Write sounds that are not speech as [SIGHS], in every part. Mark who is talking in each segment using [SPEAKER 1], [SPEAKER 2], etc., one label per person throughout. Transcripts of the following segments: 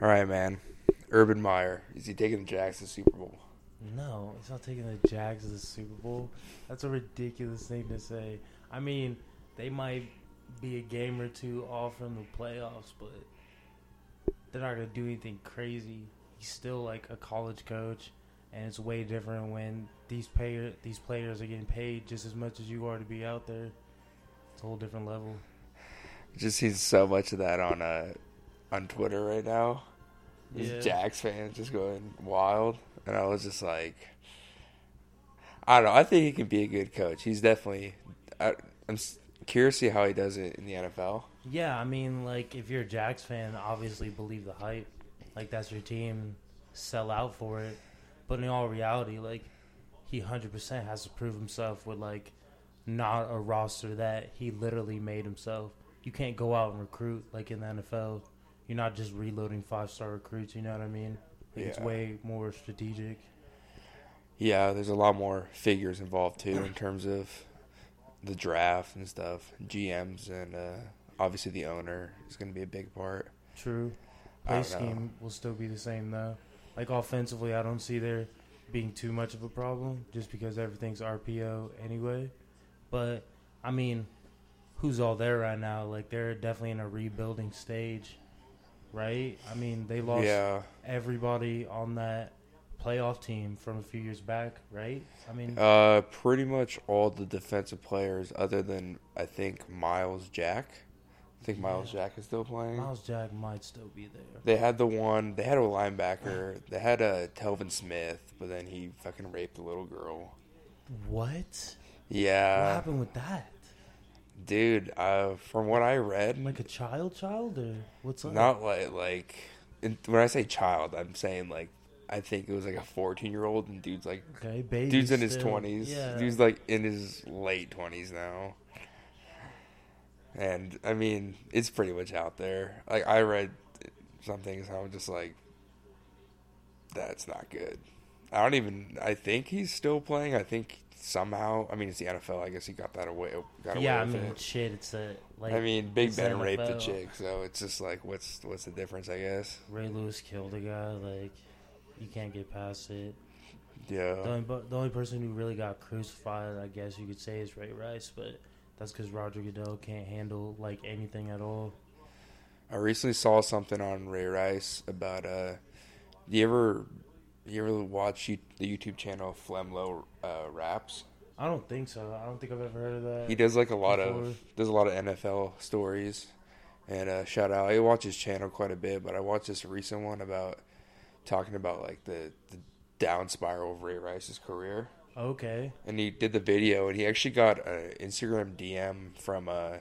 [SPEAKER 1] All right, man. Urban Meyer is he taking the Jags to the Super Bowl?
[SPEAKER 2] No, he's not taking the Jags to the Super Bowl. That's a ridiculous thing to say. I mean, they might be a game or two off from the playoffs, but they're not gonna do anything crazy. He's still like a college coach, and it's way different when these player these players are getting paid just as much as you are to be out there. It's a whole different level.
[SPEAKER 1] Just seeing so much of that on uh on Twitter right now. These
[SPEAKER 2] Yeah.
[SPEAKER 1] Jags fans just going wild, and I was just like, I don't know. I think he can be a good coach. He's definitely. I, I'm curious to see how he does it in the NFL.
[SPEAKER 2] Yeah, I mean, like if you're a Jags fan, obviously believe the hype. Like that's your team, sell out for it. But in all reality, like he hundred percent has to prove himself with like not a roster that he literally made himself. You can't go out and recruit like in the NFL. You're not just reloading five star recruits. You know what I mean? Like, It's way more strategic.
[SPEAKER 1] Yeah, there's a lot more figures involved too in terms of the draft and stuff. GMs and uh, obviously the owner is going to be a big part.
[SPEAKER 2] True. Play scheme will still be the same though. Like offensively, I don't see there being too much of a problem just because everything's RPO anyway. But I mean, who's all there right now? Like they're definitely in a rebuilding stage, right? I mean, they lost
[SPEAKER 1] Yeah,
[SPEAKER 2] everybody on that playoff team from a few years back, right? I mean,
[SPEAKER 1] uh, pretty much all the defensive players other than I think Myles Jack. I think Myles
[SPEAKER 2] Yeah.
[SPEAKER 1] Jack is still playing.
[SPEAKER 2] Myles Jack might still be there.
[SPEAKER 1] They had the one. They had a linebacker. They had a Telvin Smith, but then he fucking raped a little girl.
[SPEAKER 2] What?
[SPEAKER 1] Yeah.
[SPEAKER 2] What happened with that?
[SPEAKER 1] Dude. Uh, from what I read,
[SPEAKER 2] Like a child, child, or what's up?
[SPEAKER 1] Not like like in, when I say child, I'm saying like I think it was like a 14 year old and dude's like
[SPEAKER 2] Okay, baby.
[SPEAKER 1] dude's in his 20s.
[SPEAKER 2] Yeah.
[SPEAKER 1] Dude's like in his late 20s now. And I mean, it's pretty much out there. Like I read some things, I'm just like, that's not good. I don't even. I think he's still playing. I think somehow. I mean, it's the NFL. I guess he got that away. Got away
[SPEAKER 2] yeah, I mean,
[SPEAKER 1] it.
[SPEAKER 2] shit. It's a like.
[SPEAKER 1] I mean, Big Ben raped the chick, so it's just like, what's what's the difference? I guess.
[SPEAKER 2] Ray Lewis killed a guy. Like, you can't get past it.
[SPEAKER 1] Yeah.
[SPEAKER 2] The only, the only person who really got crucified, I guess you could say, is Ray Rice, but that's because Roger Goodell can't handle like anything at all.
[SPEAKER 1] I recently saw something on Ray Rice about uh, do you ever you ever watch the YouTube channel Flemlo uh, Raps?
[SPEAKER 2] I don't think so. I don't think I've ever heard of that.
[SPEAKER 1] He does like a lot
[SPEAKER 2] Before.
[SPEAKER 1] of does a lot of NFL stories, and uh, shout out. I watch his channel quite a bit, but I watched this recent one about talking about like the the down spiral of Ray Rice's career.
[SPEAKER 2] Okay.
[SPEAKER 1] and he did the video, and he actually got an Instagram DM from uh,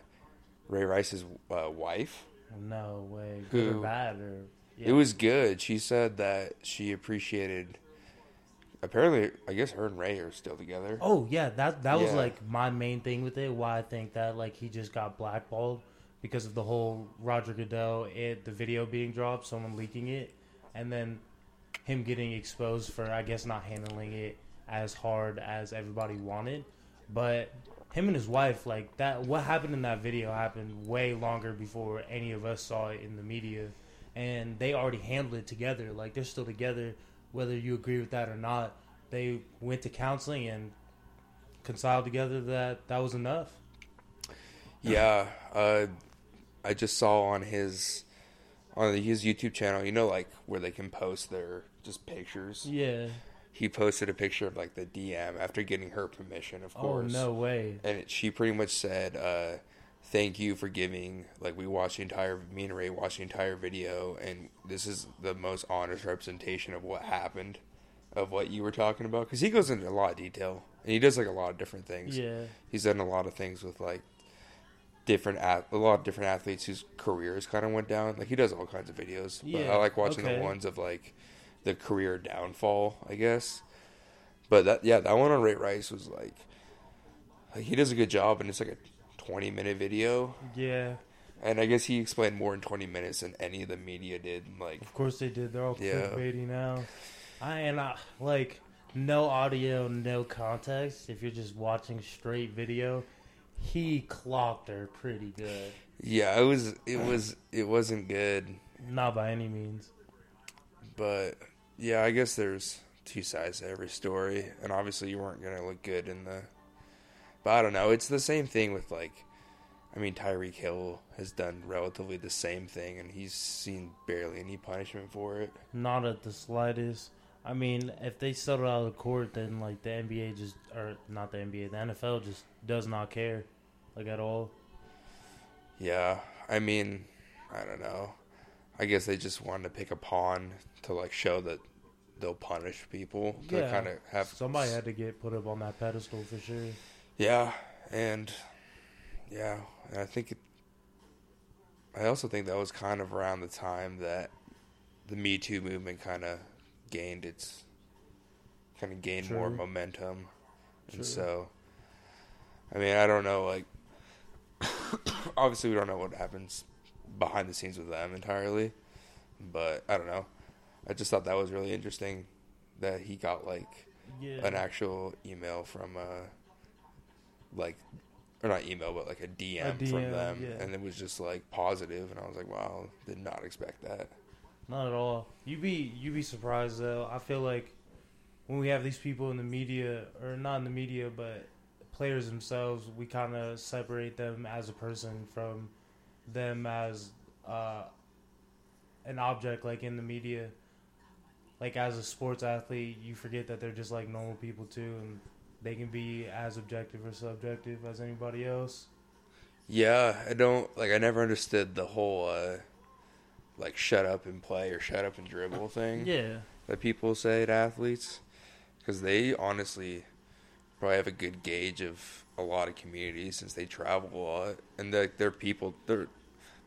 [SPEAKER 1] Ray Rice's uh, wife.
[SPEAKER 2] No way. Good
[SPEAKER 1] Who-
[SPEAKER 2] or bad or. Yeah.
[SPEAKER 1] It was good. She said that she appreciated. Apparently, I guess her and Ray are still together.
[SPEAKER 2] Oh yeah, that that was
[SPEAKER 1] Yeah.
[SPEAKER 2] like my main thing with it. Why I think that like he just got blackballed because of the whole Roger Goodell it the video being dropped, someone leaking it, and then him getting exposed for I guess not handling it as hard as everybody wanted. But him and his wife, like that, what happened in that video happened way longer before any of us saw it in the media, and they already handled it together. Like they're still together, whether you agree with that or not. They went to counseling and reconciled together that that was enough.
[SPEAKER 1] Yeah, uh, I just saw on his on his YouTube channel. You know, like where they can post their just pictures.
[SPEAKER 2] Yeah.
[SPEAKER 1] He posted a picture of like the DM after getting her permission, of course.
[SPEAKER 2] Oh no way.
[SPEAKER 1] and it, she pretty much said, uh, "Thank you for giving." Like we watched the entire, me and Ray watched the entire video, and this is the most honest representation of what happened, of what you were talking about. Because he goes into a lot of detail, and he does like a lot of different things.
[SPEAKER 2] Yeah.
[SPEAKER 1] He's done a lot of things with like different ath- a lot of different athletes whose careers kind of went down. Like he does all kinds of videos. But
[SPEAKER 2] Yeah,
[SPEAKER 1] I like watching
[SPEAKER 2] okay.
[SPEAKER 1] the ones of like the career downfall, I guess. But that yeah, that one on Ray Rice was like, like he does a good job, and it's like a twenty minute video,
[SPEAKER 2] Yeah.
[SPEAKER 1] and I guess he explained more in twenty minutes than any of the media did. Like
[SPEAKER 2] Of course they did. They're all
[SPEAKER 1] Yeah.
[SPEAKER 2] clickbaity now. I and I like no audio, no context. If you're just watching straight video, he clocked her pretty good.
[SPEAKER 1] yeah, it was it was it wasn't good.
[SPEAKER 2] Not by any means.
[SPEAKER 1] but yeah, I guess there's two sides to every story, and obviously you weren't gonna look good in the. But I don't know. It's the same thing with like, I mean, Tyreek Hill has done relatively the same thing, and he's seen barely any punishment for it.
[SPEAKER 2] Not at the slightest. I mean, if they settle out of court, then like the NBA just, or not the NBA, the NFL just does not care, like at all.
[SPEAKER 1] Yeah, I mean, I don't know. I guess they just wanted to pick a pawn to like show that they'll punish people to
[SPEAKER 2] Yeah.
[SPEAKER 1] kind of have
[SPEAKER 2] Somebody had to get put up on that pedestal for sure.
[SPEAKER 1] Yeah, and yeah, and I think it, I also think that was kind of around the time that the Me Too movement kind of gained its kind of gained more
[SPEAKER 2] True.
[SPEAKER 1] momentum,
[SPEAKER 2] True.
[SPEAKER 1] and so I mean I don't know like [COUGHS] obviously we don't know what happens behind the scenes with them entirely, but I don't know. I just thought that was really interesting that he got like
[SPEAKER 2] Yeah.
[SPEAKER 1] an actual email from uh like or not email but like a DM,
[SPEAKER 2] A
[SPEAKER 1] from them
[SPEAKER 2] yeah.
[SPEAKER 1] and it was just like positive and I was like wow did not expect that
[SPEAKER 2] Not at all. You be you be surprised though. I feel like when we have these people in the media, or not in the media, but players themselves, we kind of separate them as a person from them as uh, an object, like in the media. Like as a sports athlete, you forget that they're just like normal people too, and they can be as objective or subjective as anybody else.
[SPEAKER 1] yeah I don't like I never understood the whole uh like shut up and play or shut up and dribble thing
[SPEAKER 2] Yeah,
[SPEAKER 1] that people say to athletes. Because they honestly probably have a good gauge of a lot of communities since they travel a lot. And they're, they're people they're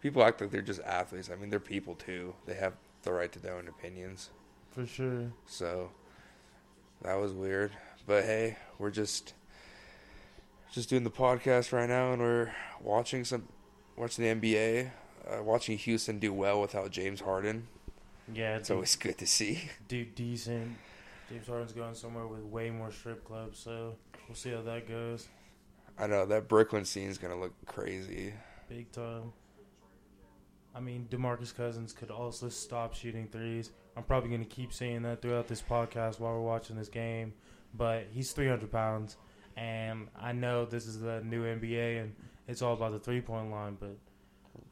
[SPEAKER 1] people act like they're just athletes. I mean they're people too. They have the right to their own opinions.
[SPEAKER 2] For sure.
[SPEAKER 1] so that was weird but hey we're just just doing the podcast right now and we're watching some watching the nba uh, watching houston do well without james harden
[SPEAKER 2] Yeah,
[SPEAKER 1] it's always good to see [LAUGHS]
[SPEAKER 2] do decent. James Harden's going somewhere with way more strip clubs, so we'll see how that goes.
[SPEAKER 1] I know that Brooklyn scene is gonna look crazy.
[SPEAKER 2] Big time. I mean, Demarcus Cousins could also stop shooting threes. I'm probably going to keep saying that throughout this podcast while we're watching this game, but he's 300 pounds, and I know this is the new NBA and it's all about the three point line, but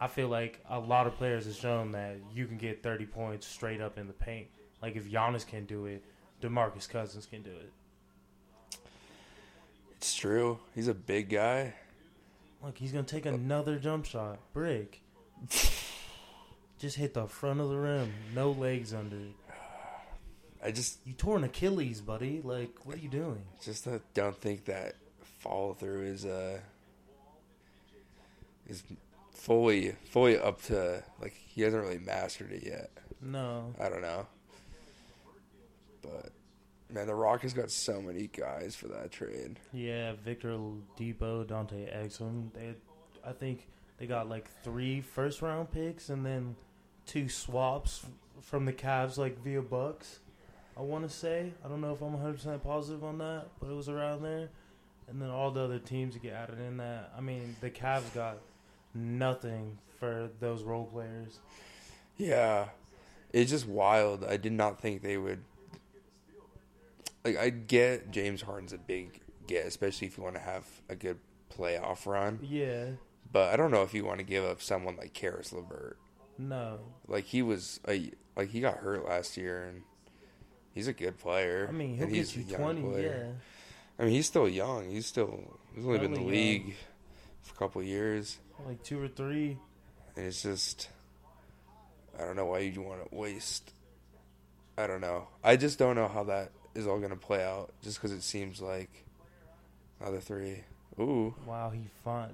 [SPEAKER 2] I feel like a lot of players have shown that you can get 30 points straight up in the paint. Like if Giannis can do it, Demarcus Cousins can do it.
[SPEAKER 1] It's true. He's a big guy.
[SPEAKER 2] Look, he's gonna take another jump shot. Brick. [LAUGHS] Just hit the front of the rim. No legs under it.
[SPEAKER 1] I just
[SPEAKER 2] You tore an Achilles, buddy. Like, what are you doing?
[SPEAKER 1] just uh, don't think that follow through is uh is fully fully up to like he hasn't really mastered it yet.
[SPEAKER 2] No.
[SPEAKER 1] I don't know. But man, the Rock has got so many guys for that trade.
[SPEAKER 2] Yeah, Victor Depot, Dante Exum. They, I think they got like three first round picks and then two swaps from the Cavs, like via Bucks. I want to say. I don't know if I'm 100 percent positive on that, but it was around there. And then all the other teams get added in that. I mean, the Cavs got nothing for those role players.
[SPEAKER 1] Yeah. It's just wild. I did not think they would like I get James Harden's a big get, especially if you want to have a good playoff run.
[SPEAKER 2] Yeah.
[SPEAKER 1] But I don't know if you want to give up someone like Caris LeVert.
[SPEAKER 2] No.
[SPEAKER 1] Like he was a like he got hurt last year and he's a good player.
[SPEAKER 2] I mean, he'll get
[SPEAKER 1] he's
[SPEAKER 2] you 20.
[SPEAKER 1] player.
[SPEAKER 2] Yeah.
[SPEAKER 1] I mean, he's still young. He's still he's only been in the
[SPEAKER 2] young.
[SPEAKER 1] league for a couple of years,
[SPEAKER 2] Like two or three.
[SPEAKER 1] and it's just I don't know why you want to waste. I don't know. I just don't know how that is all going to play out. Just because it seems like other three. Ooh,
[SPEAKER 2] Wow, he fun.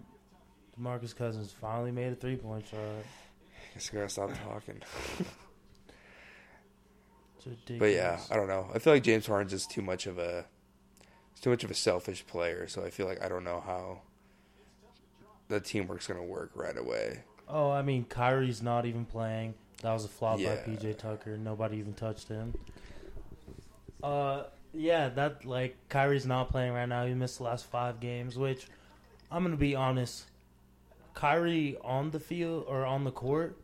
[SPEAKER 2] Demarcus Cousins finally made a three point shot.
[SPEAKER 1] I guess I gotta stop talking. [LAUGHS] But yeah, I don't know. I feel like James Harden's just too much of a too much of a selfish player. So I feel like I don't know how the teamwork's gonna work right away.
[SPEAKER 2] Oh, I mean, Kyrie's not even playing. That was a flop
[SPEAKER 1] Yeah.
[SPEAKER 2] by PJ Tucker. Nobody even touched him. Uh, yeah, that like Kyrie's not playing right now. He missed the last five games, which I'm gonna be honest. Kyrie on the field or on the court,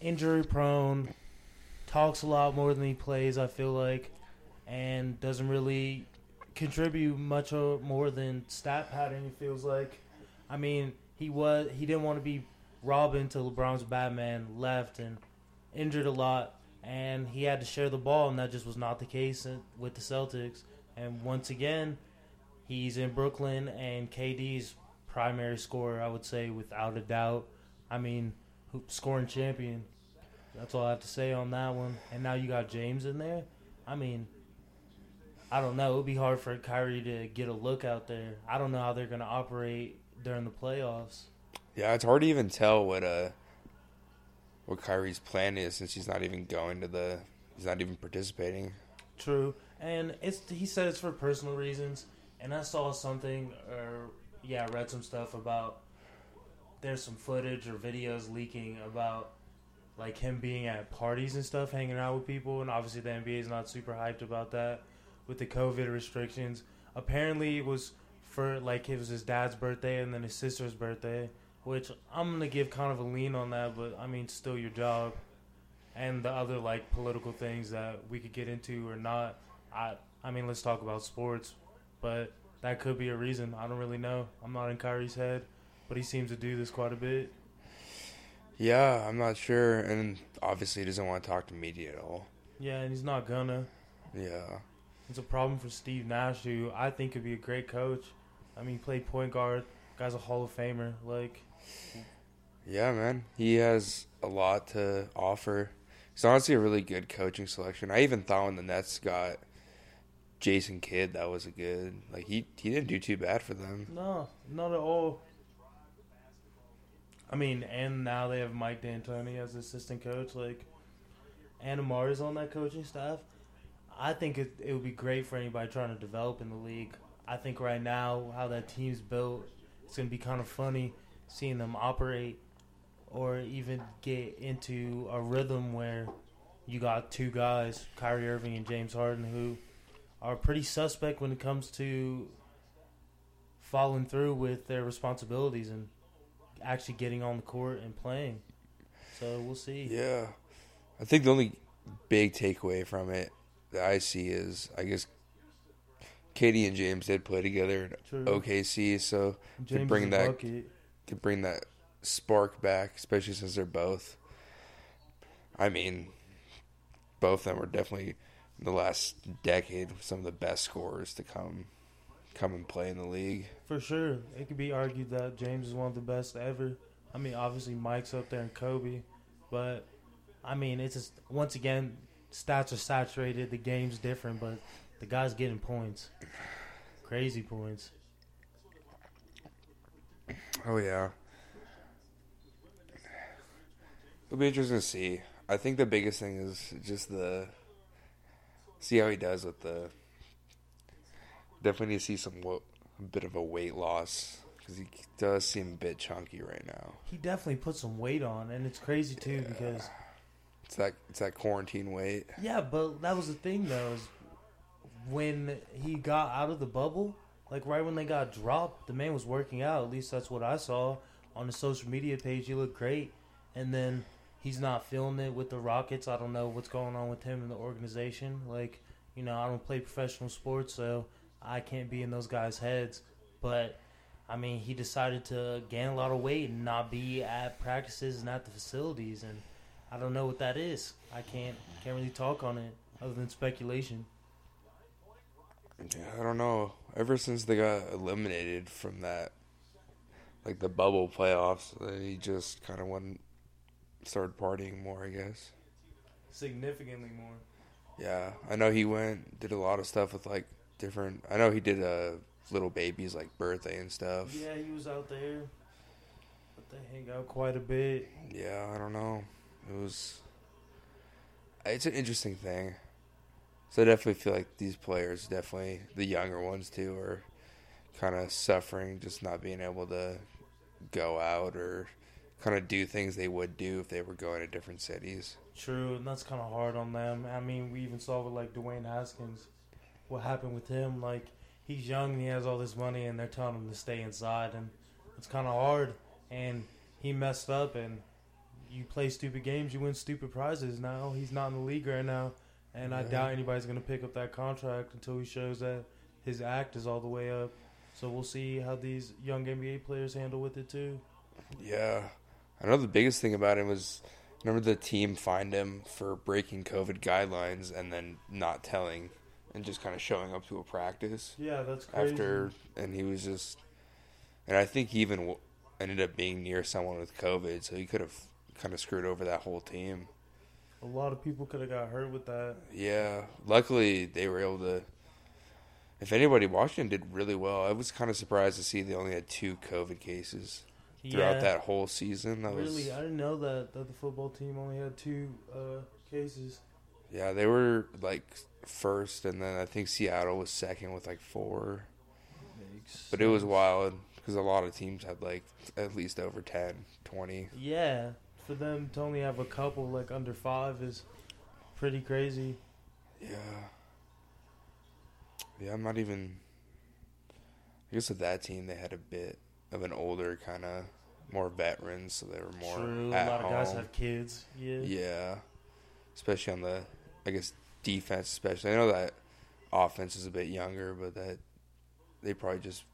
[SPEAKER 2] injury prone, talks a lot more than he plays. I feel like, and doesn't really contribute much more than stat pattern. It feels like. I mean, he was he didn't want to be Robin to LeBron's Batman left and injured a lot, and he had to share the ball, and that just was not the case with the Celtics. And once again, he's in Brooklyn, and KD's primary scorer, I would say, without a doubt. I mean, scoring champion. That's all I have to say on that one. And now you got James in there. I mean, I don't know. It would be hard for Kyrie to get a look out there. I don't know how they're going to operate during the playoffs.
[SPEAKER 1] Yeah, it's hard to even tell what uh what Kyrie's plan is since he's not even going to the he's not even participating.
[SPEAKER 2] True, and it's he said it's for personal reasons. And I saw something, or yeah, I read some stuff about there's some footage or videos leaking about like him being at parties and stuff, hanging out with people, and obviously the NBA is not super hyped about that with the COVID restrictions. Apparently, it was for like it was his dad's birthday and then his sister's birthday, which I'm gonna give kind of a lean on that, but I mean, still your job and the other like political things that we could get into or not. I I mean, let's talk about sports, but that could be a reason. I don't really know. I'm not in Kyrie's head, but he seems to do this quite a bit.
[SPEAKER 1] Yeah, I'm not sure, and obviously he doesn't want to talk to media at all.
[SPEAKER 2] Yeah, and he's not gonna.
[SPEAKER 1] Yeah,
[SPEAKER 2] It's a problem for Steve Nash, who I think could be a great coach. I mean, played point guard. Guy's a Hall of Famer. Like,
[SPEAKER 1] yeah, man, he has a lot to offer. He's honestly a really good coaching selection. I even thought when the Nets got Jason Kidd, that was a good. Like he he didn't do too bad for them.
[SPEAKER 2] no, not at all. I mean, and now they have Mike D'Antoni as assistant coach. Like, and Amari's on that coaching staff. I think it, it would be great for anybody trying to develop in the league. I think right now, how that team's built, it's going to be kind of funny seeing them operate or even get into a rhythm where you got two guys, Kyrie Irving and James Harden, who are pretty suspect when it comes to following through with their responsibilities and actually getting on the court and playing. So we'll see.
[SPEAKER 1] Yeah, I think the only big takeaway from it that I see is I guess KD and James did play together in
[SPEAKER 2] True.
[SPEAKER 1] OKC, so
[SPEAKER 2] James
[SPEAKER 1] bring that-
[SPEAKER 2] bucket.
[SPEAKER 1] could bring that spark back, especially since they're both. I mean, both of them were definitely in the last decade some of the best scorers to come come and play in the league.
[SPEAKER 2] For sure. It could be argued that James is one of the best ever. I mean, obviously Mike's up there and Kobe, but I mean, it's just once again stats are saturated. The game's different, but the guy's getting points, crazy points.
[SPEAKER 1] Oh yeah. It'll be interesting to see. I think the biggest thing is just the see how he does with the. Definitely need to see some wo- a bit of a weight loss because he does seem a bit chunky right now.
[SPEAKER 2] He definitely put some weight on, and it's crazy too because
[SPEAKER 1] It's that it's that quarantine weight.
[SPEAKER 2] yeah, but that was the thing though. Is when he got out of the bubble, like right when they got dropped, the man was working out. At least that's what I saw on the social media page. He looked great, and then he's not feeling it with the Rockets. I don't know what's going on with him in the organization. Like, you know, I don't play professional sports, so I can't be in those guys' heads. But I mean, he decided to gain a lot of weight and not be at practices and at the facilities, and I don't know what that is. I can't can't really talk on it other than speculation.
[SPEAKER 1] Yeah, I don't know. Ever since they got eliminated from that, like the bubble playoffs, he just kind of went started partying more. I guess.
[SPEAKER 2] Significantly more.
[SPEAKER 1] Yeah, I know he went did a lot of stuff with like different. I know he did a little baby's like birthday and stuff.
[SPEAKER 2] Yeah, he was out there, but they hang out quite a bit.
[SPEAKER 1] Yeah, I don't know. It was. It's an interesting thing. So I definitely feel like these players, definitely the younger ones too, are kind of suffering, just not being able to go out or kind of do things they would do if they were going to different cities.
[SPEAKER 2] True, and that's kind of hard on them. I mean, we even saw with like Dwayne Haskins, what happened with him. Like he's young and he has all this money, and they're telling him to stay inside, and it's kind of hard. And he messed up, and you play stupid games, you win stupid prizes. Now he's not in the league right now, and I
[SPEAKER 1] Yeah.
[SPEAKER 2] doubt anybody's gonna pick up that contract until he shows that his act is all the way up. So we'll see how these young NBA players handle with it too.
[SPEAKER 1] Yeah. I know the biggest thing about him was remember the team fined him for breaking COVID guidelines and then not telling and just kind of showing up to a practice
[SPEAKER 2] Yeah, that's crazy.
[SPEAKER 1] after and he was just and I think he even ended up being near someone with COVID so he could have kind of screwed over that whole team.
[SPEAKER 2] a lot of people could have got hurt with that.
[SPEAKER 1] Yeah, luckily they were able to. If anybody, Washington did really well. I was kind of surprised to see they only had two COVID cases throughout
[SPEAKER 2] yeah,
[SPEAKER 1] that whole season. That was
[SPEAKER 2] really, I didn't know that that the football team only had two uh, cases.
[SPEAKER 1] Yeah, they were like first, and then I think Seattle was second with like four. But it was wild because a lot of teams had like at least over 10, 20.
[SPEAKER 2] Yeah, for them to only have a couple like under five is pretty crazy.
[SPEAKER 1] Yeah. Yeah, I'm not even. I guess with that team, they had a bit of an older kind of more veterans, so they were more
[SPEAKER 2] True, a lot
[SPEAKER 1] home.
[SPEAKER 2] of guys have kids. Yeah.
[SPEAKER 1] Yeah, especially on the, I guess defense. Especially, I know that offense is a bit younger, but that they probably just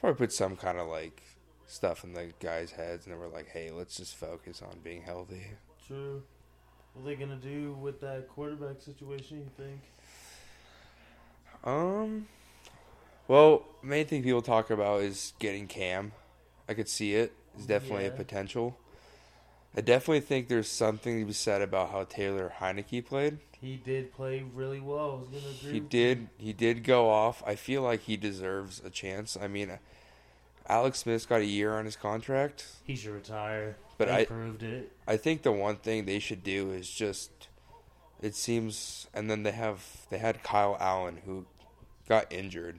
[SPEAKER 1] probably put some kind of like stuff in the guys' heads, and they were like, "Hey, let's just focus on being healthy."
[SPEAKER 2] True. What are they gonna do with that quarterback situation? You think?
[SPEAKER 1] Um, well, main thing people talk about is getting Cam. I could see it. It's definitely a potential. I definitely think there's something to be said about how Taylor Heinicke played.
[SPEAKER 2] He did play really well. I was gonna agree.
[SPEAKER 1] He did. He did go off. I feel like he deserves a chance. I mean, Alex Smith's got a year on his contract.
[SPEAKER 2] He should retire.
[SPEAKER 1] but
[SPEAKER 2] they
[SPEAKER 1] I
[SPEAKER 2] proved it.
[SPEAKER 1] I think the one thing they should do is just. It seems, and then they have they had Kyle Allen who got injured,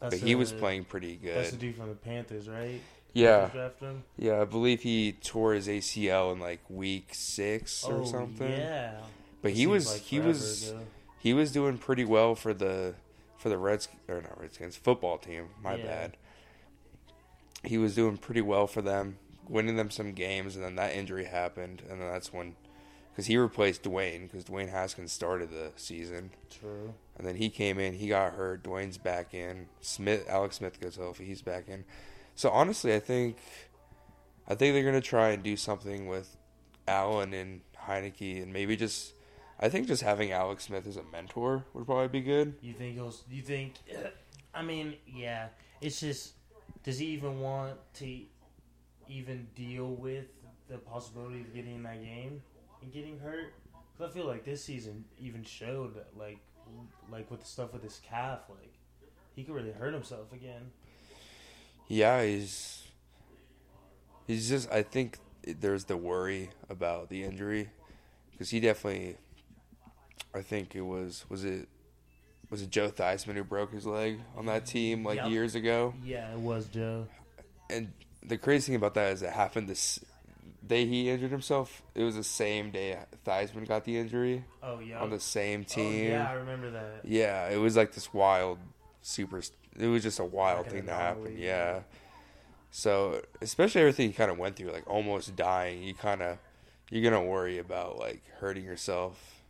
[SPEAKER 2] That's
[SPEAKER 1] but he was playing pretty good.
[SPEAKER 2] That's the dude from the Panthers, right?
[SPEAKER 1] Yeah,
[SPEAKER 2] him.
[SPEAKER 1] yeah. I believe he tore his ACL in like week six or
[SPEAKER 2] oh,
[SPEAKER 1] something.
[SPEAKER 2] Yeah.
[SPEAKER 1] But he
[SPEAKER 2] seems
[SPEAKER 1] was
[SPEAKER 2] like
[SPEAKER 1] he was
[SPEAKER 2] ago.
[SPEAKER 1] he was doing pretty well for the for the Reds or not Redskins football team. My
[SPEAKER 2] Yeah.
[SPEAKER 1] bad. He was doing pretty well for them, winning them some games, and then that injury happened, and then that's when because he replaced Dwayne because Dwayne Haskins started the season,
[SPEAKER 2] True.
[SPEAKER 1] and then he came in, he got hurt. Dwayne's back in. Smith Alex Smith goes healthy, he's back in. So honestly, I think I think they're gonna try and do something with Allen and Heinicke, and maybe just. I think just having Alex Smith as a mentor would probably be good.
[SPEAKER 2] You think he'll? You think? I mean, yeah. It's just, does he even want to even deal with the possibility of getting in that game and getting hurt? Because I feel like this season even showed like, like with the stuff with his calf, like he could really hurt himself again.
[SPEAKER 1] Yeah, he's he's just. I think there's the worry about the injury because he definitely. I think it was was it was it Joe Theismann who broke his leg on that team like
[SPEAKER 2] Yep.
[SPEAKER 1] years ago,
[SPEAKER 2] Yeah, it was Joe.
[SPEAKER 1] and the crazy thing about that is it happened this day he injured himself. It was the same day Theismann got the injury
[SPEAKER 2] Oh yeah.
[SPEAKER 1] on the same
[SPEAKER 2] Oh,
[SPEAKER 1] team.
[SPEAKER 2] yeah, I remember that.
[SPEAKER 1] Yeah, it was like this wild, super. It was just a wild
[SPEAKER 2] Like
[SPEAKER 1] thing to happen. Yeah. So especially everything you kind of went through, like almost dying, you kind of you're gonna worry about like hurting yourself,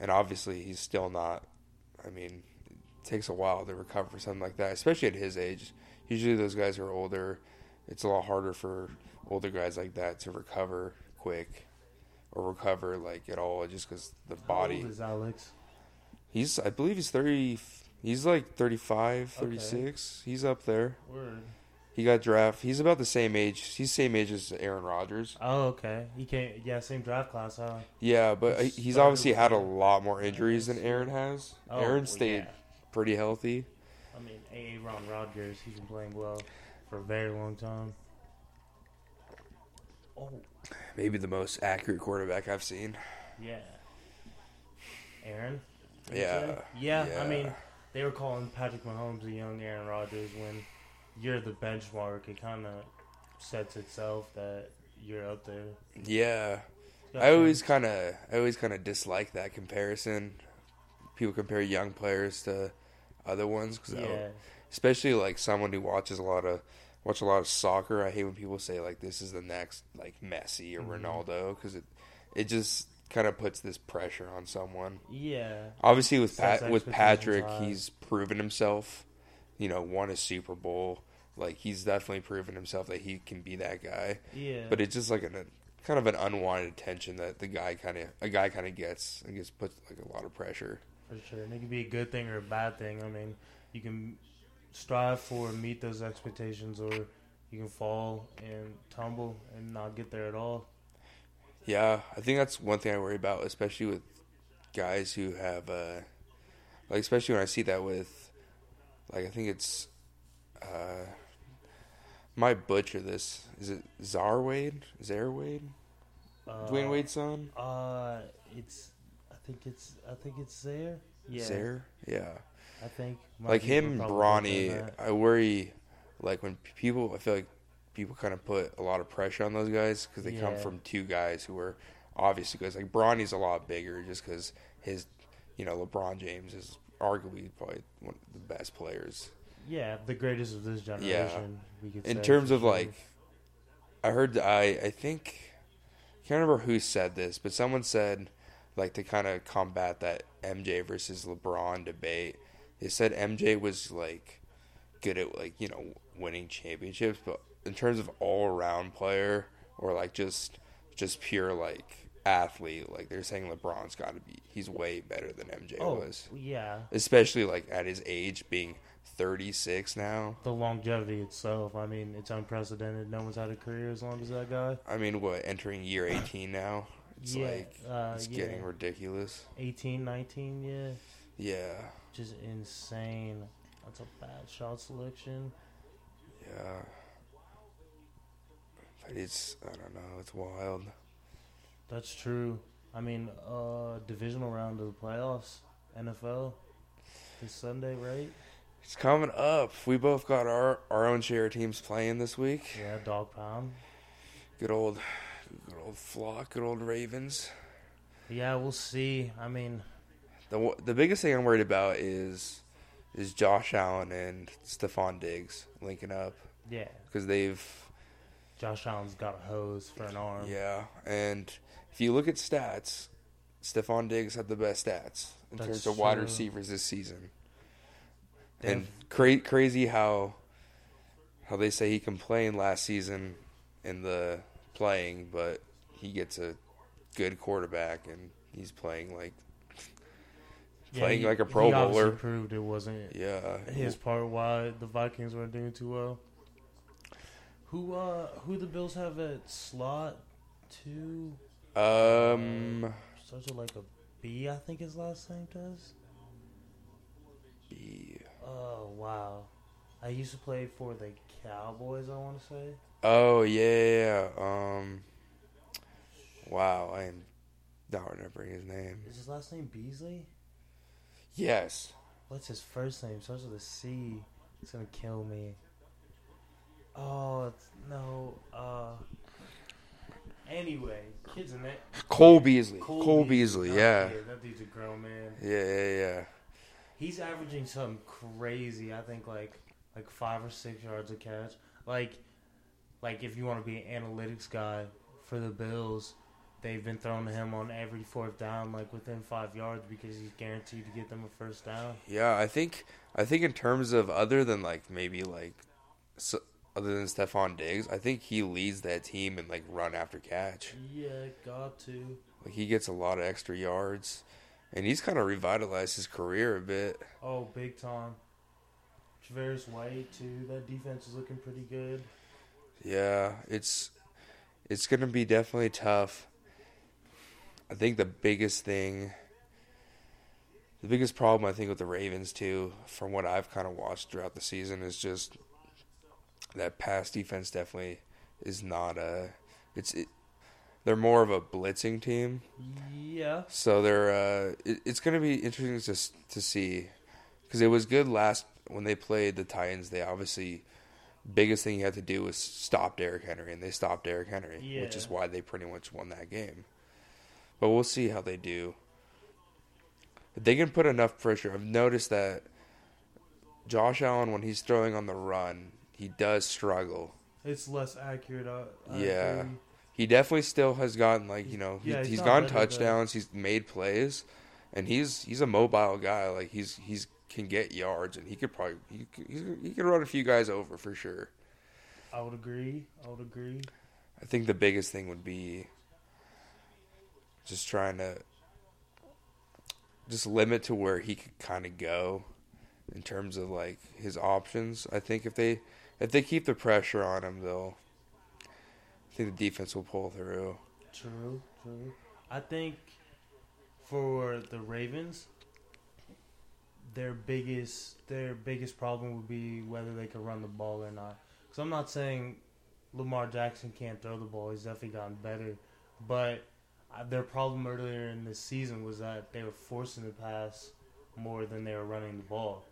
[SPEAKER 1] and obviously he's still not. I mean, it takes a while to recover from something like that, especially at his age. Usually those guys are older, it's a lot harder for older guys like that to recover quick, or recover like at all, just because the body.
[SPEAKER 2] How old is Alex?
[SPEAKER 1] He's, I believe he's 30, he's like 35,
[SPEAKER 2] Okay.
[SPEAKER 1] 36. He's up there.
[SPEAKER 2] Word.
[SPEAKER 1] He got draft. He's about the same age. He's same age as Aaron Rodgers.
[SPEAKER 2] Oh, okay. He came. Yeah, same draft class, huh?
[SPEAKER 1] Yeah, but
[SPEAKER 2] He's
[SPEAKER 1] he's obviously had a lot more injuries than Aaron has.
[SPEAKER 2] Oh,
[SPEAKER 1] Aaron
[SPEAKER 2] well,
[SPEAKER 1] stayed
[SPEAKER 2] yeah.
[SPEAKER 1] pretty healthy.
[SPEAKER 2] I mean, Aaron Rodgers, he's been playing well for a very long time. Oh,
[SPEAKER 1] Maybe the most accurate quarterback I've seen.
[SPEAKER 2] yeah. Aaron? you
[SPEAKER 1] Yeah.
[SPEAKER 2] Yeah, I mean, they were calling Patrick Mahomes a young Aaron Rodgers when you're the benchmark. It kind of sets itself that you're up there.
[SPEAKER 1] Yeah, I always kind of, I always kind of dislike that comparison. People compare young players to other ones because
[SPEAKER 2] Yeah.
[SPEAKER 1] especially like someone who watches a lot of watch a lot of soccer. I hate when people say like this is the next like Messi or
[SPEAKER 2] Mhm.
[SPEAKER 1] Ronaldo because it it just kind of puts this pressure on someone.
[SPEAKER 2] Yeah.
[SPEAKER 1] Obviously, with Pat, with Patrick, he's proven himself. You know, won a Super Bowl. Like he's definitely proven himself that he can be that guy.
[SPEAKER 2] Yeah.
[SPEAKER 1] But it's just like an, a kind of an unwanted attention that the guy kind of a guy kind of gets. I guess puts like a lot of pressure.
[SPEAKER 2] For sure. And it can be a good thing or a bad thing. I mean, you can strive for meet those expectations, or you can fall and tumble and not get there at all.
[SPEAKER 1] Yeah, I think that's one thing I worry about, especially with guys who have, uh, like, especially when I see that with, like, I think it's, uh, might butcher this. Is it Zar Wade? Zare Wade?
[SPEAKER 2] Uh,
[SPEAKER 1] Dwyane Wade's son?
[SPEAKER 2] Uh, it's. I think it's. I think it's there. Yeah.
[SPEAKER 1] Zare? Yeah.
[SPEAKER 2] I think.
[SPEAKER 1] Like him Bronny. I worry, like, when people, I feel like people kind of put a lot of pressure on those guys because they come from two guys who are obviously guys. Like, Bronny's a lot bigger just because his, you know, LeBron James is arguably probably one of the best players.
[SPEAKER 2] Yeah, the greatest of this generation. We could
[SPEAKER 1] In
[SPEAKER 2] say,
[SPEAKER 1] terms of,
[SPEAKER 2] sure.
[SPEAKER 1] like, I heard, I, I think, I can't remember who said this, but someone said, like, to kind of combat that MJ versus LeBron debate, they said MJ was, like, good at, like, you know, winning championships, but in terms of all around player or, like, just, just pure, like, athlete, like, they're saying LeBron's got to be, he's way better than MJ
[SPEAKER 2] oh
[SPEAKER 1] was.
[SPEAKER 2] yeah,
[SPEAKER 1] Especially, like, at his age, being 36 now.
[SPEAKER 2] the longevity itself. I mean, it's unprecedented. No one's had a career as long as that guy.
[SPEAKER 1] I mean, what, entering year [CLEARS THROAT] 18 now? It's
[SPEAKER 2] yeah,
[SPEAKER 1] like,
[SPEAKER 2] uh,
[SPEAKER 1] it's
[SPEAKER 2] yeah.
[SPEAKER 1] getting ridiculous.
[SPEAKER 2] 18, 19, yeah,
[SPEAKER 1] Yeah,
[SPEAKER 2] just insane. That's a bad shot selection.
[SPEAKER 1] yeah. It's, I don't know, it's wild.
[SPEAKER 2] That's true. I mean, uh, divisional round of the playoffs, NFL, this Sunday, right?
[SPEAKER 1] It's coming up. We both got our, our own share of teams playing this week.
[SPEAKER 2] Yeah, dog pound.
[SPEAKER 1] Good old, good old flock, good old Ravens.
[SPEAKER 2] Yeah, we'll see. I mean,
[SPEAKER 1] The the biggest thing I'm worried about is is Josh Allen and Stefon Diggs linking up
[SPEAKER 2] yeah,
[SPEAKER 1] because they've
[SPEAKER 2] Josh Allen's got a hose for an arm.
[SPEAKER 1] Yeah, and if you look at stats, Stefon Diggs had the best stats in
[SPEAKER 2] That's
[SPEAKER 1] terms of wide
[SPEAKER 2] true.
[SPEAKER 1] receivers this season.
[SPEAKER 2] They
[SPEAKER 1] and cra- crazy how how they say he complained last season in the playing, but he gets a good quarterback and he's playing like
[SPEAKER 2] yeah,
[SPEAKER 1] playing
[SPEAKER 2] he-
[SPEAKER 1] like a Pro
[SPEAKER 2] he
[SPEAKER 1] Bowler.
[SPEAKER 2] proved it wasn't
[SPEAKER 1] Yeah,
[SPEAKER 2] his part why the Vikings weren't doing too well. Who uh who the Bills have at slot two?
[SPEAKER 1] um,
[SPEAKER 2] Starts with like a B, I think his last name does.
[SPEAKER 1] B-
[SPEAKER 2] Oh wow. I used to play for the Cowboys, I wanna say.
[SPEAKER 1] oh yeah, yeah, yeah. um, wow, I am not remembering his name.
[SPEAKER 2] Is his last name Beasley?
[SPEAKER 1] Yes,
[SPEAKER 2] What's his first name? Starts with a C. It's gonna kill me. Oh no. Uh. Anyway, kids in it.
[SPEAKER 1] Cole Beasley. Cole, Beasley,
[SPEAKER 2] Oh,
[SPEAKER 1] yeah.
[SPEAKER 2] that dude's a grown man.
[SPEAKER 1] Yeah, yeah, yeah.
[SPEAKER 2] He's averaging something crazy. I think like like five or six yards a catch. Like like if you want to be an analytics guy for the Bills, they've been throwing him on every fourth down, like within five yards, because he's guaranteed to get them a first down.
[SPEAKER 1] Yeah, I think I think in terms of other than like maybe like so, other than Stefon Diggs, I think he leads that team in like run after catch.
[SPEAKER 2] Yeah, got to.
[SPEAKER 1] Like he gets a lot of extra yards, and he's kind of revitalized his career a bit.
[SPEAKER 2] Oh, big time. Javarius White too. That defense is looking pretty good.
[SPEAKER 1] Yeah, it's it's gonna be definitely tough. I think the biggest thing, the biggest problem I think with the Ravens too, from what I've kind of watched throughout the season, is just that pass defense definitely is not a. It's it, they're more of a blitzing team,
[SPEAKER 2] Yeah.
[SPEAKER 1] so they're. Uh, it, it's gonna be interesting to to see because it was good last when they played the Titans. They obviously biggest thing you had to do was stop Derrick Henry, and they stopped Derrick Henry, which is why they pretty much won that game. But we'll see how they do. If they can put enough pressure, I've noticed that Josh Allen, when he's throwing on the run, he does struggle.
[SPEAKER 2] It's less accurate. Uh, I, I
[SPEAKER 1] Yeah.
[SPEAKER 2] agree.
[SPEAKER 1] He definitely still has gotten like you know he,
[SPEAKER 2] Yeah, he's
[SPEAKER 1] gotten touchdowns. He's made plays, and he's he's a mobile guy. Like he's he's can get yards, and he could probably he could, he could run a few guys over for sure.
[SPEAKER 2] I would agree. I would agree.
[SPEAKER 1] I think the biggest thing would be just trying to just limit to where he could kind of go in terms of like his options. I think if they if they keep the pressure on him, they'll. I think the defense will pull through.
[SPEAKER 2] True, true. I think for the Ravens, their biggest their biggest problem would be whether they can run the ball or not. Because I'm not saying Lamar Jackson can't throw the ball; he's definitely gotten better. But uh, their problem earlier in this season was that they were forcing the pass more than they were running the ball.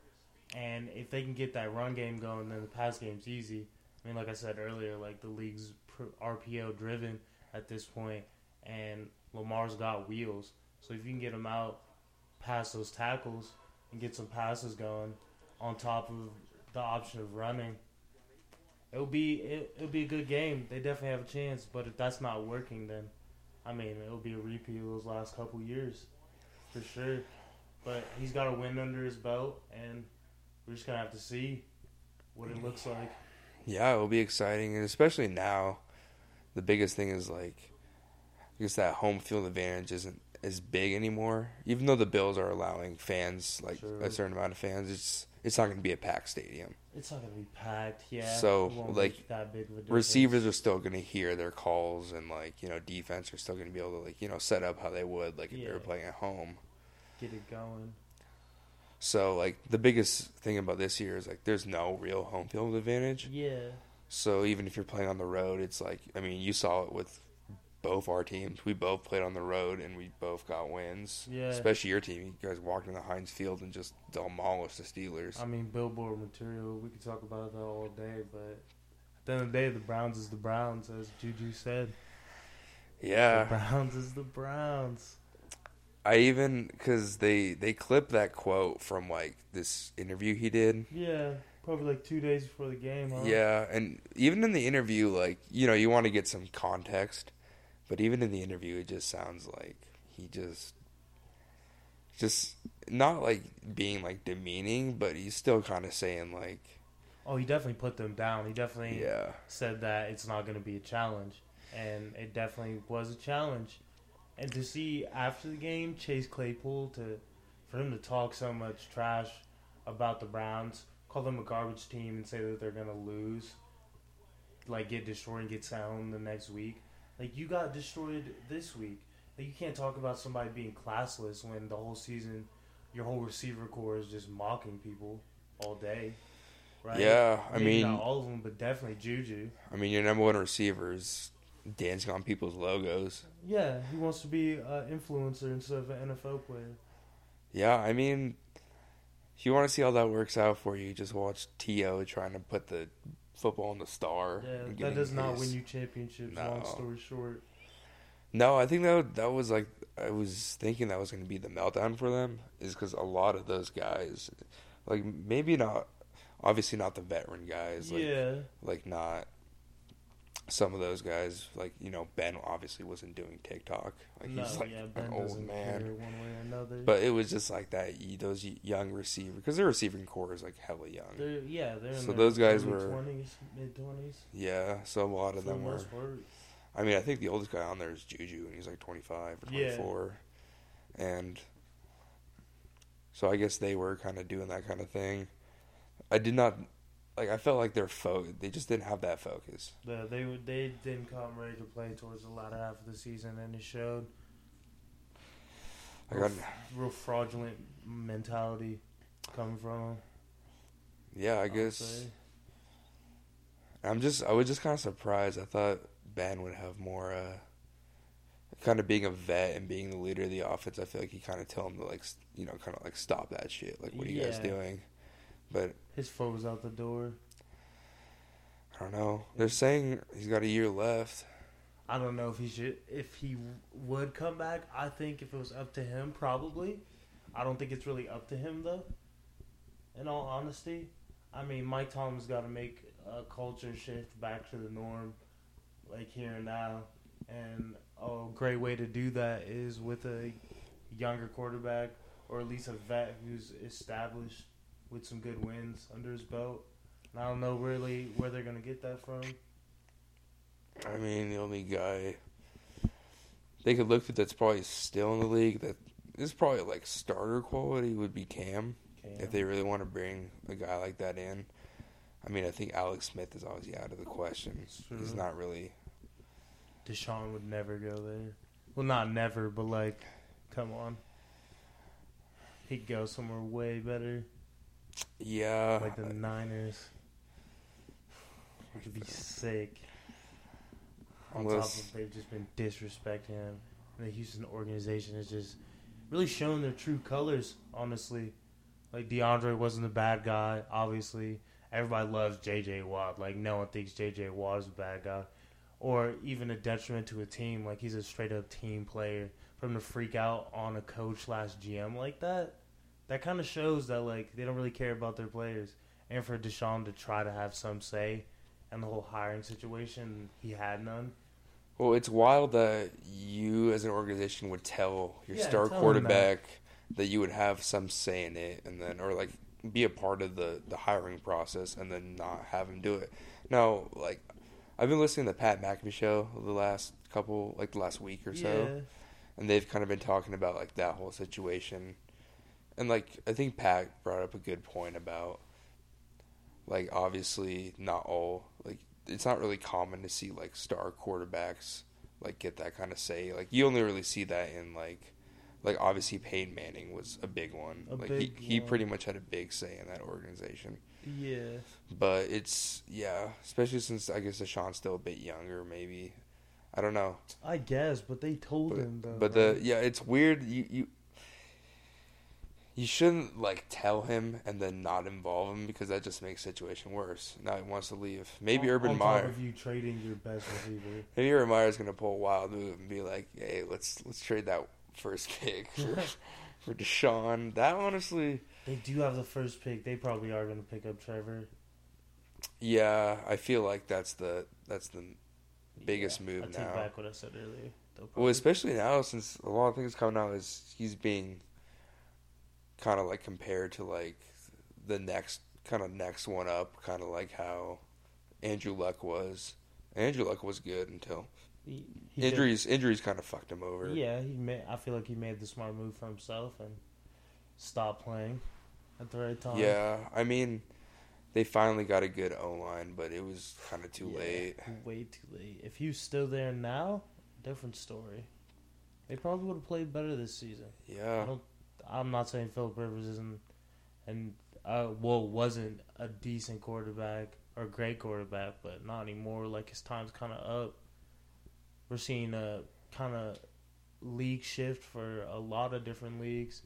[SPEAKER 2] And if they can get that run game going, then the pass game's easy. I mean, like I said earlier, like the league's RPO driven at this point, and Lamar's got wheels. So if you can get him out past those tackles and get some passes going, on top of the option of running, it'll be it, it'll be a good game. They definitely have a chance. But if that's not working, then I mean it'll be a repeat of those last couple years, for sure. But he's got a win under his belt, and we're just gonna have to see what it looks like.
[SPEAKER 1] Yeah, it will be exciting, and especially now, the biggest thing is like, I guess that home field advantage isn't as big anymore. Even though the Bills are allowing fans like
[SPEAKER 2] True.
[SPEAKER 1] a certain amount of fans, it's it's not going to be a packed stadium.
[SPEAKER 2] It's not gonna be packed, yeah.
[SPEAKER 1] So, like,
[SPEAKER 2] that big of a.
[SPEAKER 1] Receivers are still going to hear their calls, and like you know, defense are still going to be able to like you know set up how they would like if they were playing at home.
[SPEAKER 2] get it going.
[SPEAKER 1] So like the biggest thing about this year is like there's no real home field advantage.
[SPEAKER 2] Yeah,
[SPEAKER 1] So even if you're playing on the road, it's like I mean, you saw it with both our teams. We both played on the road and we both got wins.
[SPEAKER 2] Yeah.
[SPEAKER 1] Especially your team. You guys walked in the Heinz Field and just demolished the Steelers.
[SPEAKER 2] I mean billboard material. We could talk about that all day, but at the end of the day, the Browns is the Browns, as Juju said.
[SPEAKER 1] Yeah. The.
[SPEAKER 2] Browns is the Browns.
[SPEAKER 1] I even cuz they they clip that quote from like this interview he did.
[SPEAKER 2] Yeah, probably like two days before the game. Huh?
[SPEAKER 1] Yeah, and even in the interview like, you know, you want to get some context, but even in the interview it just sounds like he just just not like being like demeaning, but he's still kind of saying like
[SPEAKER 2] Oh, he definitely put them down. He definitely
[SPEAKER 1] yeah.
[SPEAKER 2] said that it's not going to be a challenge, and it definitely was a challenge. And to see after the game, Chase Claypool to for him to talk so much trash about the Browns, call them a garbage team, and say that they're going to lose, like get destroyed and get sent home the next week. Like you got destroyed this week. Like you can't talk about somebody being classless when the whole season, your whole receiver core is just mocking people all day. Right?
[SPEAKER 1] Yeah, I
[SPEAKER 2] Maybe
[SPEAKER 1] mean
[SPEAKER 2] not all of them, but definitely Juju.
[SPEAKER 1] I mean your number one receiver is dancing on people's logos.
[SPEAKER 2] Yeah, he wants to be an influencer instead of an NFL player.
[SPEAKER 1] Yeah, I mean if you want to see how that works out for you, just watch T.O. trying to put the football on the star.
[SPEAKER 2] Yeah, that does not
[SPEAKER 1] his-
[SPEAKER 2] win you championships. Long story short,
[SPEAKER 1] No, I think that that was like I was thinking that was going to be the meltdown for them is because a lot of those guys, like maybe not, obviously not the veteran guys, like
[SPEAKER 2] yeah,
[SPEAKER 1] like not some of those guys, like you know Ben obviously wasn't doing TikTok, like
[SPEAKER 2] no,
[SPEAKER 1] he's like
[SPEAKER 2] yeah, Ben
[SPEAKER 1] an old man.
[SPEAKER 2] one way or another.
[SPEAKER 1] But it was just like that. Those young receiver, because their receiving core is like hella young.
[SPEAKER 2] they're, yeah, they're in
[SPEAKER 1] So those guys were-
[SPEAKER 2] twenties, mid twenties.
[SPEAKER 1] Yeah, so a lot
[SPEAKER 2] For
[SPEAKER 1] of
[SPEAKER 2] the
[SPEAKER 1] them were.
[SPEAKER 2] part,
[SPEAKER 1] I mean, I think the oldest guy on there is Juju, and he's like 25 or
[SPEAKER 2] Yeah.
[SPEAKER 1] 24. And so I guess they were kind of doing that kind of thing. I did not like. I felt like their fo- They just didn't have that focus.
[SPEAKER 2] the, they they didn't come ready to play towards the latter half of the season, and it showed.
[SPEAKER 1] I got,
[SPEAKER 2] real fraudulent mentality coming from them.
[SPEAKER 1] yeah, I
[SPEAKER 2] would
[SPEAKER 1] guess. I'm just. I was just kind of surprised. I thought Ben would have more. uh Kind of being a vet and being the leader of the offense, I feel like he kind of tell him to like, you know, kind of like stop that shit. Like, what are you guys doing? But
[SPEAKER 2] His foe's out the door.
[SPEAKER 1] I don't know. They're saying he's got a year left.
[SPEAKER 2] I don't know if he should, if he would come back. I think if it was up to him, probably. I don't think it's really up to him though. In all honesty, I mean, Mike Tomlin's got to make a culture shift back to the norm, like here and now. And a great way to do that is with a younger quarterback, or at least a vet who's established with some good wins under his belt. And I don't know really where they're gonna get that from.
[SPEAKER 1] I mean, the only guy they could look at that's probably still in the league that is probably like starter quality would be Cam.
[SPEAKER 2] Cam.
[SPEAKER 1] If they really want to bring a guy like that in. I mean, I think Alex Smith is obviously out of the question. He's not really.
[SPEAKER 2] Deshaun would never go there. Well, not never, but like, come on. He'd go somewhere way better,
[SPEAKER 1] Yeah.
[SPEAKER 2] like the Niners. Which would be sick. On top of they've just been disrespecting him. And the Houston organization has just really shown their true colors, honestly. Like DeAndre wasn't a bad guy, obviously. Everybody loves JJ Watt. Like no one thinks JJ Watt is a bad guy. Or even a detriment to a team. Like he's a straight up team player. For him to freak out on a coach slash GM like that, that kind of shows that like they don't really care about their players. And for Deshaun to try to have some say in the whole hiring situation, he had none.
[SPEAKER 1] Well, it's wild that you, as an organization, would tell your
[SPEAKER 2] Yeah,
[SPEAKER 1] star
[SPEAKER 2] tell
[SPEAKER 1] quarterback that. you would have some say in it, and then, or like, be a part of the the hiring process, and then not have him do it. Now, like, I've been listening to the Pat McAfee show the last couple, like the last week or so, and they've kind of been talking about like that whole situation, and like I think Pat brought up a good point about, like, obviously not all like it's not really common to see like star quarterbacks like get that kind of say. Like you only really see that in like like obviously Peyton Manning was a big one.
[SPEAKER 2] A
[SPEAKER 1] like
[SPEAKER 2] big
[SPEAKER 1] he, he
[SPEAKER 2] one.
[SPEAKER 1] pretty much had a big say in that organization.
[SPEAKER 2] Yeah.
[SPEAKER 1] But it's yeah, especially since I guess Deshaun's still a bit younger, maybe. I don't know.
[SPEAKER 2] I guess, but they told
[SPEAKER 1] But,
[SPEAKER 2] him though.
[SPEAKER 1] but the yeah, it's weird. You you you shouldn't like tell him and then not involve him because that just makes the situation worse. Now he wants to leave. Maybe
[SPEAKER 2] on,
[SPEAKER 1] Urban
[SPEAKER 2] on
[SPEAKER 1] Meyer.
[SPEAKER 2] Of you trading your best receiver. [LAUGHS]
[SPEAKER 1] Maybe Urban Meyer's gonna pull a wild move and be like, "Hey, let's let's trade that first pick for, [LAUGHS] for Deshaun." That honestly,
[SPEAKER 2] They do have the first pick. They probably are going to pick up Trevor.
[SPEAKER 1] yeah, I feel like that's the that's the biggest
[SPEAKER 2] Yeah,
[SPEAKER 1] move
[SPEAKER 2] I take
[SPEAKER 1] now.
[SPEAKER 2] back what I said earlier.
[SPEAKER 1] Well, especially now since a lot of things coming out is he's being kind of like compared to like the next kind of next one up, kind of like how Andrew Luck was. Andrew Luck was good until
[SPEAKER 2] he, he did-
[SPEAKER 1] injuries. Injuries kind of fucked him over.
[SPEAKER 2] Yeah, he made. I feel like he made the smart move for himself and stopped playing at the right time.
[SPEAKER 1] Yeah, I mean, they finally got a good O line, but it was kind of too
[SPEAKER 2] Yeah,
[SPEAKER 1] late.
[SPEAKER 2] Way too late. If he was still there now, different story. They probably would have played better this season. I
[SPEAKER 1] Yeah,
[SPEAKER 2] don't. I'm not saying Philip Rivers isn't, and uh, well, wasn't a decent quarterback or great quarterback, but not anymore. Like his time's kind of up. We're seeing a kind of league shift for a lot of different leagues.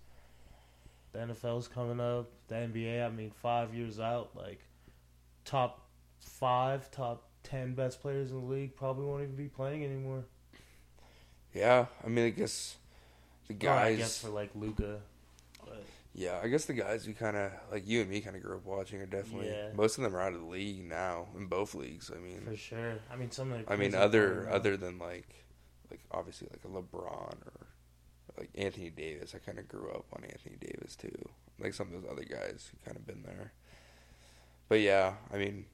[SPEAKER 2] The NFL's coming up. The NBA. I mean, five years out, like top five, top ten best players in the league probably won't even be playing anymore.
[SPEAKER 1] yeah. I mean, I guess the
[SPEAKER 2] Or I
[SPEAKER 1] guys.
[SPEAKER 2] guess for like Luka,
[SPEAKER 1] Yeah, I guess the guys we kind of like you and me kind of grew up watching are definitely
[SPEAKER 2] Yeah.
[SPEAKER 1] most of them are out of the league now in both leagues. I mean,
[SPEAKER 2] For sure. I mean, some of the
[SPEAKER 1] I mean other other than like like obviously like a LeBron or like Anthony Davis. I kind of grew up on Anthony Davis too. Like some of those other guys who kind of been there. But yeah, I mean,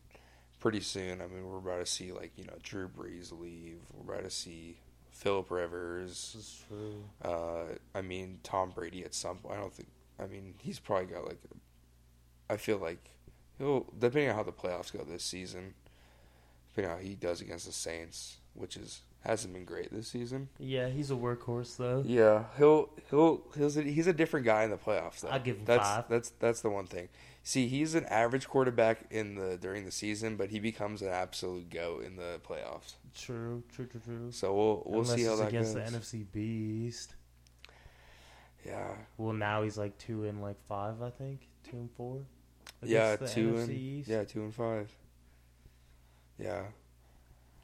[SPEAKER 1] pretty soon. I mean, we're about to see like you know Drew Brees leave. We're about to see Philip Rivers.
[SPEAKER 2] This is true.
[SPEAKER 1] Uh, I mean, Tom Brady at some point. I don't think. I mean, he's probably got like. I feel like he'll depending on how the playoffs go this season, depending on how he does against the Saints, which is hasn't been great this season.
[SPEAKER 2] Yeah, he's a workhorse though.
[SPEAKER 1] Yeah, he'll he'll he's a, he's a different guy in the playoffs. Though.
[SPEAKER 2] I'll give him
[SPEAKER 1] that's,
[SPEAKER 2] five.
[SPEAKER 1] That's that's the one thing. See, he's an average quarterback in the during the season, but he becomes an absolute goat in the playoffs.
[SPEAKER 2] True, true, true, true.
[SPEAKER 1] So we'll we'll
[SPEAKER 2] Unless
[SPEAKER 1] see how that
[SPEAKER 2] against
[SPEAKER 1] goes.
[SPEAKER 2] the NFC Beast.
[SPEAKER 1] yeah,
[SPEAKER 2] Well, now he's like two and like five, I think. Two and four.
[SPEAKER 1] yeah, two
[SPEAKER 2] NFC
[SPEAKER 1] and
[SPEAKER 2] East.
[SPEAKER 1] yeah, two and five. Yeah,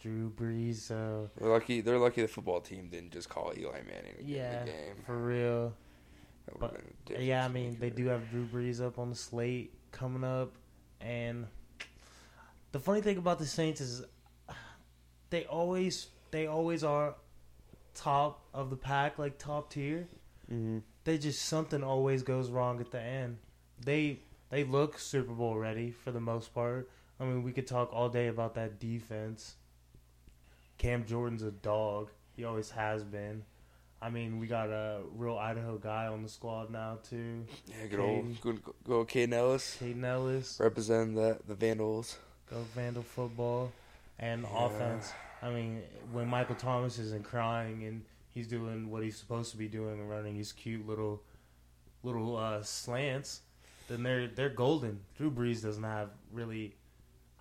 [SPEAKER 2] Drew Brees. Uh,
[SPEAKER 1] they're lucky. They're lucky the football team didn't just call Eli Manning to get in
[SPEAKER 2] yeah,
[SPEAKER 1] the game.
[SPEAKER 2] for real. But,
[SPEAKER 1] would've been a difference
[SPEAKER 2] Yeah, I mean, they do have Drew Brees up on the slate coming up, and the funny thing about the Saints is they always they always are top of the pack, like top tier.
[SPEAKER 1] Mm-hmm.
[SPEAKER 2] They just something always goes wrong at the end. They they look Super Bowl ready for the most part. I mean, we could talk all day about that defense. Cam Jordan's a dog. He always has been. I mean, we got a real Idaho guy on the squad now too.
[SPEAKER 1] Yeah, good old good go Kaden Elliss
[SPEAKER 2] Kaden Elliss,
[SPEAKER 1] representing the the Vandals.
[SPEAKER 2] go Vandal football, and
[SPEAKER 1] Yeah.
[SPEAKER 2] offense. I mean, when Michael Thomas isn't crying and he's doing what he's supposed to be doing and running his cute little little uh, slants, then they're they're golden. Drew Brees doesn't have really,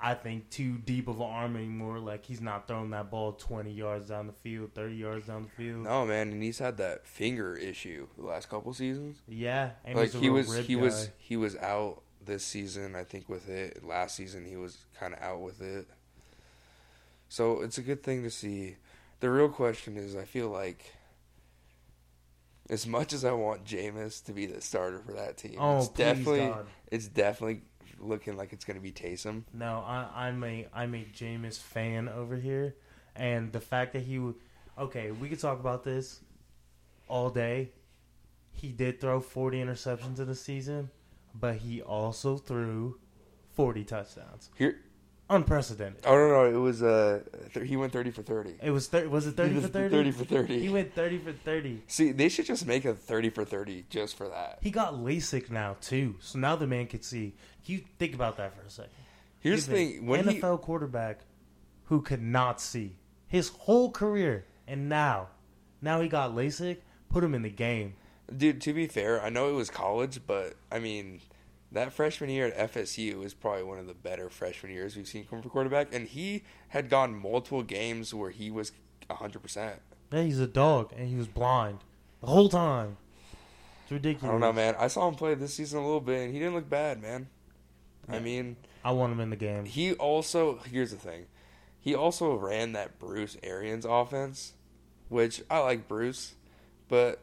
[SPEAKER 2] I think, too deep of an arm anymore. Like he's not throwing that ball twenty yards down the field, thirty yards down the field.
[SPEAKER 1] No man, and he's had that finger issue the last couple seasons.
[SPEAKER 2] Yeah, and
[SPEAKER 1] like he was he
[SPEAKER 2] guy.
[SPEAKER 1] was he was out this season i think with it last season he was kind of out with it so it's a good thing to see the real question is i feel like as much as i want Jameis to be the starter for that team
[SPEAKER 2] Oh,
[SPEAKER 1] it's definitely
[SPEAKER 2] God.
[SPEAKER 1] it's definitely looking like it's going to be Taysom.
[SPEAKER 2] No, I, I'm a I'm a Jameis fan over here, and the fact that he, w- okay, we could talk about this all day. He did throw 40 interceptions in the season, but he also threw 40 touchdowns.
[SPEAKER 1] Here
[SPEAKER 2] Unprecedented.
[SPEAKER 1] Oh no no, it was uh th- he went 30 for 30.
[SPEAKER 2] It was thir- was it 30 for 30?
[SPEAKER 1] 30 for 30.
[SPEAKER 2] He went 30 for 30.
[SPEAKER 1] See, they should just make a 30 for 30 just for that.
[SPEAKER 2] He got LASIK now too, so now the man can see. You think about that for a second.
[SPEAKER 1] Here's the thing, when he
[SPEAKER 2] NFL quarterback who could not see his whole career, and now, now he got LASIK. Put him in the game.
[SPEAKER 1] Dude, to be fair, I know it was college, but I mean, that freshman year at FSU was probably one of the better freshman years we've seen come for quarterback, and he had gone multiple games where he was 100%.
[SPEAKER 2] Yeah, he's a dog, and he was blind the whole time. It's
[SPEAKER 1] I don't know, man. I saw him play this season a little bit, and he didn't look bad, man. I mean,
[SPEAKER 2] I want him in the game.
[SPEAKER 1] he also, here's the thing, he also ran that Bruce Arians offense, which I like Bruce, but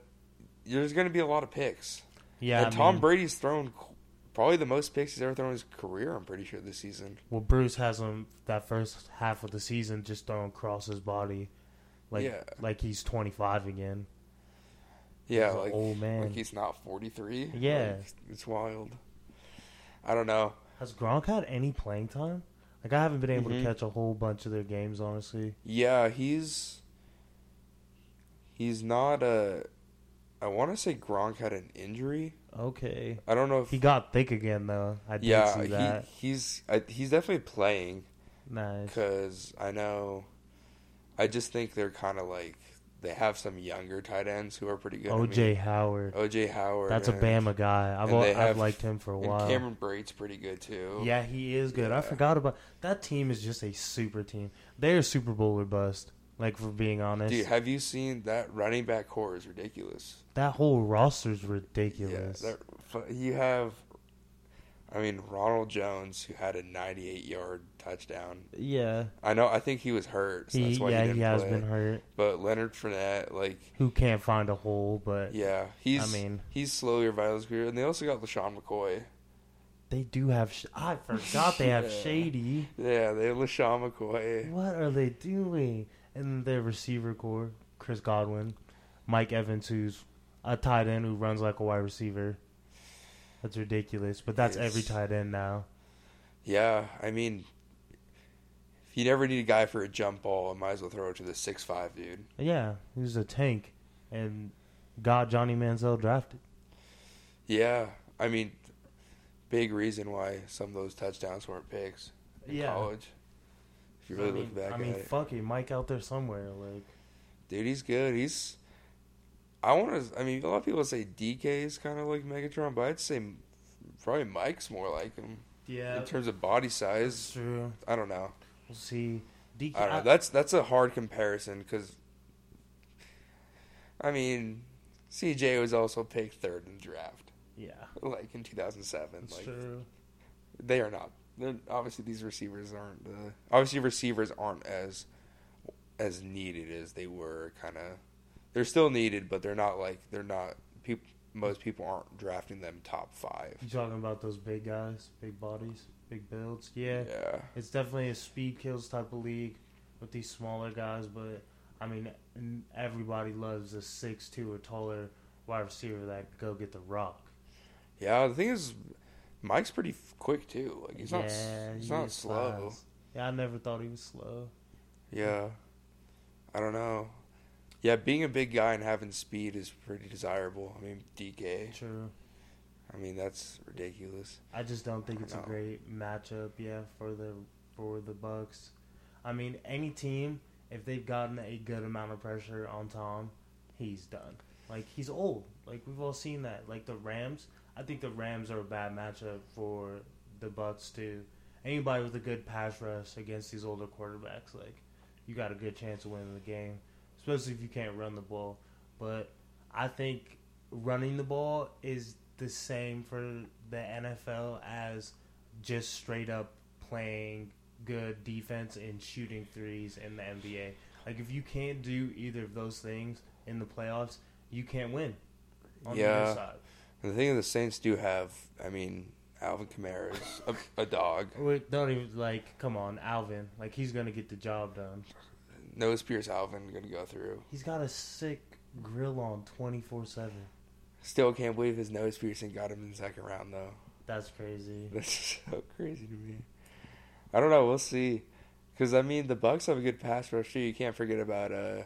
[SPEAKER 1] there's going to be a lot of picks.
[SPEAKER 2] Yeah,
[SPEAKER 1] and
[SPEAKER 2] I
[SPEAKER 1] Tom
[SPEAKER 2] mean,
[SPEAKER 1] Brady's thrown probably the most picks he's ever thrown in his career. I'm pretty sure this season.
[SPEAKER 2] Well, Bruce has him that first half of the season just thrown across his body, like
[SPEAKER 1] Yeah.
[SPEAKER 2] like he's 25 again.
[SPEAKER 1] Yeah,
[SPEAKER 2] He's
[SPEAKER 1] like
[SPEAKER 2] old man.
[SPEAKER 1] like he's not 43.
[SPEAKER 2] Yeah.
[SPEAKER 1] Like, it's wild. I don't know.
[SPEAKER 2] Has Gronk had any playing time? Like I haven't been able
[SPEAKER 1] Mhm.
[SPEAKER 2] to catch a whole bunch of their games, honestly.
[SPEAKER 1] Yeah, he's he's not a. I want to say Gronk had an injury.
[SPEAKER 2] Okay.
[SPEAKER 1] I don't know if
[SPEAKER 2] He got thick again though. I did
[SPEAKER 1] yeah
[SPEAKER 2] see that.
[SPEAKER 1] he he's I, he's definitely playing
[SPEAKER 2] nice.
[SPEAKER 1] because I know. I just think they're kind of like they have some younger tight ends who are pretty good.
[SPEAKER 2] OJ Howard.
[SPEAKER 1] OJ Howard.
[SPEAKER 2] That's a Bama guy. I've
[SPEAKER 1] and
[SPEAKER 2] I've
[SPEAKER 1] have-
[SPEAKER 2] liked him for a
[SPEAKER 1] And
[SPEAKER 2] while.
[SPEAKER 1] Cameron Brate's pretty good too.
[SPEAKER 2] Yeah, he is good. I forgot about that team. Is just a super team. They're Super Bowl or bust. Like for being honest,
[SPEAKER 1] Dude, have you seen that running back core is ridiculous.
[SPEAKER 2] that whole roster's
[SPEAKER 1] Yeah,
[SPEAKER 2] ridiculous.
[SPEAKER 1] that, you have, I mean, Ronald Jones who had a 98 yard touchdown.
[SPEAKER 2] Yeah,
[SPEAKER 1] I know, I think he was hurt, so
[SPEAKER 2] he
[SPEAKER 1] that's why
[SPEAKER 2] yeah
[SPEAKER 1] he didn't
[SPEAKER 2] he has
[SPEAKER 1] play.
[SPEAKER 2] been hurt.
[SPEAKER 1] But Leonard Fournette, like,
[SPEAKER 2] Who can't find a hole? But
[SPEAKER 1] yeah, he's
[SPEAKER 2] I mean,
[SPEAKER 1] he's slowly reviving his career, and they also got LeSean McCoy.
[SPEAKER 2] they do have. Sh- I forgot they have [LAUGHS]
[SPEAKER 1] Yeah.
[SPEAKER 2] Shady.
[SPEAKER 1] Yeah, they have LeSean McCoy.
[SPEAKER 2] What are they doing? And their receiver core, Chris Godwin, Mike Evans, who's a tight end who runs like a wide receiver. That's ridiculous, but that's every tight end now.
[SPEAKER 1] Yeah, I mean, if you never need a guy for a jump ball, I might as well throw it to the six five dude.
[SPEAKER 2] Yeah, he's a tank, and got Johnny Manziel drafted.
[SPEAKER 1] Yeah, I mean, big reason why some of those touchdowns weren't picks in
[SPEAKER 2] Yeah.
[SPEAKER 1] college. If you really
[SPEAKER 2] I mean,
[SPEAKER 1] look back
[SPEAKER 2] I mean,
[SPEAKER 1] at
[SPEAKER 2] fuck it, Mike out there somewhere. Like,
[SPEAKER 1] dude, he's good. He's. I want to. I mean, a lot of people say DK is kind of like Megatron, but I'd say probably Mike's more like him
[SPEAKER 2] yeah,
[SPEAKER 1] in terms of body size.
[SPEAKER 2] true.
[SPEAKER 1] I don't know.
[SPEAKER 2] We'll see. DK,
[SPEAKER 1] I don't know. That's that's a hard comparison because. I mean, CJ was also picked third in the draft,
[SPEAKER 2] yeah,
[SPEAKER 1] like in 2007.
[SPEAKER 2] that's
[SPEAKER 1] like
[SPEAKER 2] true.
[SPEAKER 1] they are not. Obviously, these receivers aren't. Uh, obviously, receivers aren't as as needed as they were. Kind of, they're still needed, but they're not like they're not. People, most people aren't drafting them top five.
[SPEAKER 2] You talking about those big guys, big bodies? big builds. Yeah,
[SPEAKER 1] Yeah.
[SPEAKER 2] it's definitely a speed kills type of league with these smaller guys. But I mean, everybody loves a six two or taller wide receiver that can go get the rock.
[SPEAKER 1] Yeah, the thing is, Mike's pretty quick too. Like he's not,
[SPEAKER 2] yeah,
[SPEAKER 1] s- he's not slow.
[SPEAKER 2] Yeah, I never thought he was slow.
[SPEAKER 1] Yeah, I don't know. Yeah, being a big guy and having speed is pretty desirable. I mean, DK.
[SPEAKER 2] True.
[SPEAKER 1] I mean, that's ridiculous.
[SPEAKER 2] I just don't think it's a great matchup, yeah, for the for the Bucks. I mean, any team if they've gotten a good amount of pressure on Tom, he's done. Like he's old. Like we've all seen that. Like the Rams, I think the Rams are a bad matchup for the Bucks too. Anybody with a good pass rush against these older quarterbacks, like you got a good chance of winning the game, especially if you can't run the ball. But I think running the ball is the same for the NFL as just straight up playing good defense and shooting threes in the NBA. Like if you can't do either of those things in the playoffs, you can't win. On the
[SPEAKER 1] Yeah.
[SPEAKER 2] other side.
[SPEAKER 1] And the thing is, the Saints do have. I mean, Alvin Kamara is a, a dog. [LAUGHS]
[SPEAKER 2] Wait, Don't even like come on, Alvin. Like he's gonna get the job done.
[SPEAKER 1] Nose Pierce Alvin gonna go through.
[SPEAKER 2] He's got a sick grill on twenty four seven.
[SPEAKER 1] Still can't believe his nose piercing got him in the second round though.
[SPEAKER 2] That's crazy. [LAUGHS]
[SPEAKER 1] That's so crazy to me. I don't know. We'll see. Because I mean, the Bucks have a good pass rush too. You can't forget about uh,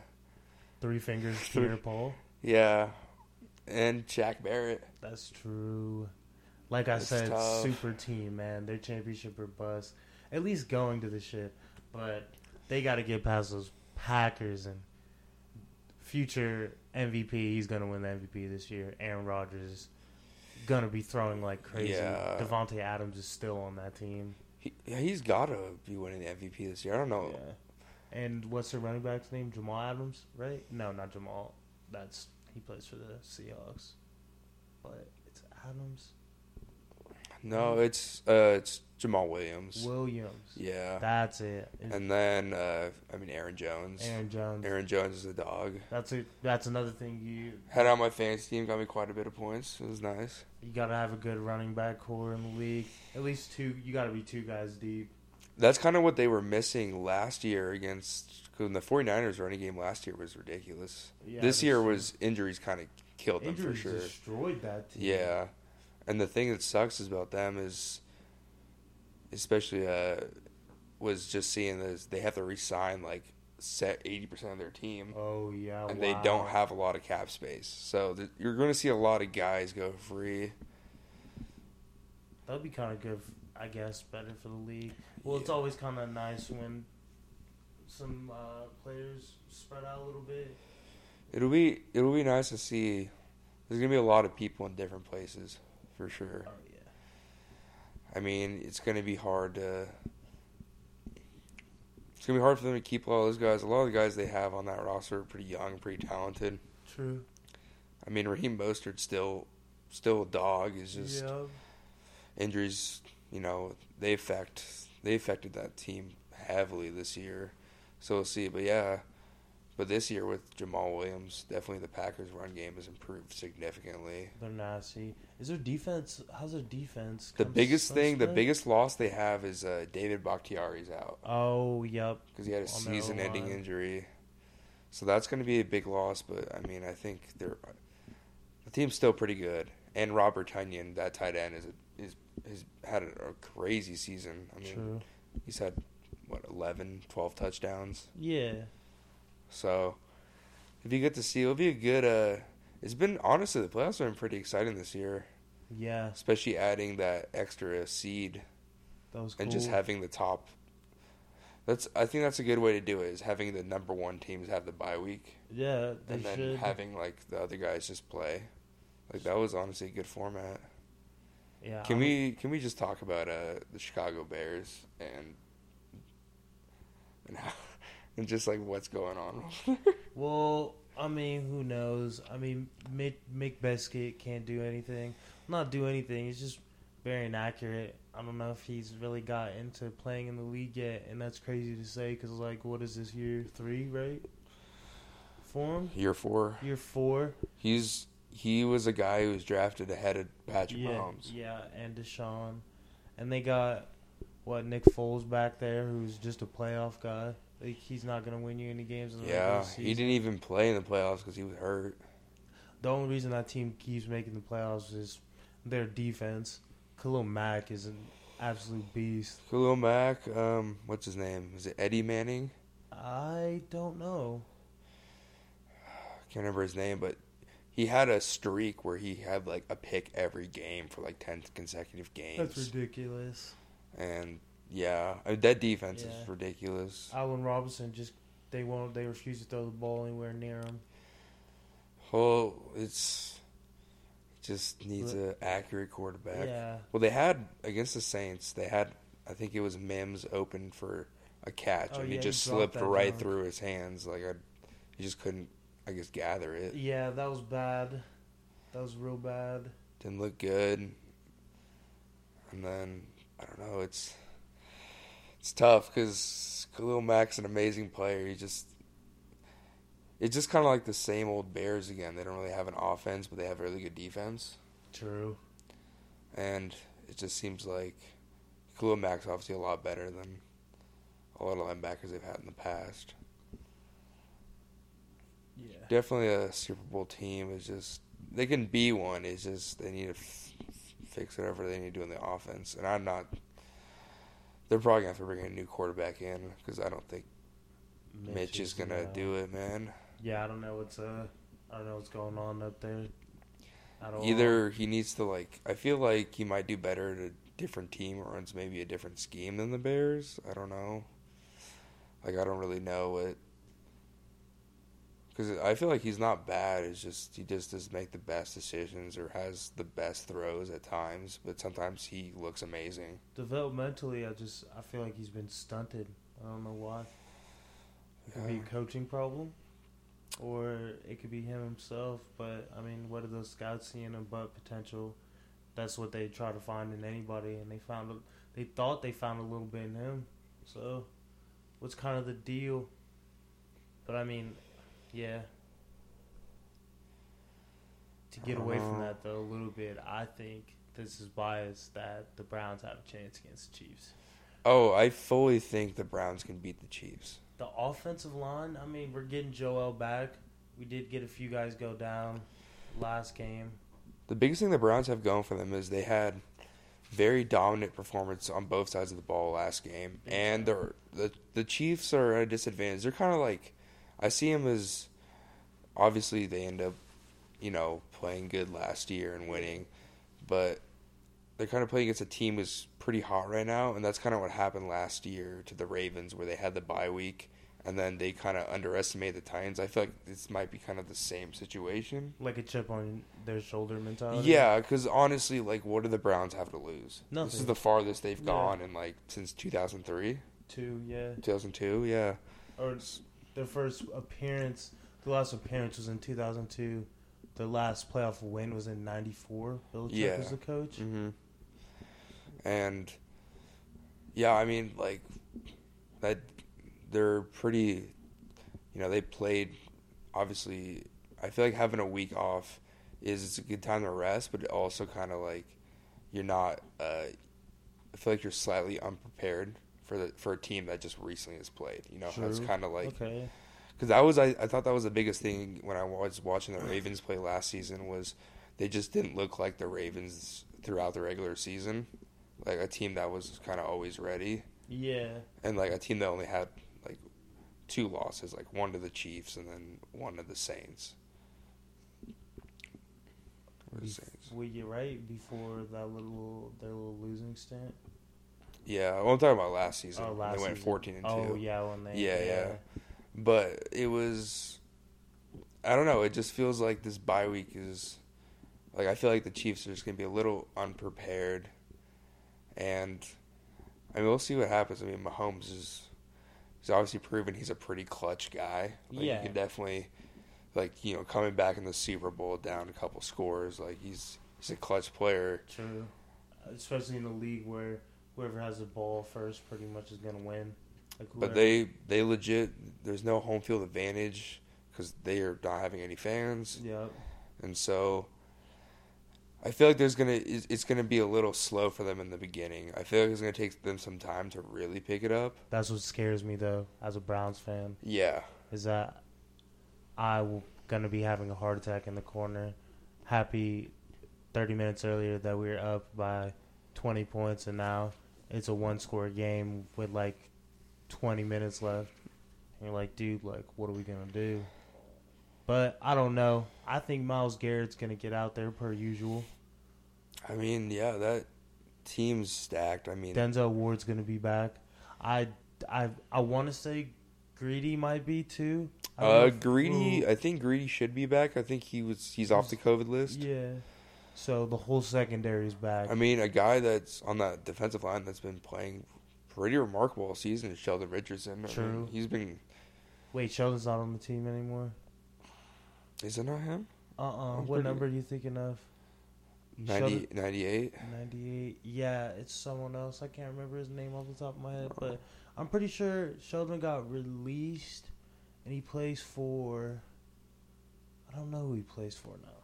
[SPEAKER 2] Three fingers, [LAUGHS] Pierre Paul.
[SPEAKER 1] yeah, and Shaq Barrett.
[SPEAKER 2] That's true. Like I said,
[SPEAKER 1] tough.
[SPEAKER 2] super team, man. Their championship or bust. At least going to the shit. But they got to get past those Packers and future MVP. He's going to win the MVP this year. Aaron Rodgers is going to be throwing like crazy.
[SPEAKER 1] Yeah.
[SPEAKER 2] Davante Adams is still on that team.
[SPEAKER 1] He, yeah, he's gotta be winning the MVP this year. I don't know.
[SPEAKER 2] Yeah. And what's the running back's name? Jamal Adams, right? No, not Jamal. That's he plays for the Seahawks. But it's Adams.
[SPEAKER 1] No, it's uh, it's Jamaal Williams.
[SPEAKER 2] Williams.
[SPEAKER 1] Yeah,
[SPEAKER 2] That's it. It's
[SPEAKER 1] and then uh, I mean Aaron Jones.
[SPEAKER 2] Aaron Jones.
[SPEAKER 1] Aaron Jones is a dog.
[SPEAKER 2] That's it. That's another thing you
[SPEAKER 1] Had on my fantasy team, got me quite a bit of points. It was nice.
[SPEAKER 2] you gotta have a good running back core in the league. At least two. You gotta be two guys deep.
[SPEAKER 1] That's kind of what they were missing last year against. Cause the 49ers running game last year was ridiculous.
[SPEAKER 2] Yeah,
[SPEAKER 1] this year was injuries kind of killed them for sure.
[SPEAKER 2] destroyed that team.
[SPEAKER 1] Yeah, and the thing that sucks is about them is, especially uh, was just seeing this they have to resign like set eighty percent of their team,
[SPEAKER 2] Oh yeah.
[SPEAKER 1] and they don't have a lot of cap space. So th- you're going to see a lot of guys go free.
[SPEAKER 2] That'd be kind of good. I guess better for the league. Well, it's always kind of nice when some uh, players spread out a little bit.
[SPEAKER 1] It'll be it'll be nice to see. There's gonna be a lot of people in different places, for sure.
[SPEAKER 2] Oh yeah.
[SPEAKER 1] I mean, it's gonna be hard to. It's gonna be hard for them to keep all those guys. A lot of the guys they have on that roster are pretty young, pretty talented.
[SPEAKER 2] True.
[SPEAKER 1] I mean, Raheem Mostert's still, still a dog. Is just
[SPEAKER 2] yeah.
[SPEAKER 1] injuries. You know, they affect they affected that team heavily this year. So we'll see. But yeah, but this year with Jamaal Williams, definitely the Packers' run game has improved significantly.
[SPEAKER 2] They're nasty. Is their defense? How's their defense?
[SPEAKER 1] The biggest thing, the biggest loss they have is uh, David Bakhtiari's out
[SPEAKER 2] Oh yep.
[SPEAKER 1] because he had a
[SPEAKER 2] On
[SPEAKER 1] season-ending injury. So that's going to be a big loss. But I mean, I think they're the team's still pretty good. And Robert Tonyan, that tight end, is a, is has had a, a crazy season. I mean,
[SPEAKER 2] True.
[SPEAKER 1] he's had what 11, 12 touchdowns.
[SPEAKER 2] Yeah.
[SPEAKER 1] So if you get to see, it'll be a good. Uh, it's been honestly the playoffs have been pretty exciting this year,
[SPEAKER 2] Yeah.
[SPEAKER 1] especially adding that extra seed
[SPEAKER 2] That was cool.
[SPEAKER 1] and just having the top. That's I think that's a good way to do it is having the number one teams have the bye week
[SPEAKER 2] Yeah, they
[SPEAKER 1] and then
[SPEAKER 2] should.
[SPEAKER 1] having like the other guys just play. Like that was honestly a good format.
[SPEAKER 2] yeah.
[SPEAKER 1] Can
[SPEAKER 2] I'm-
[SPEAKER 1] we can we just talk about uh, the Chicago Bears and and how [LAUGHS] and just like what's going on? [LAUGHS]
[SPEAKER 2] Well, I mean, who knows? I mean, Mick, Mick can't do anything. Not do anything. He's just very inaccurate. I don't know if he's really got into playing in the league yet, and that's crazy to say because, like, what is this year three, right? For him,
[SPEAKER 1] Year four,
[SPEAKER 2] year four.
[SPEAKER 1] he's he was a guy who was drafted ahead of Patrick
[SPEAKER 2] yeah,
[SPEAKER 1] Mahomes.
[SPEAKER 2] yeah, and Deshaun, and they got what Nick Foles back there, who's just a playoff guy. Like he's not gonna win you any games. In the
[SPEAKER 1] Yeah,
[SPEAKER 2] season.
[SPEAKER 1] he didn't even play in the playoffs because he was hurt.
[SPEAKER 2] The only reason that team keeps making the playoffs is their defense. Khalil Mack is an absolute beast.
[SPEAKER 1] Khalil Mack, um, what's his name? Is it Eddie Manning?
[SPEAKER 2] I don't know.
[SPEAKER 1] I can't remember his name, but he had a streak where he had like a pick every game for like ten consecutive games.
[SPEAKER 2] That's ridiculous.
[SPEAKER 1] And yeah, I mean, that defense
[SPEAKER 2] Yeah.
[SPEAKER 1] is ridiculous.
[SPEAKER 2] Allen Robinson just they won't they refuse to throw the ball anywhere near him.
[SPEAKER 1] Well, it's just needs an accurate quarterback.
[SPEAKER 2] Yeah.
[SPEAKER 1] Well, they had against the Saints. They had I think it was Wims open for a catch,
[SPEAKER 2] Oh,
[SPEAKER 1] and
[SPEAKER 2] yeah,
[SPEAKER 1] he
[SPEAKER 2] he
[SPEAKER 1] just
[SPEAKER 2] dropped
[SPEAKER 1] slipped right through his hands. Like I, he just couldn't, I guess, gather it.
[SPEAKER 2] Yeah, that was bad. That was real bad.
[SPEAKER 1] Didn't look good. And then I don't know. It's it's tough because Khalil Mack's an amazing player. He just it's just kind of like the same old Bears again. They don't really have an offense, but they have really good defense.
[SPEAKER 2] True.
[SPEAKER 1] And it just seems like Khalil Mack's obviously a lot better than a lot of linebackers they've had in the past.
[SPEAKER 2] Yeah.
[SPEAKER 1] Definitely a Super Bowl team is just they can be one. It's just they need to fix whatever they need to do in the offense. And I'm not. They're probably gonna have to bring a new quarterback in because I don't think Mitch, is gonna
[SPEAKER 2] uh,
[SPEAKER 1] do it, man.
[SPEAKER 2] Yeah, I don't know what's uh, I don't know what's going on up there.
[SPEAKER 1] Either he needs to like. I feel like he might do better at a different team or runs maybe a different scheme than the Bears. I don't know. Like I don't really know what. Because I feel like he's not bad. It's just he just doesn't make the best decisions or has the best throws at times. But sometimes he looks amazing.
[SPEAKER 2] developmentally, I just I feel like he's been stunted. I don't know why. It could be a coaching problem, or it could be him himself. But I mean, what are those scouts seeing him but potential? That's what they try to find in anybody, and they found a, they thought they found a little bit in him. So, what's kind of the deal? But I mean, yeah. To get away from
[SPEAKER 1] Uh,
[SPEAKER 2] that though a little bit, I think this is biased that the Browns have a chance against the Chiefs.
[SPEAKER 1] Oh, I fully think the Browns can beat the Chiefs.
[SPEAKER 2] The offensive line, I mean, we're getting Joel back. We did get a few guys go down last game.
[SPEAKER 1] The biggest thing the Browns have going for them is they had very dominant performance on both sides of the ball last game, and they're, the the Chiefs are at a disadvantage. They're kind of like I see them as obviously they end up you know playing good last year and winning, but they're kind of playing against a team who's pretty hot right now, and that's kind of what happened last year to the Ravens, where they had the bye week. And then they kind of underestimated the Titans. I feel like this might be kind of the same situation.
[SPEAKER 2] Like a chip on their shoulder mentality.
[SPEAKER 1] Yeah, because honestly, like, what do the Browns have to lose?
[SPEAKER 2] Nothing.
[SPEAKER 1] This is the farthest they've
[SPEAKER 2] Yeah.
[SPEAKER 1] gone in like since 2003,
[SPEAKER 2] Two, yeah.
[SPEAKER 1] 2002. Yeah,
[SPEAKER 2] Or it's their first appearance, the last appearance was in 2002. Their last playoff win was in 94. Belichick
[SPEAKER 1] Yeah.
[SPEAKER 2] was the coach.
[SPEAKER 1] hmm and yeah, I mean, like that. They're pretty. You know, they played. Obviously, I feel like having a week off is it's a good time to rest, but it also kind of like you're not. Uh, I feel like you're slightly unprepared for the for a team that just recently has played. You know, that's
[SPEAKER 2] True.
[SPEAKER 1] kind of like
[SPEAKER 2] okay.
[SPEAKER 1] because that was I, I thought that was the biggest thing when I was watching the Ravens play last season was they just didn't look like the Ravens throughout the regular season, like a team that was kind of always ready,
[SPEAKER 2] Yeah.
[SPEAKER 1] and like a team that only had like two losses, like one to the Chiefs and then one to the Saints.
[SPEAKER 2] Bef-
[SPEAKER 1] Saints.
[SPEAKER 2] Were you right before that little their little losing stint?
[SPEAKER 1] Yeah, well, I'm talking about last season.
[SPEAKER 2] Oh, last
[SPEAKER 1] they went
[SPEAKER 2] season.
[SPEAKER 1] 14 and
[SPEAKER 2] Oh
[SPEAKER 1] two.
[SPEAKER 2] yeah, when they
[SPEAKER 1] Yeah, yeah. but it was I don't know, it just feels like this bye week is like I feel like the Chiefs are just gonna be a little unprepared and I mean we'll see what happens. I mean Mahomes is he's obviously proven he's a pretty clutch guy. Like
[SPEAKER 2] Yeah.
[SPEAKER 1] you can definitely like, you know, coming back in the Super Bowl down a couple scores, like he's he's a clutch player.
[SPEAKER 2] True. Especially in a league where whoever has the ball first pretty much is gonna win. Like
[SPEAKER 1] But they they legit there's no home field advantage because they are not having any fans.
[SPEAKER 2] Yep.
[SPEAKER 1] And so, I feel like there's gonna it's it's gonna be a little slow for them in the beginning. I feel like it's gonna take them some time to really pick it up.
[SPEAKER 2] That's what scares me though, as a Browns fan,
[SPEAKER 1] Yeah,
[SPEAKER 2] is that I'm gonna be having a heart attack in the corner. Happy 30 minutes earlier that we were up by 20 points, and now it's a one score game with like 20 minutes left. And you're like, dude, like, what are we gonna do? But I don't know. I think Myles Garrett's gonna get out there per usual.
[SPEAKER 1] I mean, yeah, that team's stacked. I mean,
[SPEAKER 2] Denzel Ward's gonna be back. I I I want to say Greedy might be too.
[SPEAKER 1] Uh, Greedy.
[SPEAKER 2] well,
[SPEAKER 1] I think Greedy should be back. I think he was he's off the COVID list.
[SPEAKER 2] yeah. So the whole secondary is back.
[SPEAKER 1] I mean, a guy that's on that defensive line that's been playing pretty remarkable all season is Sheldon Richardson. I mean,
[SPEAKER 2] True.
[SPEAKER 1] he's been.
[SPEAKER 2] Wait, Sheldon's not on the team anymore.
[SPEAKER 1] Is it not him?
[SPEAKER 2] Uh uh
[SPEAKER 1] I'm
[SPEAKER 2] What
[SPEAKER 1] pretty-
[SPEAKER 2] number are you thinking of?
[SPEAKER 1] 90, 98?
[SPEAKER 2] 98. Yeah, it's someone else. I can't remember his name off the top of my head, but I'm pretty sure Sheldon got released and he plays for. I don't know who he plays for now.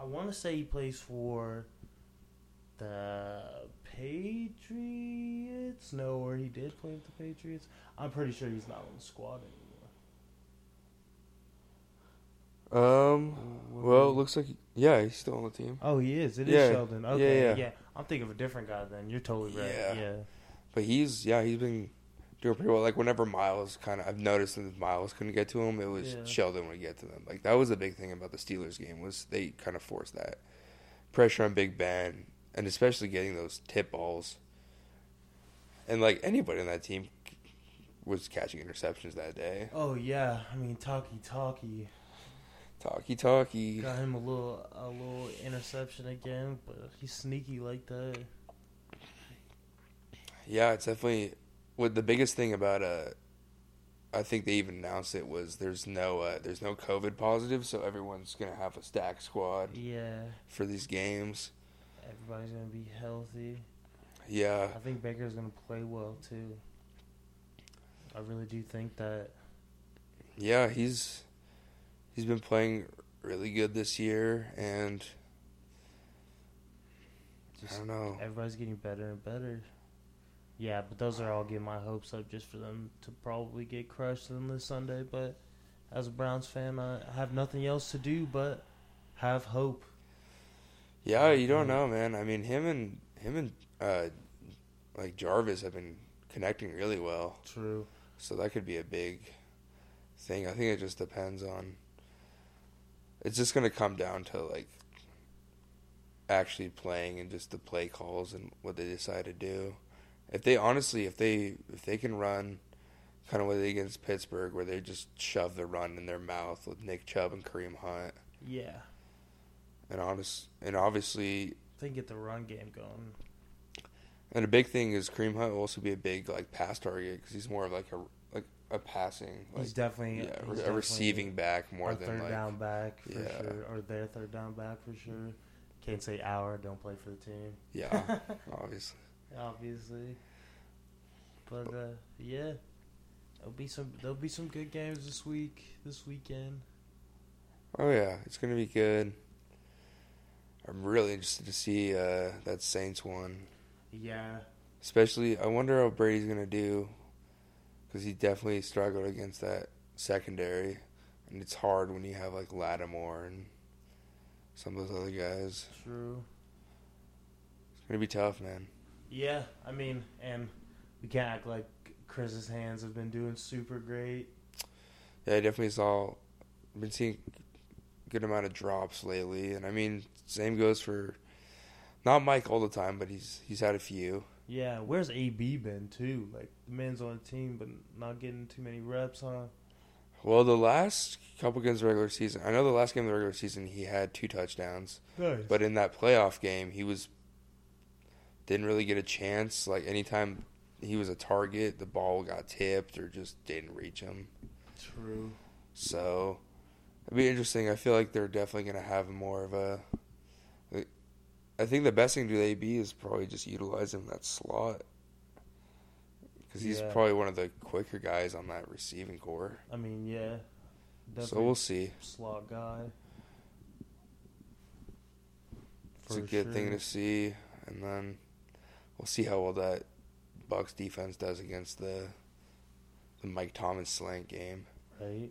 [SPEAKER 2] I want to say he plays for the Patriots. No, or he did play with the Patriots. I'm pretty sure he's not on the squad anymore.
[SPEAKER 1] Um. Well, it looks like yeah, he's still on the team.
[SPEAKER 2] Oh, he is. It is
[SPEAKER 1] Yeah.
[SPEAKER 2] Sheldon. Okay,
[SPEAKER 1] Yeah,
[SPEAKER 2] yeah,
[SPEAKER 1] yeah.
[SPEAKER 2] I'm thinking of a different guy. Then you're totally right.
[SPEAKER 1] Yeah.
[SPEAKER 2] Yeah.
[SPEAKER 1] But he's yeah, he's been doing pretty well. Like whenever Myles kind of, I've noticed that Myles couldn't get to him, it was
[SPEAKER 2] Yeah.
[SPEAKER 1] Sheldon would get to them. Like that was the big thing about the Steelers game was they kind of forced that pressure on Big Ben, and especially getting those tip balls. And like anybody on that team was catching interceptions that day.
[SPEAKER 2] Oh yeah. I mean, talkie talkie
[SPEAKER 1] Talkie talkie.
[SPEAKER 2] got him a little a little interception again, but he's sneaky like that.
[SPEAKER 1] Yeah, it's definitely. What the biggest thing about uh, I think they even announced it was there's no uh, there's no COVID positive, so everyone's gonna have a stack squad
[SPEAKER 2] Yeah.
[SPEAKER 1] for these games.
[SPEAKER 2] Everybody's gonna be healthy.
[SPEAKER 1] Yeah,
[SPEAKER 2] I think Baker's gonna play well too. I really do think that.
[SPEAKER 1] yeah, he's he's been playing really good this year, and I
[SPEAKER 2] Just
[SPEAKER 1] don't know.
[SPEAKER 2] everybody's getting better and better. Yeah, but those are all getting my hopes up just for them to probably get crushed on this Sunday. But as a Browns fan, I have nothing else to do but have hope.
[SPEAKER 1] Yeah, you don't know, man. I mean, him and him and uh, like Jarvis have been connecting really well.
[SPEAKER 2] True.
[SPEAKER 1] So that could be a big thing. I think it just depends on. It's just going to come down to like actually playing and just the play calls and what they decide to do. If they honestly, if they if they can run, kind of what they did against Pittsburgh, where they just shove the run in their mouth with Nick Chubb and Kareem Hunt,
[SPEAKER 2] Yeah.
[SPEAKER 1] and honest and obviously,
[SPEAKER 2] They can get the run game going.
[SPEAKER 1] and a big thing is Kareem Hunt will also be a big like pass target because he's more of like a like a passing like
[SPEAKER 2] he's definitely
[SPEAKER 1] yeah,
[SPEAKER 2] he's
[SPEAKER 1] a
[SPEAKER 2] definitely
[SPEAKER 1] receiving back more than
[SPEAKER 2] third
[SPEAKER 1] like
[SPEAKER 2] down back for
[SPEAKER 1] Yeah.
[SPEAKER 2] sure, or their third down back for sure. Can't say our. Don't play for the team.
[SPEAKER 1] yeah, [LAUGHS] obviously.
[SPEAKER 2] Obviously. But uh, yeah, there'll be some there'll be some good games this week, this weekend.
[SPEAKER 1] Oh yeah, it's gonna be good. I'm really interested to see uh, that Saints one,
[SPEAKER 2] Yeah,
[SPEAKER 1] especially. I wonder how Brady's gonna do, because he definitely struggled against that secondary, and it's hard when you have like Lattimore and some of those other guys.
[SPEAKER 2] true.
[SPEAKER 1] It's gonna be tough, man.
[SPEAKER 2] Yeah, I mean, and we can't act like Chris's hands have been doing super great.
[SPEAKER 1] Yeah, I definitely saw. Been seeing good amount of drops lately, and I mean, same goes for not Mike all the time, but he's he's had a few.
[SPEAKER 2] Yeah, where's AB been too? Like the man's on the team, but not getting too many reps, huh?
[SPEAKER 1] Well, the last couple games of the regular season, I know the last game of the regular season he had two touchdowns,
[SPEAKER 2] Nice.
[SPEAKER 1] but in that playoff game he was didn't really get a chance. Like anytime he was a target, the ball got tipped or just didn't reach him.
[SPEAKER 2] True.
[SPEAKER 1] So it'd be interesting. I feel like they're definitely going to have more of a. I think the best thing to do with AB is probably just utilize him that slot because he's
[SPEAKER 2] Yeah.
[SPEAKER 1] probably one of the quicker guys on that receiving core.
[SPEAKER 2] I mean, yeah.
[SPEAKER 1] So we'll see.
[SPEAKER 2] slot guy.
[SPEAKER 1] it's a
[SPEAKER 2] For
[SPEAKER 1] good thing to see, and then we'll see how well that Bucks defense does against the the Mike Thomas slant game.
[SPEAKER 2] right?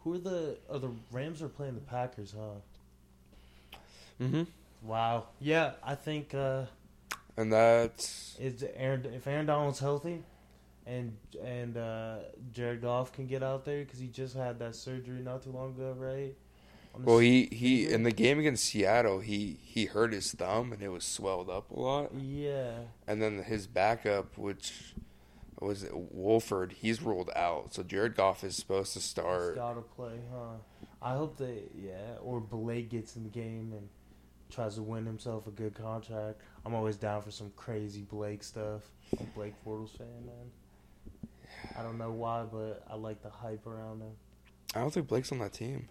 [SPEAKER 2] Who are the? Oh, the Rams are playing the Packers, huh?
[SPEAKER 1] Mm-hmm.
[SPEAKER 2] Wow. Yeah, I think uh,
[SPEAKER 1] And that's
[SPEAKER 2] is Aaron if Aaron Donald's healthy, and and uh, Jared Goff can get out there because he just had that surgery not too long ago, right?
[SPEAKER 1] Well, he he in the game against Seattle, he he hurt his thumb and it was swelled up a lot.
[SPEAKER 2] Yeah.
[SPEAKER 1] And then his backup, which was Wolford, he's ruled out. So Jared Goff is supposed to
[SPEAKER 2] He's
[SPEAKER 1] start.
[SPEAKER 2] gotta play, huh? I hope they, yeah, or Blake gets in the game and tries to win himself a good contract. I'm always down for some crazy Blake stuff. I'm a Blake Bortles fan, man. I don't know why, but I like the hype around him.
[SPEAKER 1] I don't think Blake's on that team.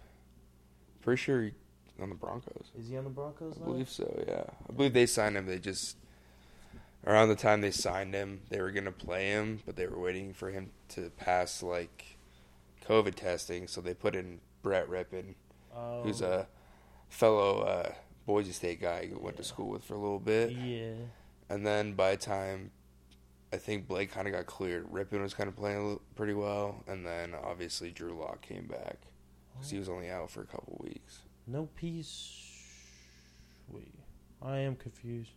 [SPEAKER 1] Pretty sure he, on the Broncos.
[SPEAKER 2] Is he on the Broncos
[SPEAKER 1] I
[SPEAKER 2] now?
[SPEAKER 1] believe so. Yeah, I believe they signed him. They just around the time they signed him, they were gonna play him, but they were waiting for him to pass like COVID testing. So they put in Brett Rypien,
[SPEAKER 2] Oh,
[SPEAKER 1] who's a fellow uh, Boise State guy who went to school with for a little bit.
[SPEAKER 2] yeah.
[SPEAKER 1] And then by the time I think Blake kind of got cleared, Rypien was kind of playing pretty well, and then obviously Drew Lock came back because he was only out for a couple weeks.
[SPEAKER 2] No peace. Wait, I am confused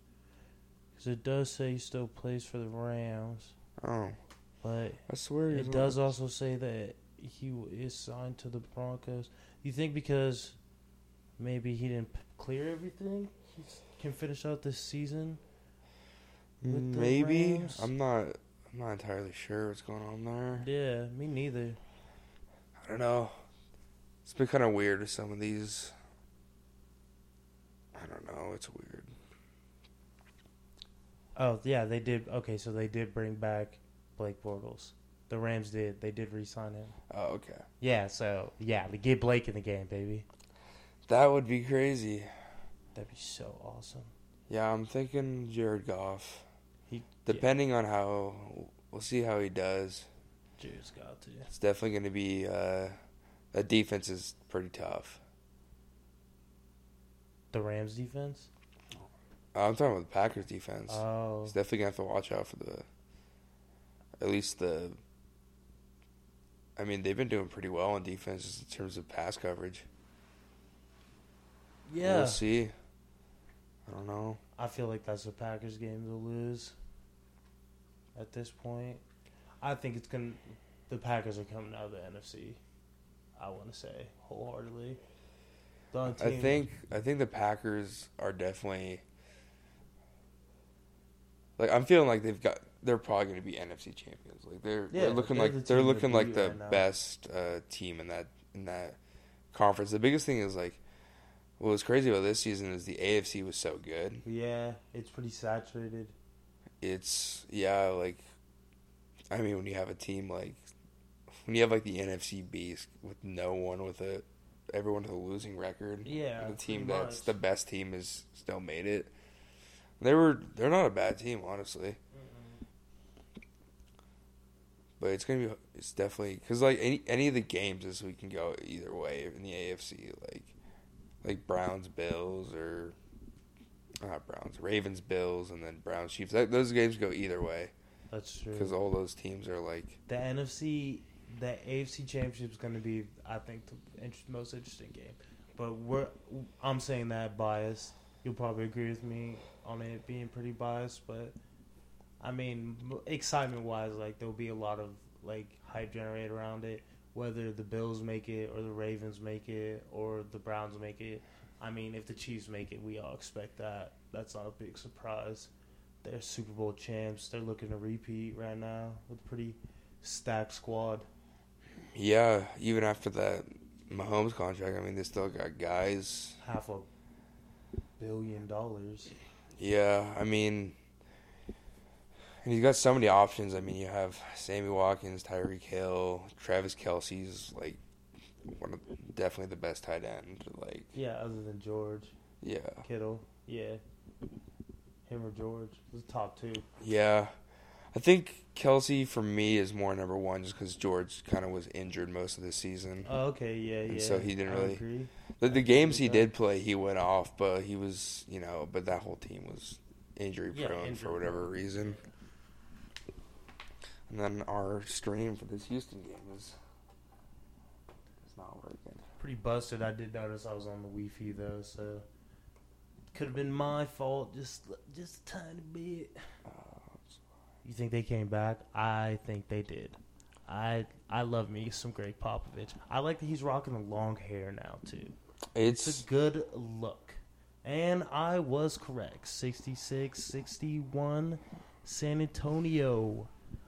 [SPEAKER 2] because it does say he still plays for the Rams,
[SPEAKER 1] Oh,
[SPEAKER 2] but
[SPEAKER 1] I swear
[SPEAKER 2] It does also say that he is signed to the Broncos. You think because maybe he didn't p- clear everything, he can finish out this season? with the
[SPEAKER 1] Maybe
[SPEAKER 2] Rams?
[SPEAKER 1] I'm not. I'm not entirely sure what's going on there.
[SPEAKER 2] Yeah, me neither.
[SPEAKER 1] I don't know. It's been kind of weird with some of these. I don't know. It's weird.
[SPEAKER 2] Oh yeah, they did. Okay, so they did bring back Blake Bortles. The Rams did. They did re-sign him.
[SPEAKER 1] Oh, okay.
[SPEAKER 2] Yeah. So yeah, they get Blake in the game, baby.
[SPEAKER 1] That would be crazy.
[SPEAKER 2] That'd be so awesome.
[SPEAKER 1] Yeah, I'm thinking Jared Goff.
[SPEAKER 2] He
[SPEAKER 1] Depending on how we'll see how he does.
[SPEAKER 2] Jared's got to.
[SPEAKER 1] It's definitely going to be. Uh, that defense is pretty tough.
[SPEAKER 2] The Rams defense.
[SPEAKER 1] Uh, I'm talking about the Packers defense.
[SPEAKER 2] Oh,
[SPEAKER 1] He's definitely gonna have to watch out for the, at least the. I mean, they've been doing pretty well on defense just in terms of pass coverage.
[SPEAKER 2] yeah.
[SPEAKER 1] we'll see. I don't know.
[SPEAKER 2] I feel like that's a Packers game to lose. At this point, I think it's gonna. The Packers are coming out of the NFC. I want to say wholeheartedly.
[SPEAKER 1] I think I think the Packers are definitely. Like I'm feeling like they've got they're probably going to be NFC champions. Like they're
[SPEAKER 2] Yeah,
[SPEAKER 1] they're looking
[SPEAKER 2] they're
[SPEAKER 1] like
[SPEAKER 2] the
[SPEAKER 1] they're looking like the
[SPEAKER 2] right
[SPEAKER 1] best uh, team in that in that conference. The biggest thing is like what was crazy about this season is the AFC was so good.
[SPEAKER 2] Yeah, it's pretty saturated.
[SPEAKER 1] It's yeah, like I mean when you have a team like when you have like the NFC beast with no one with a everyone with a losing record.
[SPEAKER 2] Yeah,
[SPEAKER 1] the team that's
[SPEAKER 2] much.
[SPEAKER 1] the best team is still made it. They were they're not a bad team honestly, but it's gonna be it's definitely because like any any of the games this week can go either way in the AFC like like Browns Bills or not Browns Ravens Bills and then Browns Chiefs that, those games go either way
[SPEAKER 2] That's true.
[SPEAKER 1] because all those teams are like
[SPEAKER 2] the NFC, the AFC Championship is going to be, I think, the inter- most interesting game. But we're, I'm saying that biased. You'll probably agree with me on it being pretty biased, but I mean, excitement wise, like there'll be a lot of like hype generated around it. Whether the Bills make it or the Ravens make it or the Browns make it, I mean, if the Chiefs make it, we all expect that. That's not a big surprise. They're Super Bowl champs. They're looking to repeat right now with a pretty stacked squad.
[SPEAKER 1] Yeah even after that Mahomes contract I mean they still got guys
[SPEAKER 2] Half a billion dollars.
[SPEAKER 1] Yeah, I mean, and he's got so many options. I mean, you have Sammy Watkins, Tyreek Hill, Travis Kelce's like one of definitely the best tight end. Like,
[SPEAKER 2] Yeah, other than George
[SPEAKER 1] yeah,
[SPEAKER 2] Kittle. Yeah. Him or George. The top two.
[SPEAKER 1] yeah. I think Kelce for me is more number one just because George kind of was injured most of the season.
[SPEAKER 2] Oh, okay, yeah,
[SPEAKER 1] And
[SPEAKER 2] yeah.
[SPEAKER 1] so he didn't
[SPEAKER 2] I
[SPEAKER 1] really-
[SPEAKER 2] agree.
[SPEAKER 1] The, the games he did play, he went off, but he was, you know, but that whole team was injury prone for whatever reason. And then our stream for this Houston game is it's not working.
[SPEAKER 2] Pretty busted. I did notice I was on the Wi-Fi though, so could have been my fault. Just just a tiny bit. Uh, You think they came back? I think they did. I I love me some Gregg Popovich. I like that he's rocking the long hair now too. It's
[SPEAKER 1] It's
[SPEAKER 2] a good look. And I was correct. 66 61 San Antonio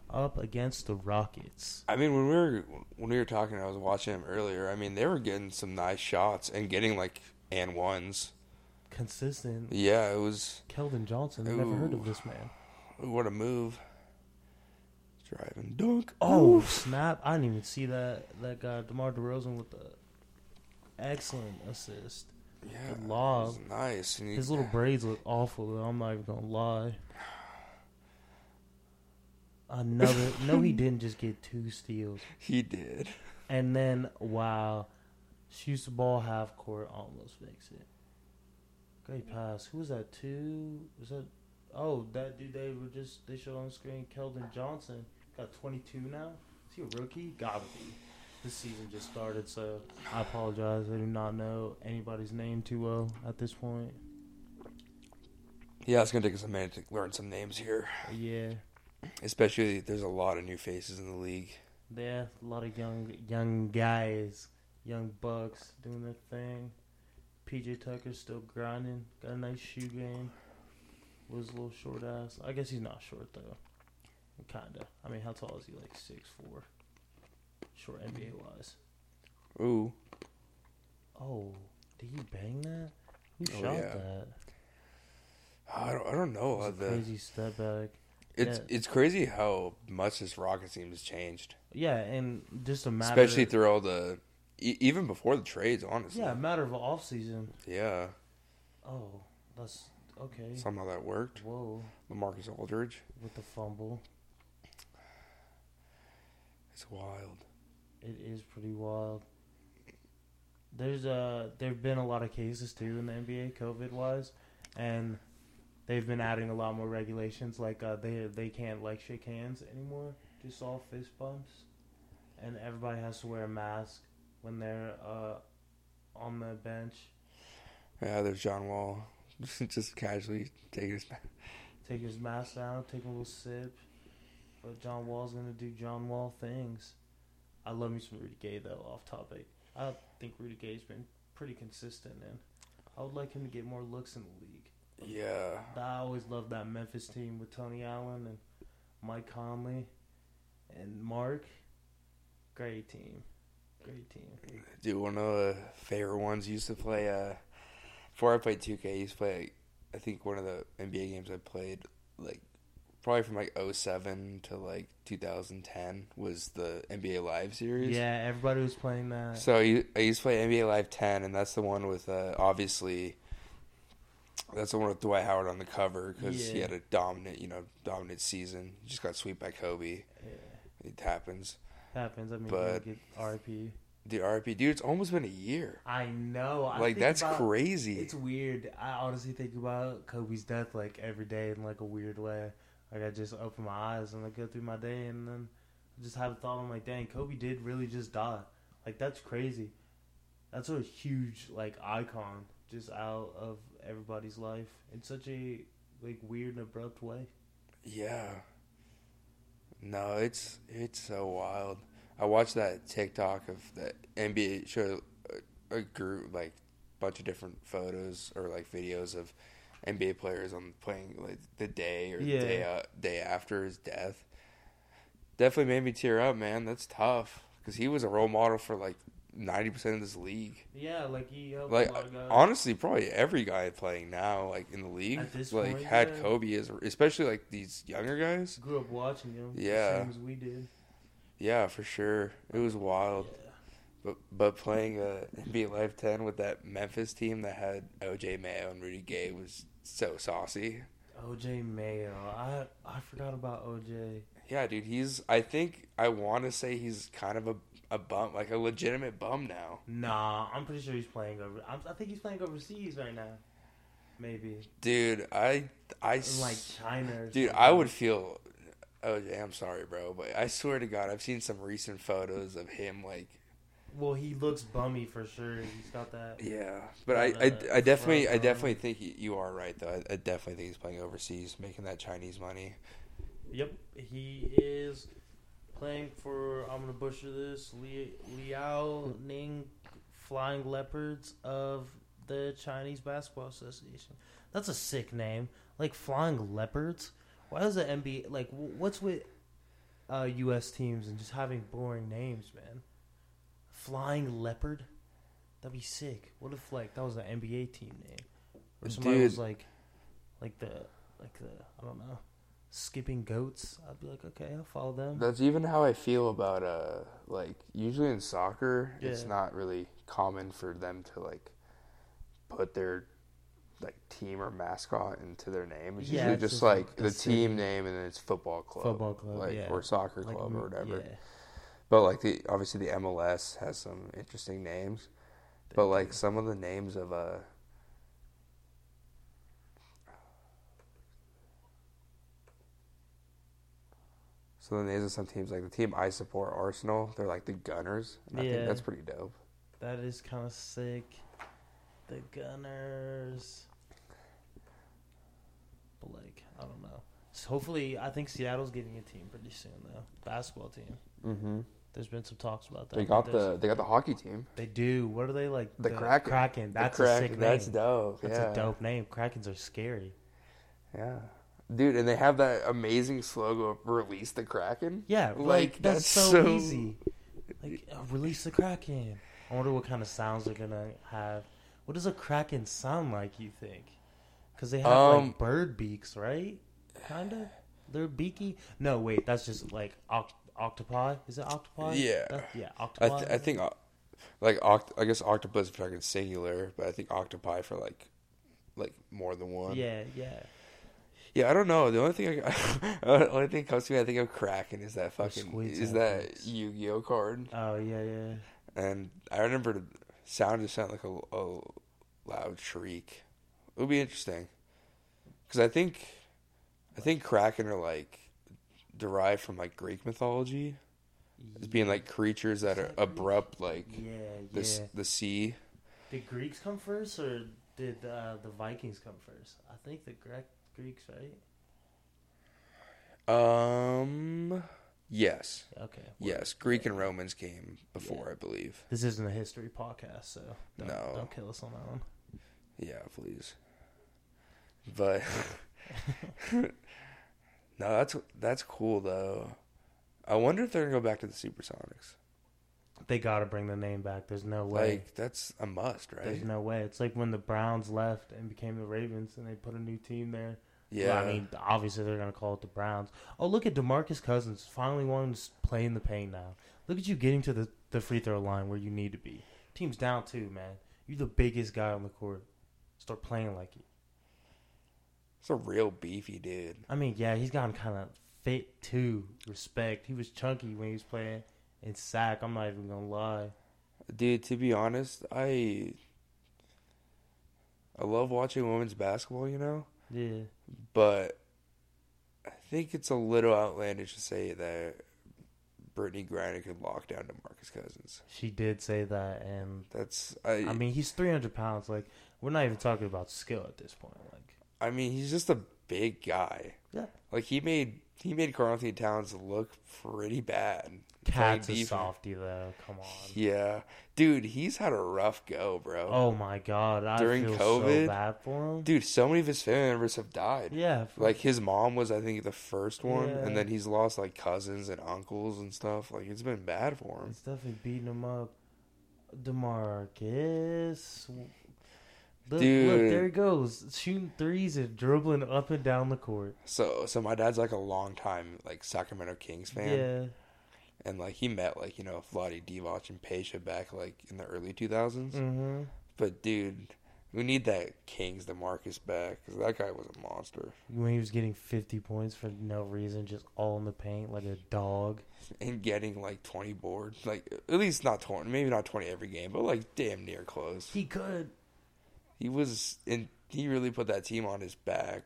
[SPEAKER 2] up against the Rockets.
[SPEAKER 1] I mean when we were when we were talking, I was watching him earlier. I mean they were getting some nice shots and getting like and ones.
[SPEAKER 2] Consistent.
[SPEAKER 1] Yeah, it was
[SPEAKER 2] Keldon Johnson. I've never heard of this man.
[SPEAKER 1] What a move. Driving dunk.
[SPEAKER 2] Oh
[SPEAKER 1] Oof.
[SPEAKER 2] snap! I didn't even see that that guy Demar Derozan with the excellent assist.
[SPEAKER 1] yeah,
[SPEAKER 2] good lob.
[SPEAKER 1] nice. He-
[SPEAKER 2] His little braids look awful. Though. I'm not even gonna lie. Another [LAUGHS] no, he didn't just get two steals,
[SPEAKER 1] he did.
[SPEAKER 2] and then wow, shoots the ball half court, almost makes it. Great pass. Who was that? Two? Was that? Oh, that dude they were just they showed on screen. Keldon Johnson got 22 now. Is he a rookie? Gotta be. This season just started, so I apologize. I do not know anybody's name too well at this point.
[SPEAKER 1] Yeah, it's gonna take us a minute to learn some names here.
[SPEAKER 2] Yeah,
[SPEAKER 1] Especially there's a lot of new faces in the league.
[SPEAKER 2] yeah, a lot of young young guys, young bucks doing their thing. PJ Tucker's still grinding. Got a nice shoe game. Was a little short ass. I guess he's not short though. Kinda. I mean, how tall is he? Like six four. Short NBA wise.
[SPEAKER 1] Ooh,
[SPEAKER 2] Oh, did he bang that? Who
[SPEAKER 1] Oh,
[SPEAKER 2] shot
[SPEAKER 1] yeah.
[SPEAKER 2] that?
[SPEAKER 1] I don't, I don't know.
[SPEAKER 2] A
[SPEAKER 1] the,
[SPEAKER 2] crazy step back.
[SPEAKER 1] it's
[SPEAKER 2] yeah.
[SPEAKER 1] it's crazy how much this Rocket team has changed,
[SPEAKER 2] Yeah, and just a matter.
[SPEAKER 1] especially through all the even before the trades. Honestly,
[SPEAKER 2] yeah, a matter of off season.
[SPEAKER 1] yeah.
[SPEAKER 2] Oh, that's okay.
[SPEAKER 1] Somehow that worked.
[SPEAKER 2] Whoa,
[SPEAKER 1] Lamarcus Aldridge,
[SPEAKER 2] with the fumble,
[SPEAKER 1] it's wild.
[SPEAKER 2] it is pretty wild. There's uh there've been a lot of cases too in the NBA, COVID wise, and they've been adding a lot more regulations. Like uh, they they can't like shake hands anymore, just all fist bumps, and everybody has to wear a mask when they're uh on the bench.
[SPEAKER 1] Yeah, there's John Wall, [LAUGHS] just casually taking his.
[SPEAKER 2] take his mask down, take a little sip. But John Wall's gonna do John Wall things. I love me some Rudy Gay though. Off topic, I think Rudy Gay's been pretty consistent, and I would like him to get more looks in the league.
[SPEAKER 1] Yeah,
[SPEAKER 2] I always loved that Memphis team with Tony Allen and Mike Conley and Marc. Great team, great team.
[SPEAKER 1] dude. One of the favorite ones used to play. Uh, before I played 2K, I used to play. I think one of the NBA games I played, like probably from like 07 to like 2010, was the NBA Live series.
[SPEAKER 2] Yeah, everybody was playing that.
[SPEAKER 1] So I used to play NBA Live 10, and that's the one with uh, obviously. That's the one with Dwight Howard on the cover because he had a dominant, you know, dominant season. He just got swept by Kobe.
[SPEAKER 2] Yeah,
[SPEAKER 1] It happens.
[SPEAKER 2] happens. I mean,
[SPEAKER 1] But-
[SPEAKER 2] get RP.
[SPEAKER 1] The RP, dude, it's almost been a year.
[SPEAKER 2] I know. I
[SPEAKER 1] like that's
[SPEAKER 2] about-
[SPEAKER 1] crazy.
[SPEAKER 2] It's weird. I honestly think about Kobe's death like every day in like a weird way. Like I just open my eyes and I go through my day and then I just have a thought. I'm like, dang, Kobe did really just die. Like that's crazy. That's a huge like icon just out of everybody's life in such a like weird and abrupt way.
[SPEAKER 1] Yeah. No, it's it's so wild. I watched that TikTok of the NBA show a, a group like bunch of different photos or like videos of NBA players on playing like the day or
[SPEAKER 2] Yeah.
[SPEAKER 1] the day uh, day after his death. Definitely made me tear up, man. That's tough because he was a role model for like ninety percent of this league.
[SPEAKER 2] Yeah, like he helped
[SPEAKER 1] Like
[SPEAKER 2] a lot of guys.
[SPEAKER 1] honestly, probably every guy playing now, like in the league,
[SPEAKER 2] At this
[SPEAKER 1] like
[SPEAKER 2] point,
[SPEAKER 1] had
[SPEAKER 2] yeah.
[SPEAKER 1] Kobe as, especially like these younger guys.
[SPEAKER 2] grew up watching him.
[SPEAKER 1] Yeah.
[SPEAKER 2] same as we did.
[SPEAKER 1] Yeah, for sure. It was wild.
[SPEAKER 2] Yeah.
[SPEAKER 1] But but playing uh, NBA Live 10 with that Memphis team that had OJ Mayo and Rudy Gay was so saucy.
[SPEAKER 2] OJ Mayo. I I forgot about OJ.
[SPEAKER 1] Yeah, dude, he's. I think I want to say he's kind of a a bum, like a legitimate bum now.
[SPEAKER 2] Nah, I'm pretty sure he's playing over. I'm, I think he's playing overseas right now. Maybe
[SPEAKER 1] Dude, I I
[SPEAKER 2] in like China.
[SPEAKER 1] Dude,
[SPEAKER 2] something.
[SPEAKER 1] I would feel. Oh, yeah, I'm sorry, bro, but I swear to God, I've seen some recent photos of him like.
[SPEAKER 2] Well, he looks bummy for sure. He's got that.
[SPEAKER 1] Yeah, but I, I, I definitely, I definitely think you- you are right though. I, I definitely think he's playing overseas, making that Chinese money.
[SPEAKER 2] Yep, he is playing for. I'm gonna butcher this. Li, Liao Ning Flying Leopards of the Chinese Basketball Association. That's a sick name. Like Flying Leopards. Why does the NBA like? What's with uh, U.S. teams and just having boring names, man? Flying Leopard. That'd be sick. What if like that was an NBA team name, or somebody
[SPEAKER 1] Dude.
[SPEAKER 2] was like, like the like the I don't know, skipping goats? I'd be like, okay, I'll follow them.
[SPEAKER 1] That's even how I feel about uh like usually in soccer, it's not really common for them to like put their like team or mascot into their name. It's
[SPEAKER 2] Yeah,
[SPEAKER 1] usually
[SPEAKER 2] it's
[SPEAKER 1] just,
[SPEAKER 2] just
[SPEAKER 1] like
[SPEAKER 2] the
[SPEAKER 1] the team name and then it's football club,
[SPEAKER 2] Football club,
[SPEAKER 1] like
[SPEAKER 2] yeah.
[SPEAKER 1] or soccer
[SPEAKER 2] Like,
[SPEAKER 1] club or whatever.
[SPEAKER 2] Yeah,
[SPEAKER 1] But like the obviously the MLS has some interesting names. But like some of the names of uh So the names of some teams, like the team I support, Arsenal, they're like the Gunners. And I think that's pretty dope.
[SPEAKER 2] that is kind of sick. The Gunners. But like, I don't know. So hopefully, I think Seattle's getting a team pretty soon though. Basketball team.
[SPEAKER 1] Mm-hmm.
[SPEAKER 2] There's been some talks about that.
[SPEAKER 1] They got the they got the hockey team.
[SPEAKER 2] They do. What are they like?
[SPEAKER 1] The Kraken.
[SPEAKER 2] Kraken. That's
[SPEAKER 1] the
[SPEAKER 2] a sick name.
[SPEAKER 1] That's dope.
[SPEAKER 2] That's
[SPEAKER 1] yeah.
[SPEAKER 2] a dope name. Krakens are scary.
[SPEAKER 1] Yeah. Dude, and they have that amazing slogan of release the Kraken.
[SPEAKER 2] Yeah, like,
[SPEAKER 1] Like,
[SPEAKER 2] that's,
[SPEAKER 1] that's
[SPEAKER 2] so,
[SPEAKER 1] so-
[SPEAKER 2] easy. Like [LAUGHS] uh, release the Kraken. I wonder what kind of sounds they're gonna have. What does a Kraken sound like? You think? Because they have
[SPEAKER 1] Um,
[SPEAKER 2] like bird beaks, right? Kinda. They're beaky. No, wait, that's just like oct- octopi. Is it octopi?
[SPEAKER 1] Yeah.
[SPEAKER 2] That- yeah,
[SPEAKER 1] I
[SPEAKER 2] octopi.
[SPEAKER 1] th- I think uh, like oct- I guess octopus is fucking singular, but I think octopi for like like more than one.
[SPEAKER 2] Yeah, yeah.
[SPEAKER 1] Yeah, I don't know. The only thing I [LAUGHS] the only thing that comes to me, I think of Kraken is that fucking is that. Yu-Gi-Oh card,
[SPEAKER 2] Oh yeah, yeah.
[SPEAKER 1] and I remember the sound just sounded like a, a loud shriek. It would be interesting because I think I think Kraken are like derived from like Greek mythology as being like creatures that are abrupt like
[SPEAKER 2] Yeah,
[SPEAKER 1] the
[SPEAKER 2] yeah.
[SPEAKER 1] the sea.
[SPEAKER 2] Did Greeks come first, or did uh, the Vikings come first? I think the Gre- Greeks, right?
[SPEAKER 1] Um. Yes.
[SPEAKER 2] Okay.
[SPEAKER 1] Yes. Greek and Romans came before, I believe.
[SPEAKER 2] This isn't a history podcast, so don't,
[SPEAKER 1] No.
[SPEAKER 2] don't kill us on that one.
[SPEAKER 1] Yeah, please. But [LAUGHS] no, that's that's cool though. I wonder if they're gonna go back to the Supersonics.
[SPEAKER 2] They got to bring the name back. There's no way.
[SPEAKER 1] Like that's a must, right?
[SPEAKER 2] There's no way. It's like when the Browns left and became the Ravens, and they put a new team there.
[SPEAKER 1] yeah.
[SPEAKER 2] Well, I mean, obviously they're gonna call it the Browns. Oh, look at Demarcus Cousins finally wanting to play in the paint now. Look at you getting to the the free throw line where you need to be. Team's down too, man. You're the biggest guy on the court. Start playing like it.
[SPEAKER 1] It's a real beefy dude.
[SPEAKER 2] I mean, yeah, he's gotten kind of fit too. Respect. He was chunky when he was playing in Sac. I'm not even gonna lie.
[SPEAKER 1] Dude, to be honest, I I love watching women's basketball, you know,
[SPEAKER 2] Yeah.
[SPEAKER 1] but I think it's a little outlandish to say that Brittney Griner could lock down DeMarcus Cousins.
[SPEAKER 2] She did say that, and
[SPEAKER 1] That's I.
[SPEAKER 2] I mean, he's 300 pounds. Like, we're not even talking about skill at this point. Like,
[SPEAKER 1] I mean, he's just a big guy.
[SPEAKER 2] Yeah.
[SPEAKER 1] Like he made he made Karl Anthony Towns look pretty bad.
[SPEAKER 2] KAT's a softy though. Come on.
[SPEAKER 1] Yeah, dude, he's had a rough go, bro.
[SPEAKER 2] Oh my god, I
[SPEAKER 1] During
[SPEAKER 2] feel
[SPEAKER 1] COVID?
[SPEAKER 2] so bad for him.
[SPEAKER 1] Dude, so many of his family members have died.
[SPEAKER 2] Yeah, for-
[SPEAKER 1] Like his mom was, I think, the first one,
[SPEAKER 2] Yeah.
[SPEAKER 1] and then he's lost like cousins and uncles and stuff. Like it's been bad for him.
[SPEAKER 2] it's definitely beating him up. Demarcus, look, look, there he goes, shooting threes and dribbling up and down the court.
[SPEAKER 1] So, so my dad's like a long time like Sacramento Kings fan,
[SPEAKER 2] Yeah,
[SPEAKER 1] and like he met like you know Vlade Divac and Peja back like in the early two thousands.
[SPEAKER 2] mm-hmm.
[SPEAKER 1] But dude, We need that Kings Demarcus back because that guy was a monster.
[SPEAKER 2] When he was getting 50 points for no reason, just all in the paint like a dog.
[SPEAKER 1] And getting like 20 boards. Like, at least not 20. Maybe not 20 every game, but like damn near close.
[SPEAKER 2] He could.
[SPEAKER 1] He was, and he really put that team on his back.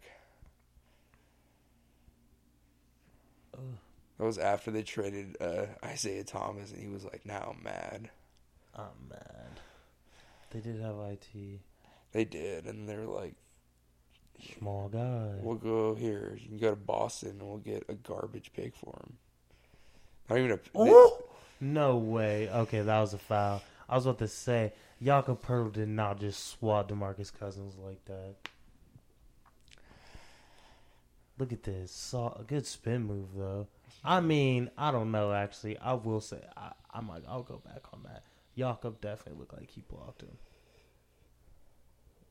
[SPEAKER 2] Ugh.
[SPEAKER 1] That was after they traded uh, Isaiah Thomas, and he was like, now I'm mad.
[SPEAKER 2] I'm mad. They did have IT.
[SPEAKER 1] They did, and they're like,
[SPEAKER 2] Small guy.
[SPEAKER 1] we'll go here. You can go to Boston, and we'll get a garbage pick for him. Not even a.
[SPEAKER 2] Oh! No way. Okay, that was a foul. I was about to say, Jakob Poeltl did not just swat DeMarcus Cousins like that. Look at this. Saw a good spin move though. I mean, I don't know actually. I will say I, I'm like I'll go back on that. Jakob definitely looked like he blocked him.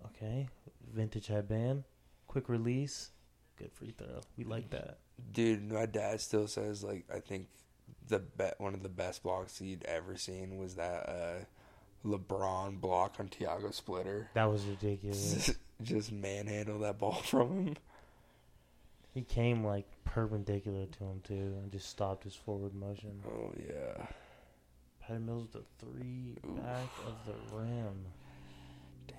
[SPEAKER 2] Okay, vintage headband, quick release, good free throw. We like that.
[SPEAKER 1] Dude, my dad still says like I think the bet one of the best blocks he'd ever seen was that uh, LeBron block on Tiago Splitter.
[SPEAKER 2] That was ridiculous. [LAUGHS]
[SPEAKER 1] Just manhandle that ball from him.
[SPEAKER 2] He came like perpendicular to him too, and just stopped his forward motion.
[SPEAKER 1] Oh yeah.
[SPEAKER 2] Patty Mills with the three
[SPEAKER 1] Oof.
[SPEAKER 2] back of the rim.
[SPEAKER 1] Damn.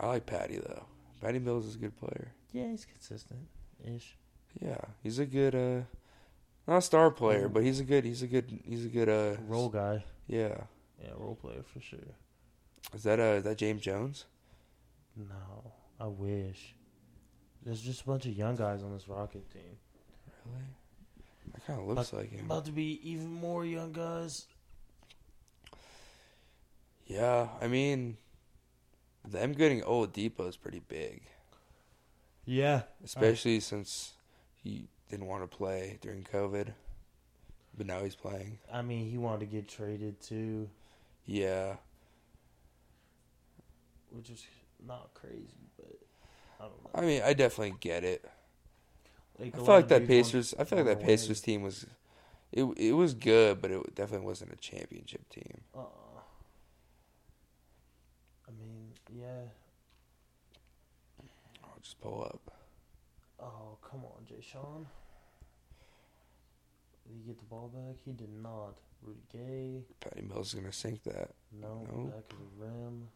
[SPEAKER 1] I like Patty though. Patty Mills is a good player.
[SPEAKER 2] Yeah, he's consistent ish.
[SPEAKER 1] Yeah, he's a good uh not a star player, but he's a good he's a good he's a good uh
[SPEAKER 2] Role guy.
[SPEAKER 1] Yeah.
[SPEAKER 2] Yeah, role player for sure.
[SPEAKER 1] Is that uh is that James Jones?
[SPEAKER 2] No, I wish. There's just a bunch of young guys on this Rocket team.
[SPEAKER 1] Really? That kind of looks like him.
[SPEAKER 2] About to be even more young guys.
[SPEAKER 1] Yeah, I mean, them getting Oladipo is pretty big,
[SPEAKER 2] Yeah.
[SPEAKER 1] especially since he didn't want to play during COVID, but now he's playing.
[SPEAKER 2] I mean, he wanted to get traded too,
[SPEAKER 1] Yeah,
[SPEAKER 2] which is not crazy, but I don't know.
[SPEAKER 1] I mean, I definitely get it.
[SPEAKER 2] Like,
[SPEAKER 1] I feel like that Pacers. I feel like that. Pacers team was, it it was good, but it definitely wasn't a championship team.
[SPEAKER 2] Uh-uh. I mean, yeah.
[SPEAKER 1] I'll just pull up.
[SPEAKER 2] Oh, come on, Jae'Sean. Did he get the ball back? He did not. Rudy Gay.
[SPEAKER 1] Patty Mills is gonna sink that.
[SPEAKER 2] No,
[SPEAKER 1] No.
[SPEAKER 2] back of the rim.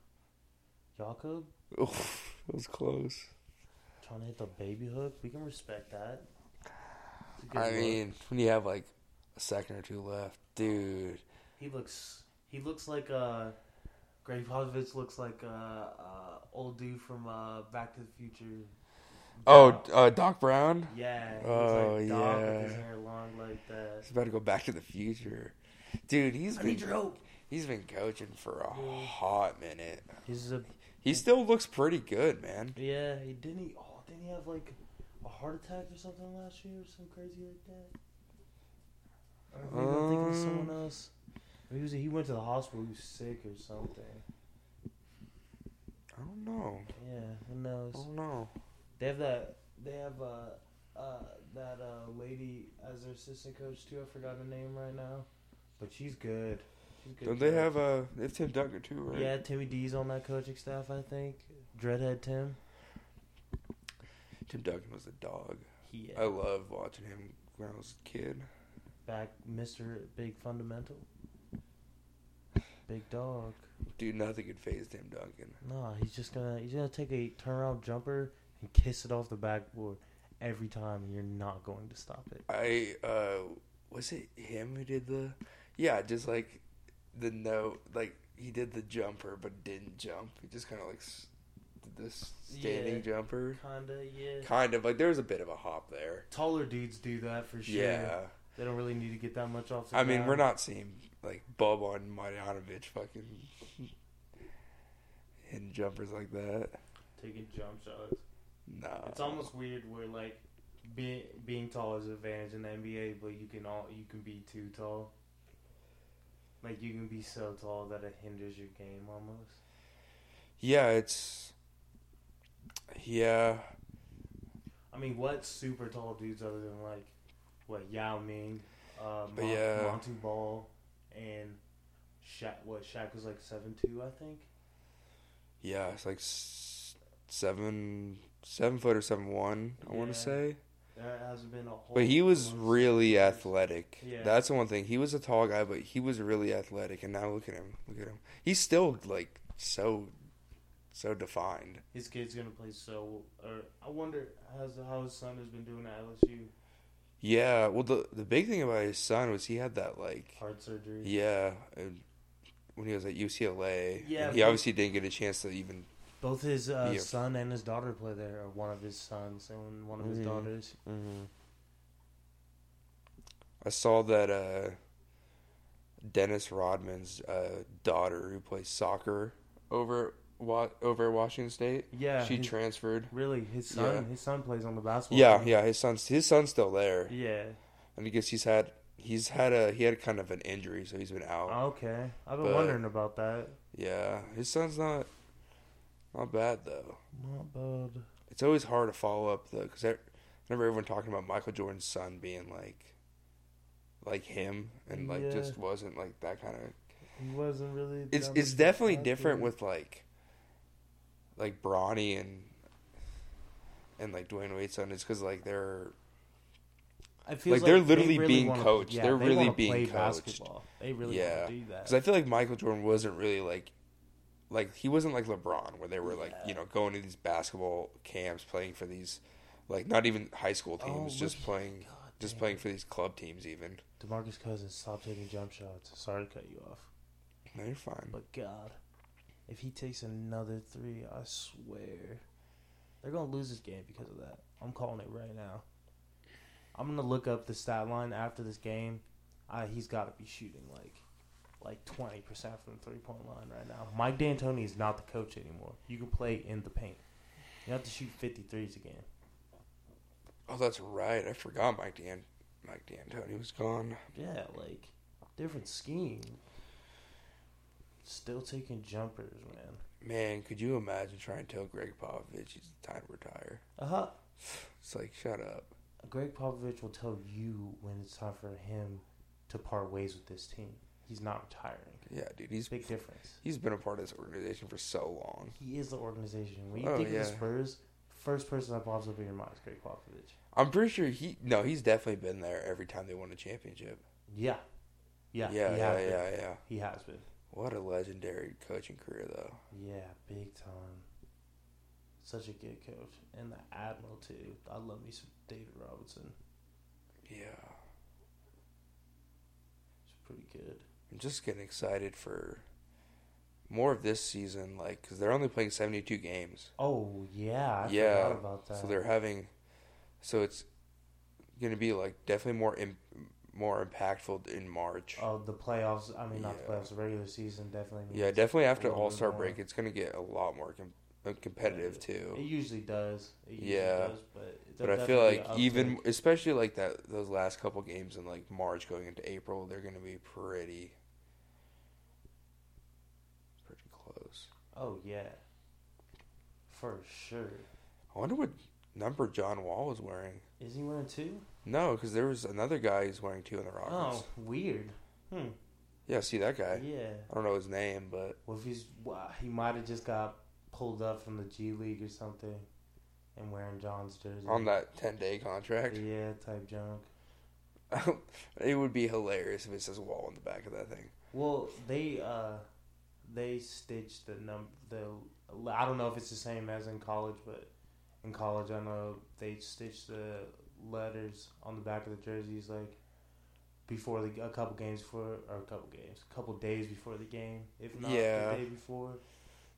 [SPEAKER 2] Jakob
[SPEAKER 1] Oh, it was close.
[SPEAKER 2] trying to hit the baby hook. We can respect that. A
[SPEAKER 1] I
[SPEAKER 2] look.
[SPEAKER 1] mean, when you have like a second or two left, dude.
[SPEAKER 2] he looks he looks like uh Gregg Popovich looks like uh, uh old dude from uh Back to the Future.
[SPEAKER 1] Oh,
[SPEAKER 2] Doc.
[SPEAKER 1] uh, Doc Brown.
[SPEAKER 2] yeah. He
[SPEAKER 1] Oh,
[SPEAKER 2] like Doc with his
[SPEAKER 1] yeah.
[SPEAKER 2] hair long like that.
[SPEAKER 1] He's about to go back to the future. Dude, he's
[SPEAKER 2] I
[SPEAKER 1] been
[SPEAKER 2] need your help.
[SPEAKER 1] he's been coaching for a hot minute.
[SPEAKER 2] He's a
[SPEAKER 1] He still looks pretty good, man.
[SPEAKER 2] Yeah, he didn't he oh didn't he have like a heart attack or something last year or something crazy like that? Or maybe I'm thinking of someone
[SPEAKER 1] Um,
[SPEAKER 2] else. He was he went to the hospital, he was sick or something.
[SPEAKER 1] I don't know.
[SPEAKER 2] Yeah, who knows?
[SPEAKER 1] I don't know.
[SPEAKER 2] They have that they have uh uh that uh lady as their assistant coach too, I forgot her name right now. But she's good. She's good.
[SPEAKER 1] Don't they
[SPEAKER 2] coach.
[SPEAKER 1] have uh they have Tim Duncan too, right?
[SPEAKER 2] Yeah, Timmy D's on that coaching staff, I think. Dreadhead Tim.
[SPEAKER 1] Tim Duncan was a dog.
[SPEAKER 2] He
[SPEAKER 1] I loved watching him when I was a kid.
[SPEAKER 2] back Mr. Big Fundamental. Big dog.
[SPEAKER 1] Dude, nothing could phase Tim Duncan.
[SPEAKER 2] No, he's just gonna he's gonna take a turnaround jumper and kiss it off the backboard every time, and you're not going to stop it.
[SPEAKER 1] I uh was it him who did the yeah, just like the no like he did the jumper but didn't jump. He just kind of like did this standing
[SPEAKER 2] Yeah.
[SPEAKER 1] jumper.
[SPEAKER 2] Kinda, yeah.
[SPEAKER 1] Kind of like there was a bit of a hop there.
[SPEAKER 2] Taller dudes do that for sure.
[SPEAKER 1] Yeah.
[SPEAKER 2] They don't really need to get that much off. The
[SPEAKER 1] I mean, we're not seeing like Boban Marjanovic fucking [LAUGHS] hitting jumpers like that.
[SPEAKER 2] taking jump shots.
[SPEAKER 1] Nah.
[SPEAKER 2] It's almost weird where like being being tall is an advantage in the NBA, but you can all you can be too tall. Like you can be so tall that it hinders your game almost.
[SPEAKER 1] Yeah, it's yeah.
[SPEAKER 2] I mean, what super tall dudes other than like what Yao Ming, uh, Mon-
[SPEAKER 1] yeah.
[SPEAKER 2] Manute Bol, and Shaq? What Shaq was like seven two, I think.
[SPEAKER 1] Yeah, it's like s- seven, seven foot or seven one. I want to say.
[SPEAKER 2] There hasn't been a whole.
[SPEAKER 1] But he was really
[SPEAKER 2] years.
[SPEAKER 1] athletic.
[SPEAKER 2] Yeah.
[SPEAKER 1] That's the one thing. He was a tall guy, but he was really athletic. And now look at him. Look at him. He's still like so, so defined.
[SPEAKER 2] His kid's gonna play so. Or I wonder how's how his son has been doing at LSU.
[SPEAKER 1] Yeah. Well, the the big thing about his son was he had that like,
[SPEAKER 2] Heart surgery.
[SPEAKER 1] yeah, and when he was at UCLA.
[SPEAKER 2] Yeah,
[SPEAKER 1] he obviously didn't get a chance to even.
[SPEAKER 2] Both his uh,
[SPEAKER 1] Yeah.
[SPEAKER 2] son and his daughter play there, or one of his sons and one of his
[SPEAKER 1] Mhm.
[SPEAKER 2] daughters.
[SPEAKER 1] I saw that uh, Dennis Rodman's uh, daughter, who plays soccer over Wa- over at Washington State,
[SPEAKER 2] Yeah,
[SPEAKER 1] she
[SPEAKER 2] his-
[SPEAKER 1] transferred.
[SPEAKER 2] really his son.
[SPEAKER 1] Yeah.
[SPEAKER 2] His son plays on the basketball.
[SPEAKER 1] Yeah,
[SPEAKER 2] team.
[SPEAKER 1] yeah, his son's his son's still there,
[SPEAKER 2] yeah.
[SPEAKER 1] and I guess he's had he's had a he had kind of an injury, so he's been out.
[SPEAKER 2] Okay, I've been
[SPEAKER 1] But-
[SPEAKER 2] wondering about that.
[SPEAKER 1] Yeah, his son's not not bad though.
[SPEAKER 2] Not bad.
[SPEAKER 1] It's always hard to follow up though, because I remember everyone talking about Michael Jordan's son being like like him, and like
[SPEAKER 2] Yeah.
[SPEAKER 1] just wasn't like that kind of
[SPEAKER 2] He wasn't really.
[SPEAKER 1] it's it's definitely different with like like Bronny and and like Dwyane Wade's son is because like they're
[SPEAKER 2] I feel
[SPEAKER 1] like, they're
[SPEAKER 2] they
[SPEAKER 1] literally
[SPEAKER 2] really
[SPEAKER 1] being
[SPEAKER 2] wanna-
[SPEAKER 1] coached.
[SPEAKER 2] yeah,
[SPEAKER 1] They're
[SPEAKER 2] they
[SPEAKER 1] really being coached.
[SPEAKER 2] Basketball. They really
[SPEAKER 1] Yeah.
[SPEAKER 2] want to do that.
[SPEAKER 1] because I feel like Michael Jordan wasn't really like like he wasn't like LeBron where they were like you know going to these basketball camps playing for these like not even high school teams
[SPEAKER 2] Oh,
[SPEAKER 1] just
[SPEAKER 2] look-
[SPEAKER 1] playing
[SPEAKER 2] God
[SPEAKER 1] just
[SPEAKER 2] damn.
[SPEAKER 1] playing for these club teams even.
[SPEAKER 2] Demarcus Cousins, stop taking jump shots. Sorry to cut you off,
[SPEAKER 1] No, you're fine.
[SPEAKER 2] but God, if he takes another three, I swear they're gonna lose this game because of that. I'm calling it right now. I'm gonna look up the stat line after this game. Uh, he's got to be shooting like like 20% from the three point line right now. Mike D'Antoni is not the coach anymore. You can play in the paint. You have to shoot 53s again.
[SPEAKER 1] Oh, that's right. I forgot Mike Dan Mike D'Antoni was gone.
[SPEAKER 2] Yeah, like different scheme. Still taking jumpers, man.
[SPEAKER 1] Man, could you imagine trying to tell Gregg Popovich he's time to retire?
[SPEAKER 2] Uh huh.
[SPEAKER 1] It's like shut up.
[SPEAKER 2] Gregg Popovich will tell you when it's time for him to part ways with this team. He's not retiring.
[SPEAKER 1] Yeah, dude, he's
[SPEAKER 2] Big difference.
[SPEAKER 1] he's been a part of this organization for so long.
[SPEAKER 2] He is the organization. When you
[SPEAKER 1] Oh,
[SPEAKER 2] think of the Spurs, first person that pops up in your mind is Gregg Popovich.
[SPEAKER 1] I'm pretty sure he no, he's definitely been there every time they won a championship.
[SPEAKER 2] Yeah. Yeah.
[SPEAKER 1] yeah, yeah, yeah, yeah.
[SPEAKER 2] He has been.
[SPEAKER 1] What a legendary coaching career, though.
[SPEAKER 2] Yeah, big time. Such a good coach. And the Admiral, too. I love me some David Robinson.
[SPEAKER 1] Yeah,
[SPEAKER 2] He's pretty good.
[SPEAKER 1] I'm just getting excited for more of this season, like because they're only playing 72 games,
[SPEAKER 2] Oh, yeah. I
[SPEAKER 1] Yeah,
[SPEAKER 2] forgot about that.
[SPEAKER 1] so they're having, so it's gonna be like definitely more more impactful in March.
[SPEAKER 2] Oh, the playoffs. I mean, not the playoffs. The regular season definitely. Means
[SPEAKER 1] yeah, definitely after All Star break, it's gonna get a lot more com- uh, competitive too.
[SPEAKER 2] It usually does. It usually
[SPEAKER 1] Yeah.
[SPEAKER 2] does, but
[SPEAKER 1] But I feel like even especially like that those last couple games in like March going into April, they're gonna be pretty pretty close.
[SPEAKER 2] Oh yeah, for sure.
[SPEAKER 1] I wonder what number John Wall was wearing.
[SPEAKER 2] Is he wearing two?
[SPEAKER 1] No, because there was another guy who's wearing two in the Rockets.
[SPEAKER 2] Oh, weird. Hmm.
[SPEAKER 1] Yeah, see that guy.
[SPEAKER 2] Yeah.
[SPEAKER 1] I don't know his name, but
[SPEAKER 2] Well, if he's wow, he might have just got pulled up from the G League or something, and wearing John's jersey.
[SPEAKER 1] on that ten day contract,
[SPEAKER 2] Yeah, type junk. [LAUGHS]
[SPEAKER 1] it would be hilarious if it says Wall on the back of that thing.
[SPEAKER 2] Well, they uh, they stitched the num the. I don't know if it's the same as in college, but in college I know they stitched the letters on the back of the jerseys like before the a couple games before or a couple games, a couple days before the game, if not
[SPEAKER 1] Yeah.
[SPEAKER 2] the day before.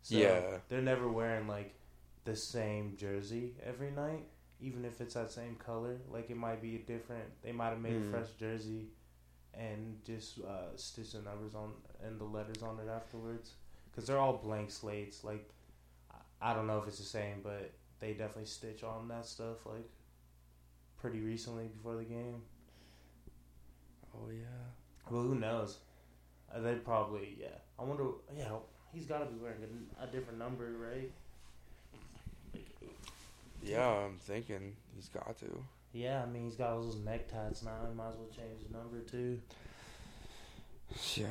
[SPEAKER 2] So
[SPEAKER 1] Yeah.
[SPEAKER 2] they're never wearing like the same jersey every night, even if it's that same color. Like it might be a different. They might have made
[SPEAKER 1] Mm.
[SPEAKER 2] a fresh jersey and just uh, stitch the numbers on and the letters on it afterwards because they're all blank slates. Like I- don't know if it's the same, but they definitely stitch on that stuff like pretty recently before the game.
[SPEAKER 1] Oh yeah.
[SPEAKER 2] Well, who knows? Uh, they probably yeah. I wonder. Yeah, he's got to be wearing a, a different number, right?
[SPEAKER 1] Yeah, I'm thinking he's got to.
[SPEAKER 2] Yeah, I mean he's got all those neck tats now. He might as well change his number too.
[SPEAKER 1] Yeah.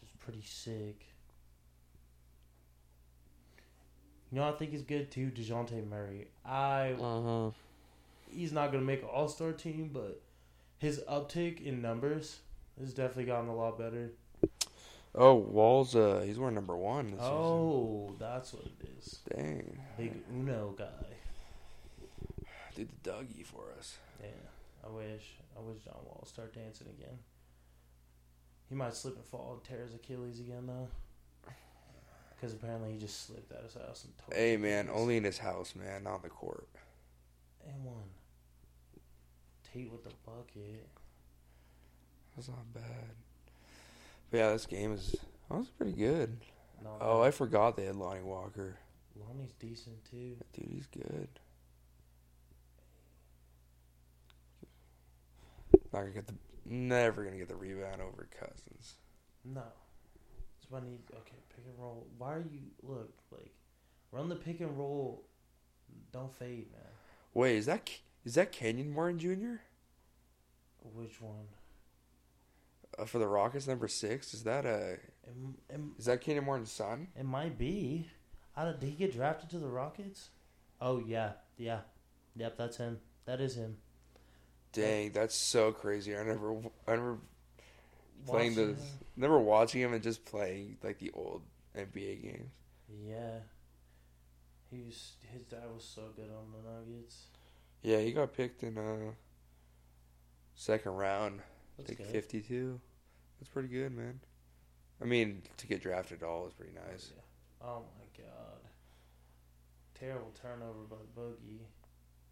[SPEAKER 2] Which is pretty sick. You know, I think he's good too. Dejounte Murray. I
[SPEAKER 1] Uh-huh.
[SPEAKER 2] he's not gonna make an All Star team, but his uptick in numbers has definitely gotten a lot better.
[SPEAKER 1] Oh, Wall's uh he's wearing number one this
[SPEAKER 2] Oh, that's what it is.
[SPEAKER 1] Dang.
[SPEAKER 2] Big Uno guy.
[SPEAKER 1] Did the Dougie for us.
[SPEAKER 2] Yeah, I wish. I wish John Wall would start dancing again. He might slip and fall and tear his Achilles again though. Because apparently he just slipped out of his house and tore.
[SPEAKER 1] Hey man,
[SPEAKER 2] Achilles.
[SPEAKER 1] only in his house, man, not the court.
[SPEAKER 2] and one. Tate with the bucket.
[SPEAKER 1] That's not bad. But yeah, this game is that was pretty good.
[SPEAKER 2] No,
[SPEAKER 1] Oh, I forgot they had Lonnie Walker.
[SPEAKER 2] Lonnie's decent too.
[SPEAKER 1] Dude, he's good. Not gonna get the never gonna get the rebound over Cousins.
[SPEAKER 2] No. it's I need okay, pick and roll. Why are you look like run the pick and roll don't fade, man.
[SPEAKER 1] Wait, is that is that Kenyon Martin Jr.
[SPEAKER 2] Which one?
[SPEAKER 1] Uh, for the Rockets, number six? Is that a
[SPEAKER 2] It, it,
[SPEAKER 1] is that Kenyon Martin's son?
[SPEAKER 2] it might be. I did he get drafted to the Rockets? Oh yeah, yeah, yep. That's him. That is him.
[SPEAKER 1] Dang, that's so crazy. I never I never playing
[SPEAKER 2] Watching
[SPEAKER 1] the never watching him and just playing like the old NBA games.
[SPEAKER 2] Yeah. He was his dad was so good on the Nuggets.
[SPEAKER 1] Yeah, he got picked in uh second round.
[SPEAKER 2] That's
[SPEAKER 1] think
[SPEAKER 2] good.
[SPEAKER 1] 52. That's pretty good, man. I mean, to get drafted at all is pretty nice.
[SPEAKER 2] Yeah. Oh my god. Terrible turnover by Boogie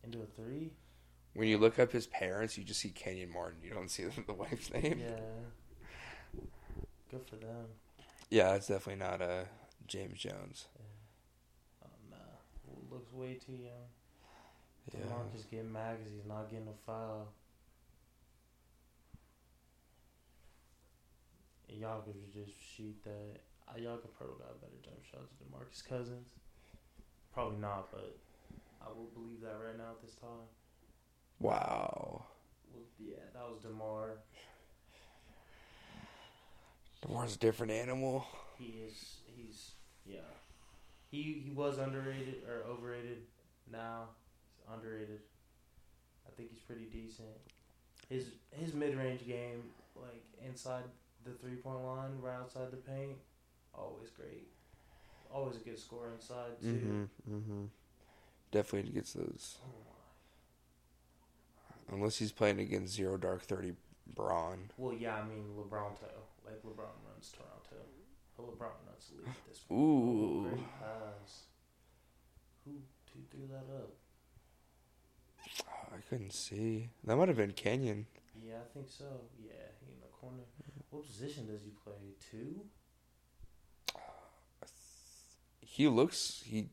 [SPEAKER 2] into a three.
[SPEAKER 1] When you look up his parents, you just see Kenyon Martin. You don't see the, the wife's name.
[SPEAKER 2] Yeah. Good for them.
[SPEAKER 1] Yeah, it's definitely not uh, James Jones.
[SPEAKER 2] Oh nah. Looks way too young.
[SPEAKER 1] Yeah.
[SPEAKER 2] DeMarcus getting mad because he's not getting a foul. And y'all could just shoot that. Uh, Y'all could probably got better jump shot than Marcus Cousins. Probably not, but I will believe that right now at this time.
[SPEAKER 1] Wow.
[SPEAKER 2] Yeah, that was DeMar.
[SPEAKER 1] DeMar's a different animal.
[SPEAKER 2] He is. He's yeah. He he was underrated or overrated. Now he's underrated. I think he's pretty decent. His his mid range game, like inside the three point line, right outside the paint, always great. Always a good score inside too.
[SPEAKER 1] Mm-hmm. Mm-hmm. Definitely gets those.
[SPEAKER 2] Oh.
[SPEAKER 1] Unless he's playing against Zero Dark 30 Braun.
[SPEAKER 2] Well, yeah, I mean LeBronto. Like LeBron runs Toronto. But LeBron runs the league at this point.
[SPEAKER 1] Ooh.
[SPEAKER 2] Oh, pass. Who who threw that up?
[SPEAKER 1] I couldn't see. That might have been Kenyon.
[SPEAKER 2] Yeah, I think so. Yeah, he in the corner. What position does he play? Two?
[SPEAKER 1] Uh, he looks. He.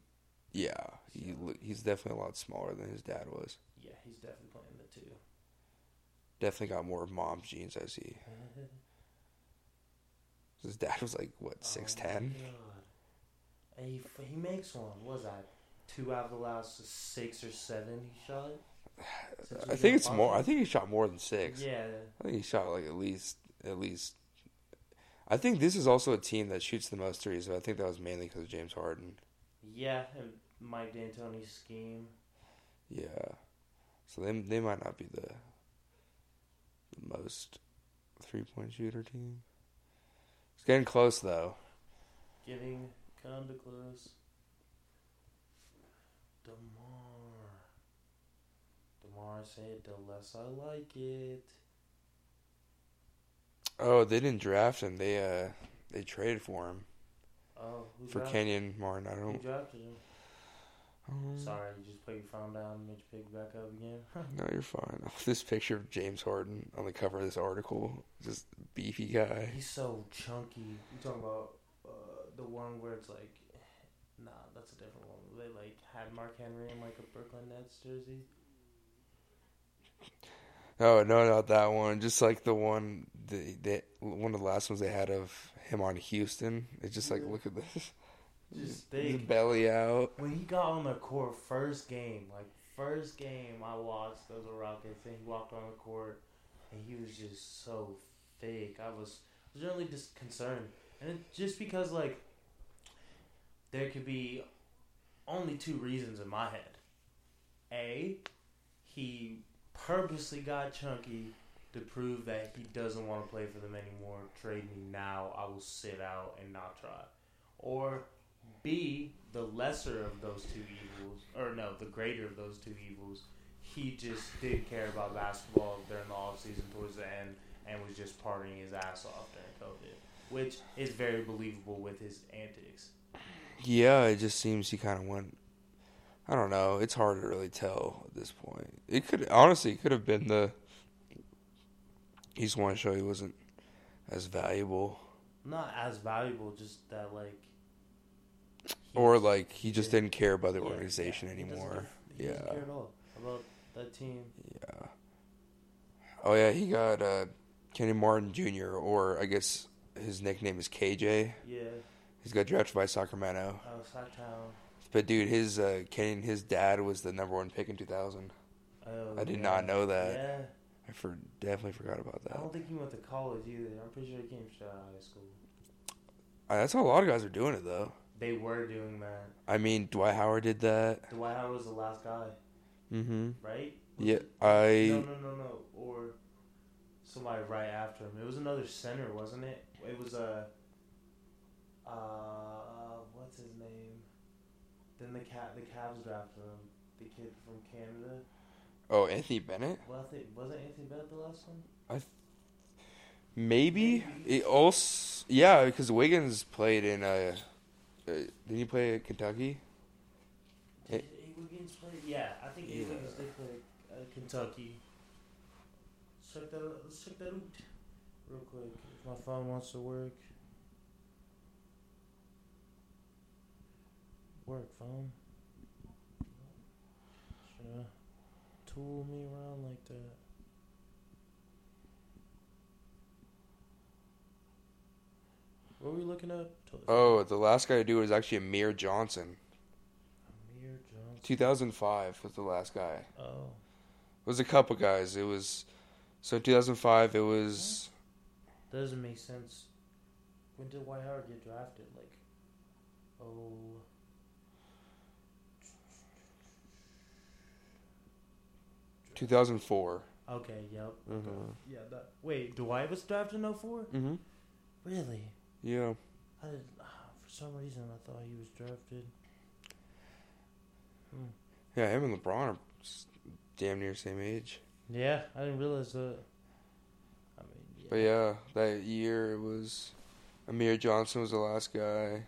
[SPEAKER 1] Yeah. He. He's definitely a lot smaller than his dad was.
[SPEAKER 2] Yeah, he's definitely playing the two.
[SPEAKER 1] Definitely got more mom's jeans, as he. [LAUGHS] His dad was like, what, 6'10?
[SPEAKER 2] Oh God. He, he makes one. What was that? Two out of the last six or seven he shot? Since [SIGHS]
[SPEAKER 1] I think it's more. I think he shot more than six.
[SPEAKER 2] Yeah.
[SPEAKER 1] I think he shot like at least at least. I think this is also a team that shoots the most threes, but I think that was mainly because of James Harden.
[SPEAKER 2] Yeah, and Mike D'Antoni's scheme.
[SPEAKER 1] Yeah, so they they might not be the the most three point shooter team. It's getting close though.
[SPEAKER 2] Getting kind of close. DeMar. DeMar said, the less I like it.
[SPEAKER 1] Oh, they didn't draft him. They uh they traded for him
[SPEAKER 2] Oh, who
[SPEAKER 1] for Kenyon Martin. I don't. Um,
[SPEAKER 2] Sorry, you just put your phone down and made you pick back up again. [LAUGHS]
[SPEAKER 1] No, you're fine. [LAUGHS] This picture of James Harden on the cover of this article, just beefy guy.
[SPEAKER 2] He's so chunky. You talking about uh, the one where it's like, nah, that's a different one. They like had Mark Henry in like a Brooklyn Nets jersey.
[SPEAKER 1] Oh no, not that one. Just like the one, the, the one of the last ones they had of him on Houston. It's just like,
[SPEAKER 2] Yeah.
[SPEAKER 1] look at this, [LAUGHS]
[SPEAKER 2] Just
[SPEAKER 1] the
[SPEAKER 2] thick.
[SPEAKER 1] belly out.
[SPEAKER 2] When he got on the court, first game, like first game I watched, those were Rockets, and he walked on the court, and he was just so thick. I was, was really just concerned, and it, just because like there could be only two reasons in my head. A, he purposely got chunky to prove that he doesn't want to play for them anymore. Trade me now. I will sit out and not try. Or B, the lesser of those two evils, or no, the greater of those two evils, he just did care about basketball during the off season towards the end and was just partying his ass off during COVID, which is very believable with his antics.
[SPEAKER 1] Yeah, it just seems he kind of went. I don't know. It's hard to really tell at this point. It could honestly it could have been the. He just wanted to show he wasn't as valuable,
[SPEAKER 2] Not as valuable, just that like. He-
[SPEAKER 1] or like he just didn't care about the
[SPEAKER 2] Yeah,
[SPEAKER 1] organization
[SPEAKER 2] yeah, he doesn't
[SPEAKER 1] anymore.
[SPEAKER 2] He doesn't
[SPEAKER 1] Yeah.
[SPEAKER 2] care at all about that team.
[SPEAKER 1] Yeah. Oh yeah, he got uh, Kenny Martin Jr. or I guess his nickname is KJ.
[SPEAKER 2] Yeah,
[SPEAKER 1] He's got drafted by Sacramento.
[SPEAKER 2] Oh, Sacktown.
[SPEAKER 1] But dude, his uh, Kenny, his dad was the number one pick in 2000.
[SPEAKER 2] Oh,
[SPEAKER 1] I did
[SPEAKER 2] yeah.
[SPEAKER 1] not know that.
[SPEAKER 2] Yeah,
[SPEAKER 1] I for definitely forgot about that.
[SPEAKER 2] I don't think he went to college either. I'm pretty sure he came straight out of high school.
[SPEAKER 1] Uh, that's how a lot of guys are doing it though.
[SPEAKER 2] They were doing that.
[SPEAKER 1] I mean, Dwight Howard did that.
[SPEAKER 2] Dwight Howard was the last guy,
[SPEAKER 1] Mm-hmm.
[SPEAKER 2] right? Was
[SPEAKER 1] Yeah,
[SPEAKER 2] it-
[SPEAKER 1] I.
[SPEAKER 2] No, no, no, no. Or somebody right after him. It was another center, wasn't it? It was a. Uh, what's his name? Then the cat, the Cavs drafted him. The kid from Canada.
[SPEAKER 1] Oh, Anthony Bennett.
[SPEAKER 2] Well, I think wasn't Anthony Bennett the last one?
[SPEAKER 1] i Maybe.
[SPEAKER 2] Maybe.
[SPEAKER 1] It also, yeah, because Wiggins played in. Uh, uh, did he play at Kentucky?
[SPEAKER 2] Did A. Wiggins play? Yeah, I think.
[SPEAKER 1] Yeah.
[SPEAKER 2] Wiggins did play uh, Kentucky. Let's check that. out- Let's check that out real quick. If my phone wants to work. Work phone. Should tool me around like that. What were we looking up?
[SPEAKER 1] Oh, the last guy to do it was actually Amir Johnson.
[SPEAKER 2] Amir Johnson.
[SPEAKER 1] 2005 was the last guy.
[SPEAKER 2] Oh.
[SPEAKER 1] It was a couple guys. It was so 2005. It was That
[SPEAKER 2] Doesn't make sense. When did Dwight Howard get drafted? Like, oh,
[SPEAKER 1] 2004.
[SPEAKER 2] okay, yep.
[SPEAKER 1] Mm-hmm.
[SPEAKER 2] Yeah, that. Wait, Dwight was drafted in 04?
[SPEAKER 1] Mm-hmm.
[SPEAKER 2] Really?
[SPEAKER 1] Yeah.
[SPEAKER 2] I did, ah, for some reason, I thought he was drafted. Hmm.
[SPEAKER 1] Yeah, him and LeBron are damn near same age.
[SPEAKER 2] Yeah, I didn't realize that. I mean, yeah.
[SPEAKER 1] But yeah, that year it was Amir Johnson was the last guy.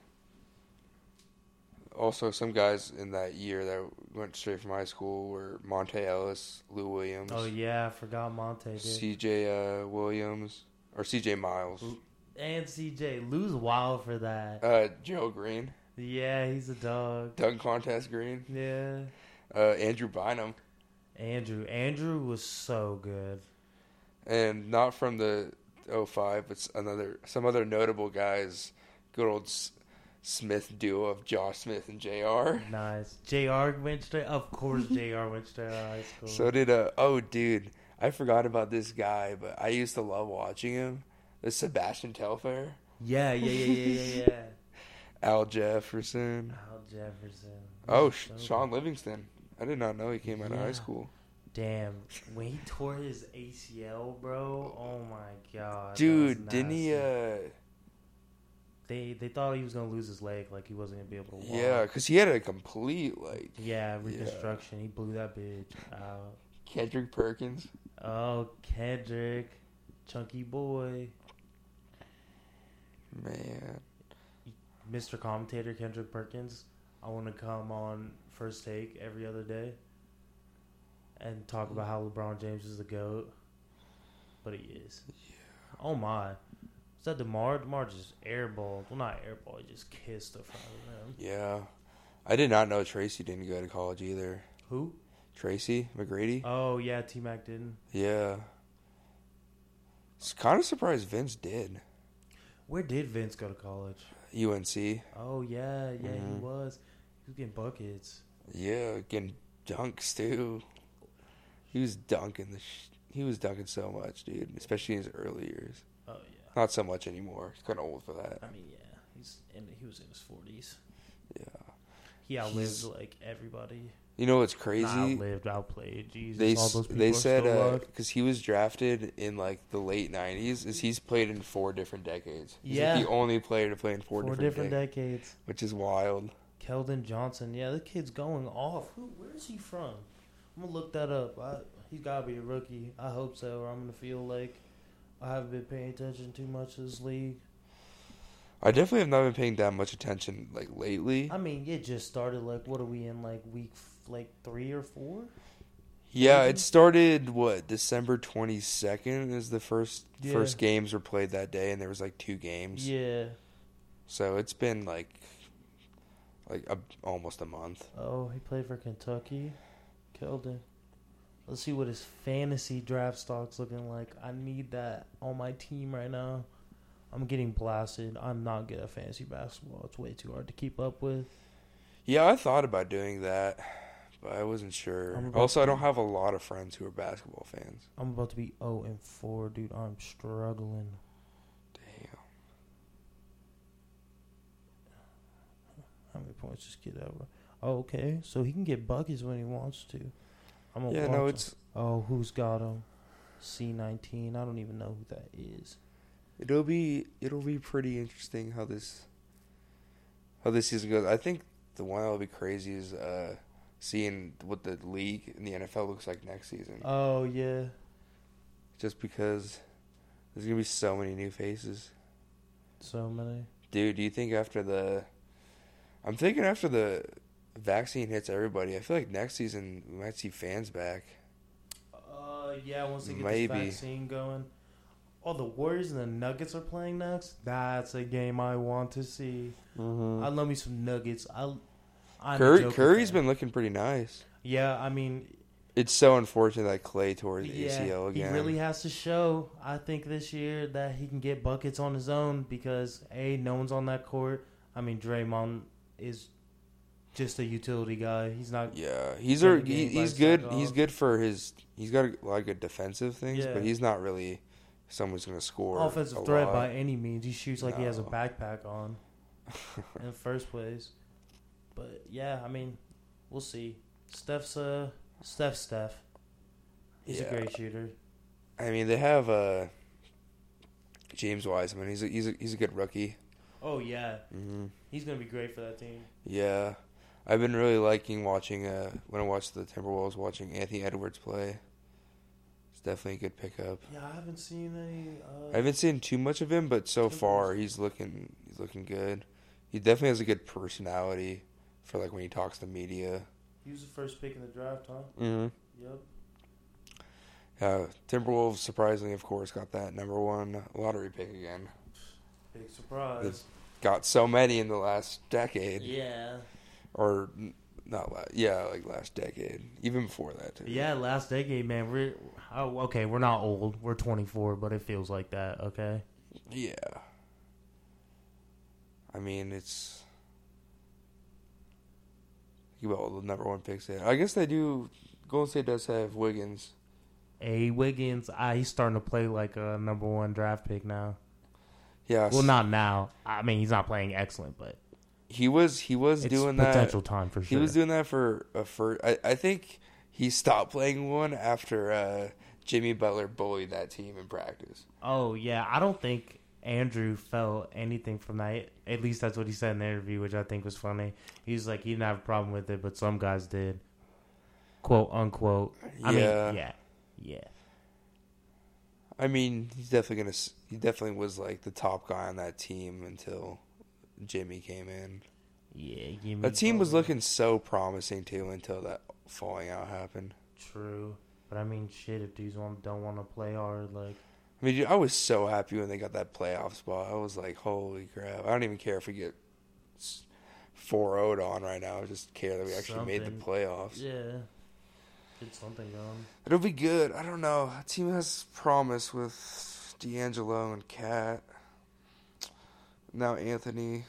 [SPEAKER 1] Also, some guys in that year that went straight from high school were Monta Ellis, Lou Williams,
[SPEAKER 2] Oh, yeah, I forgot Monta.
[SPEAKER 1] C.J. Uh, Williams, or C.J. Miles,
[SPEAKER 2] Ooh. And CJ. Lou's wild for that.
[SPEAKER 1] uh, Joe Green,
[SPEAKER 2] yeah, he's a dog.
[SPEAKER 1] dunk contest Green,
[SPEAKER 2] Yeah.
[SPEAKER 1] uh, Andrew Bynum,
[SPEAKER 2] Andrew. Andrew was so good.
[SPEAKER 1] and not from the 05, but another some other notable guys. Good old S- Smith duo of Josh Smith and JR
[SPEAKER 2] Nice. JR went straight. Of course, [LAUGHS] JR went of high school.
[SPEAKER 1] So did uh oh dude, I forgot about this guy, but I used to love watching him. The Sebastian Telfair,
[SPEAKER 2] yeah, yeah, yeah, yeah, yeah, yeah. [LAUGHS]
[SPEAKER 1] Al Jefferson.
[SPEAKER 2] Al Jefferson.
[SPEAKER 1] Oh, Sh-
[SPEAKER 2] so
[SPEAKER 1] Shaun Livingston. I did not know he came out of high school.
[SPEAKER 2] Damn, when he tore his ACL, bro. Oh my god,
[SPEAKER 1] Dude, didn't he uh
[SPEAKER 2] They they thought he was gonna lose his leg, like he wasn't gonna be able to walk.
[SPEAKER 1] yeah, cuz he had a complete like
[SPEAKER 2] Yeah, reconstruction. He blew that bitch out.
[SPEAKER 1] Kendrick Perkins.
[SPEAKER 2] Oh, Kendrick, chunky boy,
[SPEAKER 1] Man.
[SPEAKER 2] Mr. Commentator Kendrick Perkins. I want to come on first take every other day and talk about how LeBron James is the goat, but he is. Oh my. Was that Demar? Demar just airballed. Well, not airball. He just kissed the front of him.
[SPEAKER 1] Yeah. I did not know Tracy didn't go to college either.
[SPEAKER 2] Who?
[SPEAKER 1] Tracy McGrady?
[SPEAKER 2] Oh yeah, T Mac didn't.
[SPEAKER 1] Yeah. It's kind of surprised Vince did.
[SPEAKER 2] Where did Vince go to college?
[SPEAKER 1] UNC.
[SPEAKER 2] Oh yeah, yeah, he
[SPEAKER 1] Mhm.
[SPEAKER 2] was. He was getting buckets.
[SPEAKER 1] Yeah, getting dunks too. He was dunking the. Sh- he was dunking so much, dude. Especially in his early years.
[SPEAKER 2] Oh yeah.
[SPEAKER 1] Not so much anymore. He's kind of old for that.
[SPEAKER 2] I mean, yeah, he's in. He was in his forties.
[SPEAKER 1] Yeah.
[SPEAKER 2] He outlived
[SPEAKER 1] He's-
[SPEAKER 2] like everybody.
[SPEAKER 1] You know what's
[SPEAKER 2] Not
[SPEAKER 1] crazy?
[SPEAKER 2] outlived, outplayed. Jesus,
[SPEAKER 1] They
[SPEAKER 2] all those people
[SPEAKER 1] they said because uh, he was drafted in like the late '90s, is he's played in four different decades. He's
[SPEAKER 2] Yeah.
[SPEAKER 1] like the only player to play in four,
[SPEAKER 2] four,
[SPEAKER 1] different,
[SPEAKER 2] different
[SPEAKER 1] decades,
[SPEAKER 2] decades.
[SPEAKER 1] which is wild.
[SPEAKER 2] Keldon Johnson, yeah, the kid's going off. Who, where is he from? I'm gonna look that up. I, he's gotta be a rookie. I hope so, or I'm gonna feel like I haven't been paying attention too much to this league.
[SPEAKER 1] I definitely have not been paying that much attention like lately.
[SPEAKER 2] I mean, it just started. Like, what are we in? Like week f- like three or four?
[SPEAKER 1] Yeah, it started what December 22nd is the first
[SPEAKER 2] Yeah.
[SPEAKER 1] first games were played that day, and there was like two games.
[SPEAKER 2] Yeah.
[SPEAKER 1] So it's been like like a, almost a month.
[SPEAKER 2] Oh, he played for Kentucky. Keldon. Let's see what his fantasy draft stock's looking like. I need that on my team right now. I'm getting blasted. I'm not good at fantasy basketball. It's way too hard to keep up with.
[SPEAKER 1] Yeah, I thought about doing that, but I wasn't sure. Also, I don't have a lot of friends who are basketball fans.
[SPEAKER 2] I'm about to be 0 and 4, dude. I'm struggling.
[SPEAKER 1] Damn.
[SPEAKER 2] How many points this kid ever? Oh, okay. So he can get buckets when he wants to. I'm gonna
[SPEAKER 1] Yeah, no,
[SPEAKER 2] him.
[SPEAKER 1] it's
[SPEAKER 2] Oh, who's got him? C19. I don't even know who that is.
[SPEAKER 1] it'll be it'll be pretty interesting how this how this season goes. I think the one that'll be crazy is uh seeing what the league and the NFL looks like next season.
[SPEAKER 2] Oh yeah.
[SPEAKER 1] Just because there's gonna be so many new faces.
[SPEAKER 2] So many.
[SPEAKER 1] Dude, do you think after the I'm thinking after the vaccine hits everybody, I feel like next season we might see fans back.
[SPEAKER 2] Uh, yeah. Once they get
[SPEAKER 1] Maybe.
[SPEAKER 2] this vaccine going. Oh, the Warriors and the Nuggets are playing next. That's a game I want to see. I love me some Nuggets. I. I'm
[SPEAKER 1] Curry, Curry's
[SPEAKER 2] fan.
[SPEAKER 1] been looking pretty nice.
[SPEAKER 2] Yeah, I mean,
[SPEAKER 1] It's so unfortunate that Clay tore his
[SPEAKER 2] yeah,
[SPEAKER 1] ACL again.
[SPEAKER 2] he really has to show. I think this year that he can get buckets on his own because a no one's on that court. I mean, Draymond is just a utility guy. He's not.
[SPEAKER 1] yeah, he's a, he, he's good. He's good for his. He's got a lot of good defensive things,
[SPEAKER 2] Yeah.
[SPEAKER 1] but he's not really someone who's going to score
[SPEAKER 2] offensive
[SPEAKER 1] a
[SPEAKER 2] threat
[SPEAKER 1] lot.
[SPEAKER 2] by any means. He shoots like he has a backpack on [LAUGHS] in the first place. But yeah, I mean, we'll see. Steph's uh Steph Steph. He's
[SPEAKER 1] Yeah.
[SPEAKER 2] a great shooter.
[SPEAKER 1] I mean, they have uh, James Wiseman. He's a, he's a, he's a good rookie.
[SPEAKER 2] Oh yeah,
[SPEAKER 1] hmm
[SPEAKER 2] he's gonna be great for that team.
[SPEAKER 1] Yeah, I've been really liking watching. Uh, when I watched the Timberwolves, watching Anthony Edwards play. It's definitely a good pickup.
[SPEAKER 2] Yeah, I haven't seen any. Uh,
[SPEAKER 1] I haven't seen too much of him, but so far he's looking he's looking good. He definitely has a good personality for like when he talks to media.
[SPEAKER 2] He was the first pick in the draft, huh?
[SPEAKER 1] Mm-hmm.
[SPEAKER 2] Yep.
[SPEAKER 1] Uh, Timberwolves surprisingly, of course, got that number one lottery pick again.
[SPEAKER 2] Big surprise.
[SPEAKER 1] Got so many in the last decade,
[SPEAKER 2] Yeah.
[SPEAKER 1] or not last, yeah, like last decade, even before that too.
[SPEAKER 2] Yeah, last decade, man. We're oh, okay. We're not old. We're 24, but it feels like that. Okay.
[SPEAKER 1] Yeah. I mean, it's. Think about all the number one picks there. I guess they do. Golden State does have Wiggins.
[SPEAKER 2] A Wiggins, ah, he's starting to play like a number one draft pick now.
[SPEAKER 1] Yeah.
[SPEAKER 2] Well, not now. I mean, he's not playing excellent, but
[SPEAKER 1] He was. He was doing
[SPEAKER 2] potential
[SPEAKER 1] that.
[SPEAKER 2] Potential time for sure.
[SPEAKER 1] He was doing that for a first. I, I think he stopped playing one after uh, Jimmy Butler bullied that team in practice.
[SPEAKER 2] oh yeah, I don't think Andrew felt anything from that. At least that's what he said in the interview, which I think was funny. He's like he didn't have a problem with it, but some guys did. Quote unquote. I
[SPEAKER 1] Yeah.
[SPEAKER 2] mean, yeah, yeah.
[SPEAKER 1] I mean, he's definitely gonna. He definitely was like the top guy on that team until Jimmy came in.
[SPEAKER 2] Yeah, give me
[SPEAKER 1] That team was looking so promising too until that falling out happened.
[SPEAKER 2] true, but I mean, shit. If dudes want, don't want to play hard, like
[SPEAKER 1] I mean, dude, I was so happy when they got that playoff spot. I was like, holy crap! I don't even care if we get four 0 on right now. I just care that we actually made the playoffs.
[SPEAKER 2] yeah, get something going.
[SPEAKER 1] It'll be good. I don't know. That team has promise with D'Angelo and KAT. Now Anthony,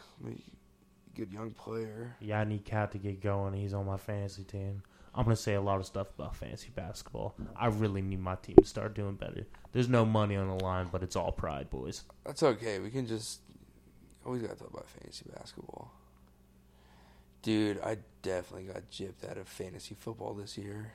[SPEAKER 1] good young player.
[SPEAKER 2] Yeah, I need KAT to get going. He's on my fantasy team. I'm gonna say a lot of stuff about fantasy basketball. I really need my team to start doing better. There's no money on the line, but it's all pride, boys.
[SPEAKER 1] That's okay. We can just always gotta talk about fantasy basketball. Dude, I definitely got gypped out of fantasy football this year.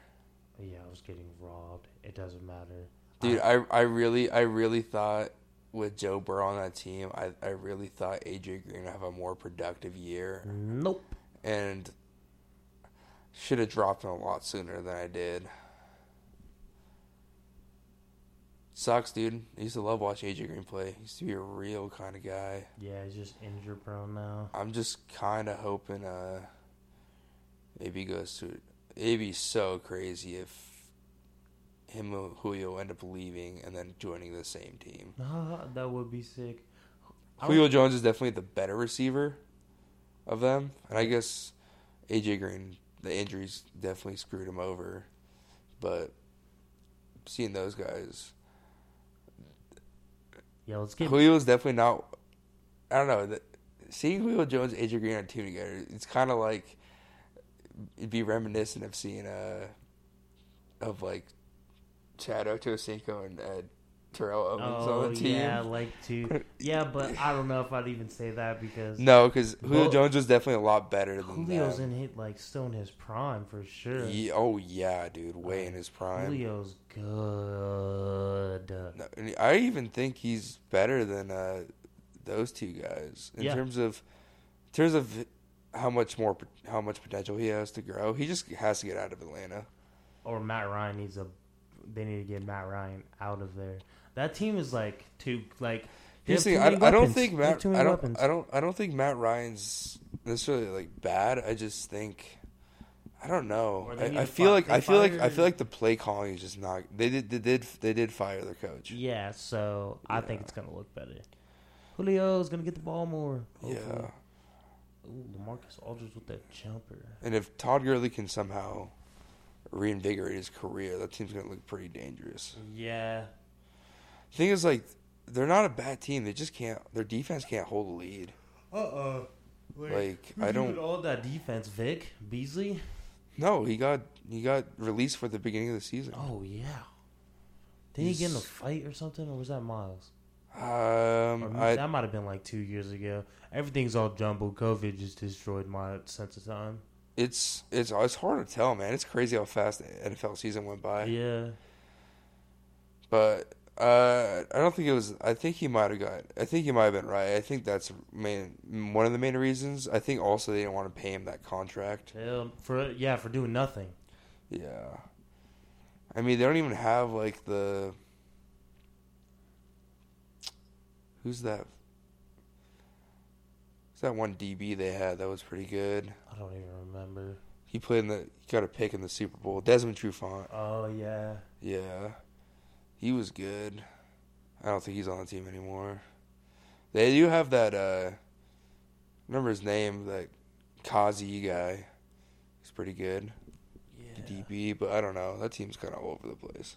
[SPEAKER 2] Yeah, I was getting robbed. It doesn't matter.
[SPEAKER 1] Dude, I I really I really thought with Joe Burrow on that team, I, I really thought AJ Green would have a more productive year
[SPEAKER 2] Nope.
[SPEAKER 1] and should have dropped him a lot sooner than I did. Sucks, dude. I used to love watching AJ Green play. He used to be a real kind of guy.
[SPEAKER 2] Yeah, he's just injury prone now.
[SPEAKER 1] I'm just kind of hoping uh maybe he goes to it'd be so crazy if him and Julio end up leaving and then joining the same team. [LAUGHS]
[SPEAKER 2] That would be sick.
[SPEAKER 1] Julio Jones is definitely the better receiver of them, and I guess AJ Green the injuries definitely screwed him over, but seeing those guys,
[SPEAKER 2] Yeah, let's get.
[SPEAKER 1] Julio's definitely not. I don't know. The, seeing Julio Jones, AJ Green on a team together, it's kind of like it'd be reminiscent of seeing uh of like Chad Ochocinco and uh, Terrell Owens
[SPEAKER 2] Oh
[SPEAKER 1] on the team.
[SPEAKER 2] yeah, like to yeah, but I don't know if I'd even say that because
[SPEAKER 1] No, because Julio
[SPEAKER 2] Well,
[SPEAKER 1] Jones was definitely a lot better than
[SPEAKER 2] Julio's
[SPEAKER 1] them.
[SPEAKER 2] in hit like still in his prime for sure.
[SPEAKER 1] Oh yeah, dude, way in his prime.
[SPEAKER 2] Julio's good.
[SPEAKER 1] No, I even think he's better than uh, those two guys in
[SPEAKER 2] Yeah.
[SPEAKER 1] terms of in terms of how much more how much potential he has to grow. He just has to get out of Atlanta.
[SPEAKER 2] Or Matt Ryan needs a. They need to get Matt Ryan out of there. That team is like too like. they
[SPEAKER 1] Here's the thing, I, I don't think Matt.
[SPEAKER 2] too many
[SPEAKER 1] I don't.
[SPEAKER 2] weapons.
[SPEAKER 1] I don't. I don't think Matt Ryan's necessarily like bad. I just think. I don't know.
[SPEAKER 2] Or they need
[SPEAKER 1] I, I feel
[SPEAKER 2] fi-
[SPEAKER 1] like I feel like I feel like the play calling is just not. They did. They did. They did fire their coach.
[SPEAKER 2] Yeah, so I think it's gonna look better. Julio's gonna get the ball more.
[SPEAKER 1] Yeah.
[SPEAKER 2] hopefully. Ooh, LaMarcus Aldridge with that jumper.
[SPEAKER 1] And if Todd Gurley can somehow reinvigorate his career, that team's gonna look pretty dangerous.
[SPEAKER 2] Yeah.
[SPEAKER 1] Thing is, like, they're not a bad team. They just can't. Their defense can't hold a lead.
[SPEAKER 2] Uh uh
[SPEAKER 1] Like, I don't.
[SPEAKER 2] all that defense, Vic Beasley.
[SPEAKER 1] No, he got he got released for the beginning of the season.
[SPEAKER 2] Oh yeah. Did he get in a fight or something, or was that Myles?
[SPEAKER 1] Um, I
[SPEAKER 2] that might have been like two years ago. Everything's all jumbled. COVID just destroyed my sense of time.
[SPEAKER 1] it's it's it's hard to tell, man. It's crazy how fast the NFL season went by.
[SPEAKER 2] Yeah.
[SPEAKER 1] But uh, I don't think it was. I think he might have got. I think he might have been right. I think that's main one of the main reasons. I think also they didn't want to pay him that contract.
[SPEAKER 2] Hell, for yeah, for doing nothing.
[SPEAKER 1] Yeah. I mean, they don't even have like the. Who's that? Who's that one DB they had that was pretty good?
[SPEAKER 2] I don't even remember.
[SPEAKER 1] He played in the. He got a pick in the Super Bowl. Desmond Trufant.
[SPEAKER 2] Oh yeah.
[SPEAKER 1] Yeah. He was good. I don't think he's on the team anymore. They do have that. uh Remember his name? That Kazee guy. He's pretty good.
[SPEAKER 2] Yeah.
[SPEAKER 1] DB, but I don't know. That team's kind of all over the place.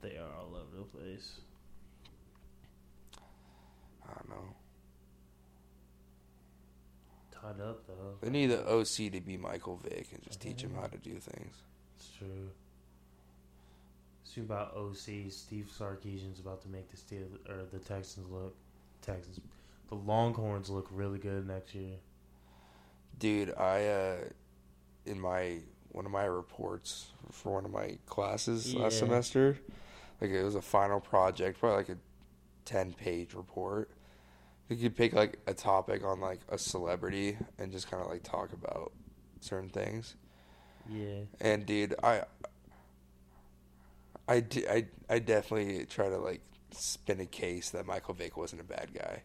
[SPEAKER 2] They are all over the place.
[SPEAKER 1] I don't know.
[SPEAKER 2] Tied up though.
[SPEAKER 1] They need the OC to be Michael Vick and just teach him how to do things.
[SPEAKER 2] It's true. See about OC. Steve Sarkisian's about to make the Steel or the Texans look Texans. The Longhorns look really good next year.
[SPEAKER 1] Dude, I uh in my one of my reports for one of my classes last semester, like it was a final project, probably like a ten page report. You could pick like a topic on like a celebrity and just kind of like talk about certain things.
[SPEAKER 2] Yeah.
[SPEAKER 1] And dude, I, I, d- I, I definitely try to like spin a case that Michael Vick wasn't a bad guy.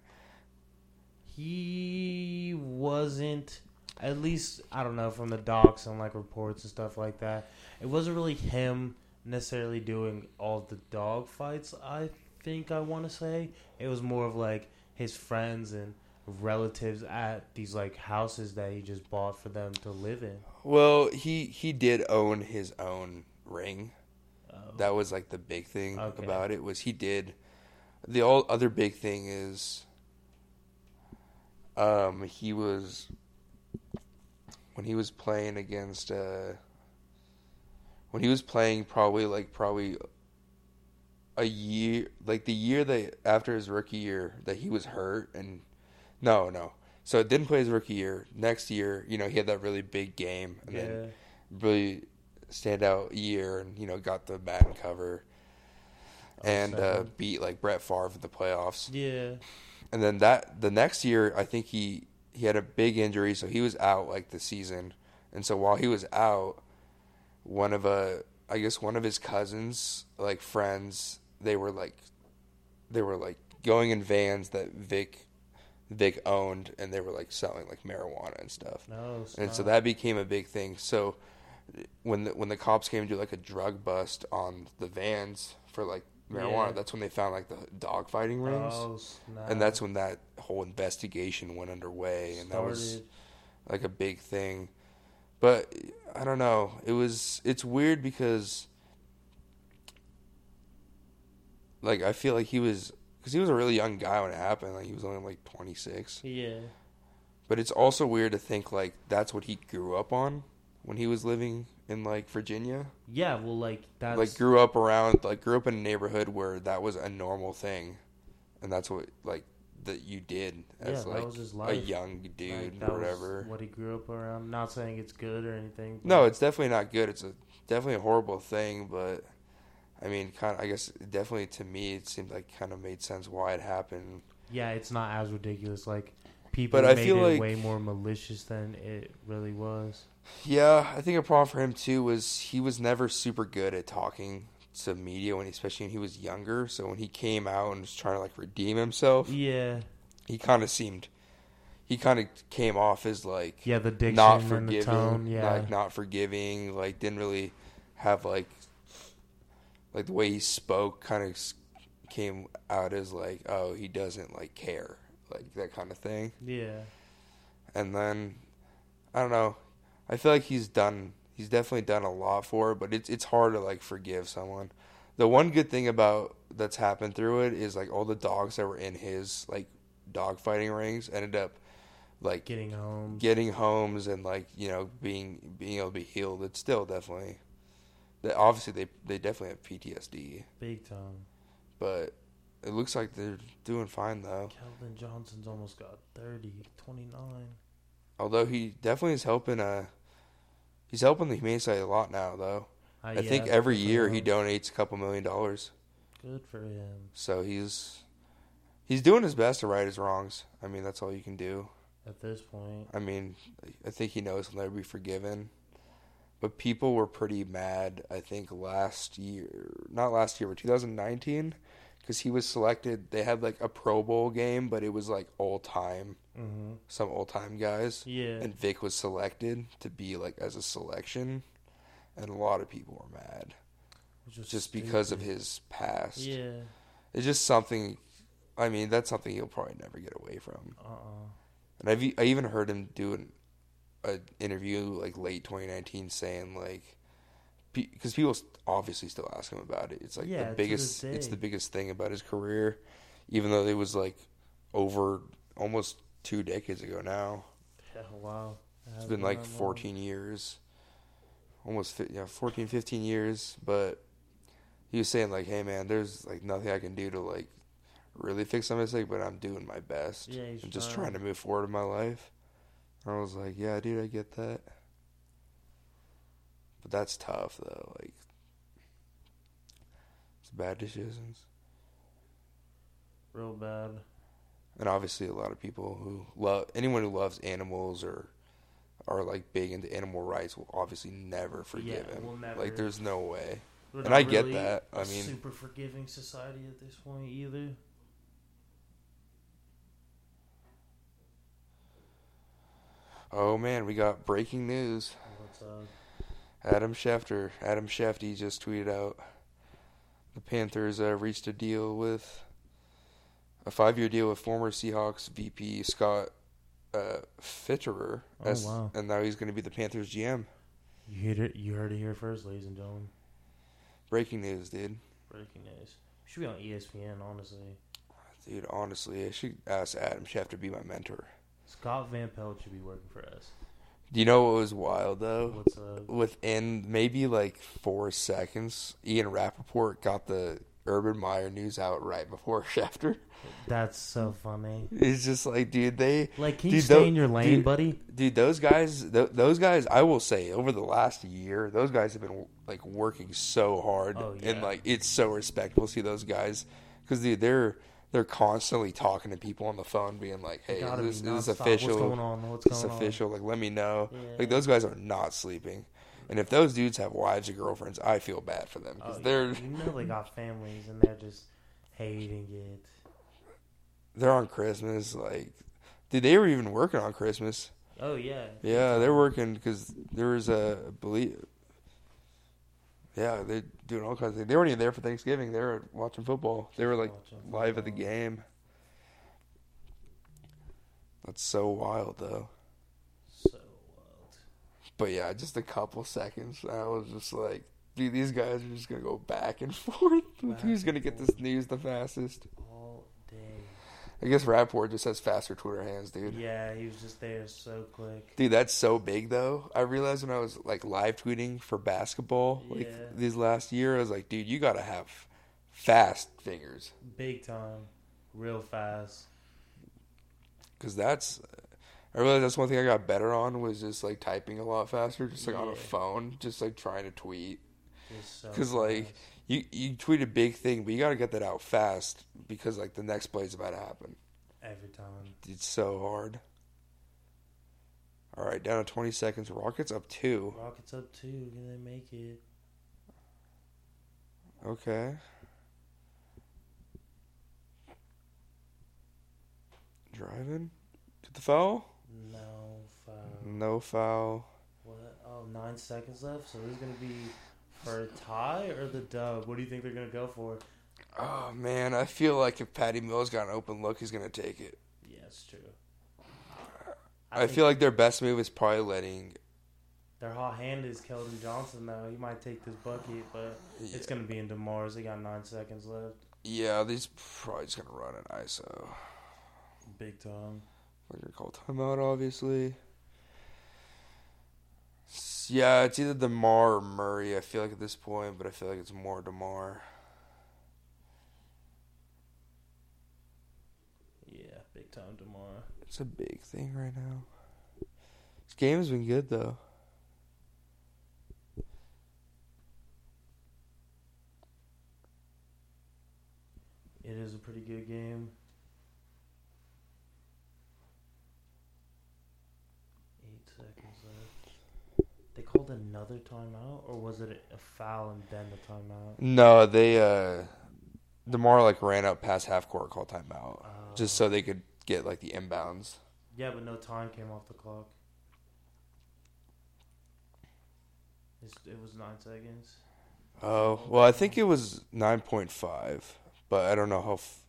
[SPEAKER 2] He wasn't at least I don't know from the docs and like reports and stuff like that. It wasn't really him necessarily doing all the dog fights. I think I want to say it was more of like his friends and relatives at these like houses that he just bought for them to live in.
[SPEAKER 1] Well, he he did own his own ring. That was like the big thing
[SPEAKER 2] Okay.
[SPEAKER 1] about it was he did. The all other big thing is, um, he was when he was playing against uh, when he was playing probably like probably a year like the year that after his rookie year that he was hurt and no no So it didn't play his rookie year. Next year, you know, he had that really big game and
[SPEAKER 2] yeah.
[SPEAKER 1] then really standout year, and you know, got the Madden cover and uh, beat like Brett Favre in the playoffs.
[SPEAKER 2] yeah.
[SPEAKER 1] And then that the next year, I think he he had a big injury, so he was out like the season. And so while he was out, one of a I guess one of his cousins, like friends, they were like they were like going in vans that Vic Vic owned, and they were like selling like marijuana and stuff.
[SPEAKER 2] No.
[SPEAKER 1] And so that became a big thing. So when the when the cops came to do like a drug bust on the vans for like marijuana,
[SPEAKER 2] Yeah.
[SPEAKER 1] that's when they found like the dog fighting rings.
[SPEAKER 2] Oh,
[SPEAKER 1] and that's when that whole investigation went underway and that was like a big thing. But i don't know. It was it's weird because like i feel like he was because he was a really young guy when it happened. Like he was only like 26
[SPEAKER 2] Yeah.
[SPEAKER 1] but it's also weird to think like that's what he grew up on when he was living in like virginia
[SPEAKER 2] Yeah. Well, like that's
[SPEAKER 1] like grew up around like grew up in a neighborhood where that was a normal thing and that's what like that you did as
[SPEAKER 2] Yeah,
[SPEAKER 1] like a young
[SPEAKER 2] like,
[SPEAKER 1] dude
[SPEAKER 2] that
[SPEAKER 1] or whatever
[SPEAKER 2] what he grew up around. Not saying it's good or anything.
[SPEAKER 1] no it's definitely not good it's a definitely a horrible thing but i mean kind of i guess definitely to me it seemed like kind of made sense why it happened
[SPEAKER 2] Yeah, it's not as ridiculous. Like people
[SPEAKER 1] But I
[SPEAKER 2] made
[SPEAKER 1] feel
[SPEAKER 2] it
[SPEAKER 1] like-
[SPEAKER 2] way more malicious than it really was.
[SPEAKER 1] Yeah i think a problem for him too was he was never super good at talking to media when especially when he was younger so when he came out and was trying to like redeem himself
[SPEAKER 2] Yeah.
[SPEAKER 1] he kind of seemed he kind of came off as like
[SPEAKER 2] Yeah, the diction
[SPEAKER 1] not
[SPEAKER 2] and the
[SPEAKER 1] forgiving,
[SPEAKER 2] tone. Yeah.
[SPEAKER 1] like not forgiving, like didn't really have like like the way he spoke kind of came out as like oh he doesn't like care like that kind of thing.
[SPEAKER 2] yeah.
[SPEAKER 1] And then I don't know, I feel like he's done he's definitely done a lot for it, but it's it's hard to like forgive someone. The one good thing about that's happened through it is like all the dogs that were in his like dog fighting rings ended up like
[SPEAKER 2] Getting home.
[SPEAKER 1] getting homes and like you know being being able to be healed it's still definitely that obviously they they definitely have PTSD
[SPEAKER 2] big time.
[SPEAKER 1] but it looks like they're doing fine though
[SPEAKER 2] Keldon Johnson's almost got 30, 29.
[SPEAKER 1] although he definitely is helping uh he's helping the humane society a lot now though
[SPEAKER 2] Uh,
[SPEAKER 1] I
[SPEAKER 2] yeah,
[SPEAKER 1] think every year he donates a couple million dollars
[SPEAKER 2] Good for him.
[SPEAKER 1] so he's he's doing his best to right his wrongs I mean that's all you can do
[SPEAKER 2] At this point,
[SPEAKER 1] I mean, I think he knows he'll never be forgiven. But people were pretty mad, I think, last year. Not last year, but 2019. Because he was selected. They had like a Pro Bowl game, but it was like all time.
[SPEAKER 2] hmm
[SPEAKER 1] Some all time guys.
[SPEAKER 2] yeah,
[SPEAKER 1] And Vic was selected to be like as a selection. And a lot of people were mad.
[SPEAKER 2] was
[SPEAKER 1] Just because of his past.
[SPEAKER 2] Yeah.
[SPEAKER 1] It's just something. I mean, that's something he'll probably never get away from.
[SPEAKER 2] Uh. uh
[SPEAKER 1] And I've I even heard him do an a interview like late 2019 saying like because people obviously still ask him about it. It's like
[SPEAKER 2] Yeah,
[SPEAKER 1] the biggest it's the biggest thing about his career, even though it was like over almost two decades ago now.
[SPEAKER 2] Yeah. Wow.
[SPEAKER 1] It's been like
[SPEAKER 2] that long.
[SPEAKER 1] 14 years, almost yeah 14 15 years. But he was saying like, hey man, there's like nothing I can do to like really fix my mistake, but I'm doing my best.
[SPEAKER 2] Yeah,
[SPEAKER 1] I'm just
[SPEAKER 2] trying.
[SPEAKER 1] trying to move forward in my life. I was like, yeah, dude, I get that. But that's tough though. Like, it's bad decisions,
[SPEAKER 2] Real bad.
[SPEAKER 1] and obviously a lot of people who love anyone who loves animals or are like big into animal rights will obviously never forgive
[SPEAKER 2] Yeah,
[SPEAKER 1] him.
[SPEAKER 2] will never.
[SPEAKER 1] Like, there's no way.
[SPEAKER 2] We're
[SPEAKER 1] And I get
[SPEAKER 2] really
[SPEAKER 1] that. I mean-
[SPEAKER 2] super forgiving society at this point either.
[SPEAKER 1] Oh man, we got breaking news.
[SPEAKER 2] What's up?
[SPEAKER 1] Adam Schefter, Adam Schefty just tweeted out the Panthers uh, reached a deal with a five-year deal with former Seahawks VP Scott uh, Fitterer,
[SPEAKER 2] Oh,
[SPEAKER 1] as,
[SPEAKER 2] wow.
[SPEAKER 1] and now he's going to be the Panthers GM.
[SPEAKER 2] You heard it. You heard it here first, ladies and gentlemen.
[SPEAKER 1] Breaking news, dude.
[SPEAKER 2] Breaking news. Should be on ESPN, honestly.
[SPEAKER 1] Dude, honestly, I should ask Adam Schefter to be my mentor.
[SPEAKER 2] Scott Van Pelt should be working for us.
[SPEAKER 1] Do you know what was wild though?
[SPEAKER 2] What's up?
[SPEAKER 1] Within maybe like four seconds, Ian Rapoport got the Urban Meyer news out right before [LAUGHS] Schefter.
[SPEAKER 2] That's so funny.
[SPEAKER 1] It's just like, dude, they
[SPEAKER 2] Like, can you
[SPEAKER 1] Dude,
[SPEAKER 2] stay
[SPEAKER 1] tho-
[SPEAKER 2] in your lane,
[SPEAKER 1] dude,
[SPEAKER 2] buddy?
[SPEAKER 1] dude those guys th- those guys i will say over the last year those guys have been like working so hard
[SPEAKER 2] Oh,
[SPEAKER 1] and like it's so respectable to see those guys because dude they're they're constantly talking to people on the phone being like hey
[SPEAKER 2] Gotta
[SPEAKER 1] is this, is this official
[SPEAKER 2] What's going on? What's
[SPEAKER 1] this
[SPEAKER 2] going on?
[SPEAKER 1] official like let me know
[SPEAKER 2] Yeah.
[SPEAKER 1] like those guys are not sleeping and if those dudes have wives or girlfriends i feel bad for them
[SPEAKER 2] Oh,
[SPEAKER 1] because
[SPEAKER 2] yeah.
[SPEAKER 1] they're
[SPEAKER 2] You know they got [LAUGHS] families and they're just hating it.
[SPEAKER 1] they're on christmas like dude they were even working on christmas
[SPEAKER 2] Oh yeah.
[SPEAKER 1] Yeah, they're working because there was a believe. Yeah, they're doing all kinds of things. They weren't even there for Thanksgiving. They were watching football. They were like live at the game. That's so wild, though.
[SPEAKER 2] So wild.
[SPEAKER 1] But yeah, just a couple seconds. I was just like, dude, these guys are just gonna go back and [LAUGHS] forth.
[SPEAKER 2] Back
[SPEAKER 1] Who's gonna get this news the fastest? I guess Rapoport just has faster Twitter hands, dude.
[SPEAKER 2] Yeah, he was just there so quick.
[SPEAKER 1] Dude, that's so big though. I realized when I was like live tweeting for basketball like
[SPEAKER 2] Yeah.
[SPEAKER 1] these last year, I was like, dude, you gotta have fast fingers
[SPEAKER 2] Big time. Real fast.
[SPEAKER 1] because that's. I realized that's one thing I got better on was just like typing a lot faster, just like on a phone, just like trying to tweet.
[SPEAKER 2] Just so
[SPEAKER 1] Because like. You you tweet a big thing, but you gotta get that out fast because like the next play is about to happen.
[SPEAKER 2] every time.
[SPEAKER 1] It's so hard. All right, down to twenty seconds. Rockets up two.
[SPEAKER 2] Rockets up two. Can they make it?
[SPEAKER 1] Okay. Driving. Get the foul?
[SPEAKER 2] No foul.
[SPEAKER 1] No foul.
[SPEAKER 2] What? Oh, nine seconds left. So this is gonna be for a tie or the dub. What do you think they're gonna go for?
[SPEAKER 1] Oh man, I feel like if Patty Mills got an open look, he's gonna take it.
[SPEAKER 2] Yeah, it's true.
[SPEAKER 1] I,
[SPEAKER 2] think
[SPEAKER 1] feel like their best move is probably letting.
[SPEAKER 2] their hot hand is Keldon Johnson though. He might take this bucket, but
[SPEAKER 1] Yeah,
[SPEAKER 2] it's gonna be in DeMar's. They got nine seconds left.
[SPEAKER 1] yeah these probably just gonna run an ISO.
[SPEAKER 2] Big time.
[SPEAKER 1] We're gonna call timeout, obviously. Yeah, it's either DeMar or Murray. I feel like at this point, but I feel like it's more DeMar.
[SPEAKER 2] Yeah, big time DeMar.
[SPEAKER 1] It's a big thing right now. This game has been good though.
[SPEAKER 2] It is a pretty good game. Eight seconds left. They called another timeout, or was it a foul and then the timeout?
[SPEAKER 1] No, they uh DeMar like ran up past half court, called timeout,
[SPEAKER 2] Uh,
[SPEAKER 1] just so they could get like the inbounds.
[SPEAKER 2] yeah, but no time came off the clock. It's, it was nine seconds.
[SPEAKER 1] Oh well, I think it was nine point five, but I don't know how. F-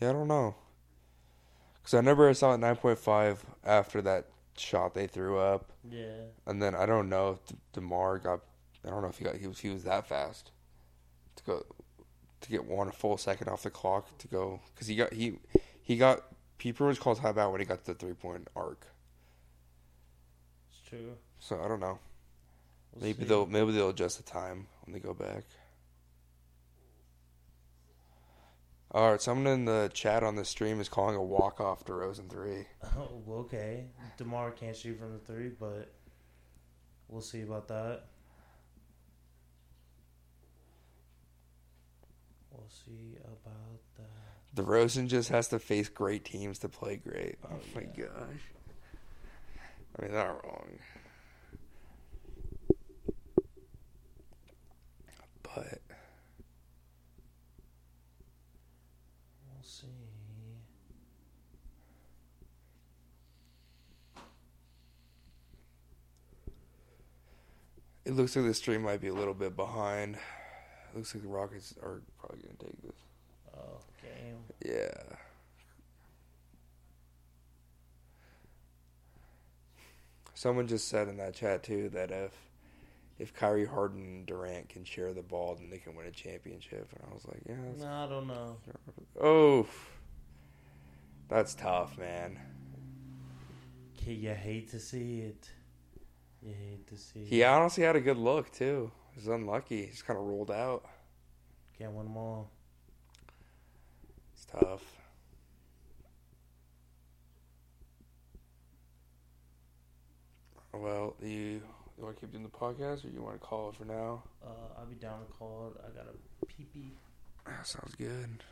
[SPEAKER 1] yeah, I don't know. Cause I remember I saw it nine point five after that shot they threw up,
[SPEAKER 2] Yeah,
[SPEAKER 1] and then I don't know if DeMar got. I don't know if he got he was he was that fast to go to get one a full second off the clock to go because he got he he got Pete was called timeout when he got to the three point arc.
[SPEAKER 2] it's true.
[SPEAKER 1] So I don't know.
[SPEAKER 2] We'll
[SPEAKER 1] Maybe
[SPEAKER 2] see.
[SPEAKER 1] they'll maybe they'll adjust the time when they go back. All right, someone in the chat on the stream is calling a walk off DeRozan three. [LAUGHS]
[SPEAKER 2] Oh, okay. DeMar can't shoot from the three, but we'll see about that. We'll see about that.
[SPEAKER 1] DeRozan just has to face great teams to play great. Oh,
[SPEAKER 2] Oh,
[SPEAKER 1] my
[SPEAKER 2] yeah.
[SPEAKER 1] gosh! I mean, not wrong, but
[SPEAKER 2] We'll see.
[SPEAKER 1] It looks like the stream might be a little bit behind. It looks like the Rockets are probably gonna take this.
[SPEAKER 2] Oh, game.
[SPEAKER 1] Yeah. Someone just said in that chat too that if if Kyrie Harden and Durant can share the ball, then they can win a championship. And I was like, yeah. That's,
[SPEAKER 2] No, I don't know.
[SPEAKER 1] oh, that's tough, man.
[SPEAKER 2] Okay, You hate to see it. You hate to see
[SPEAKER 1] He honestly had a good look too. He was unlucky. He's kind of rolled out.
[SPEAKER 2] Can't win them all.
[SPEAKER 1] It's tough. Well, you, you want to keep doing the podcast, or you want to call it for now?
[SPEAKER 2] Uh, I'll be down to call it. I got a pee pee.
[SPEAKER 1] Sounds good.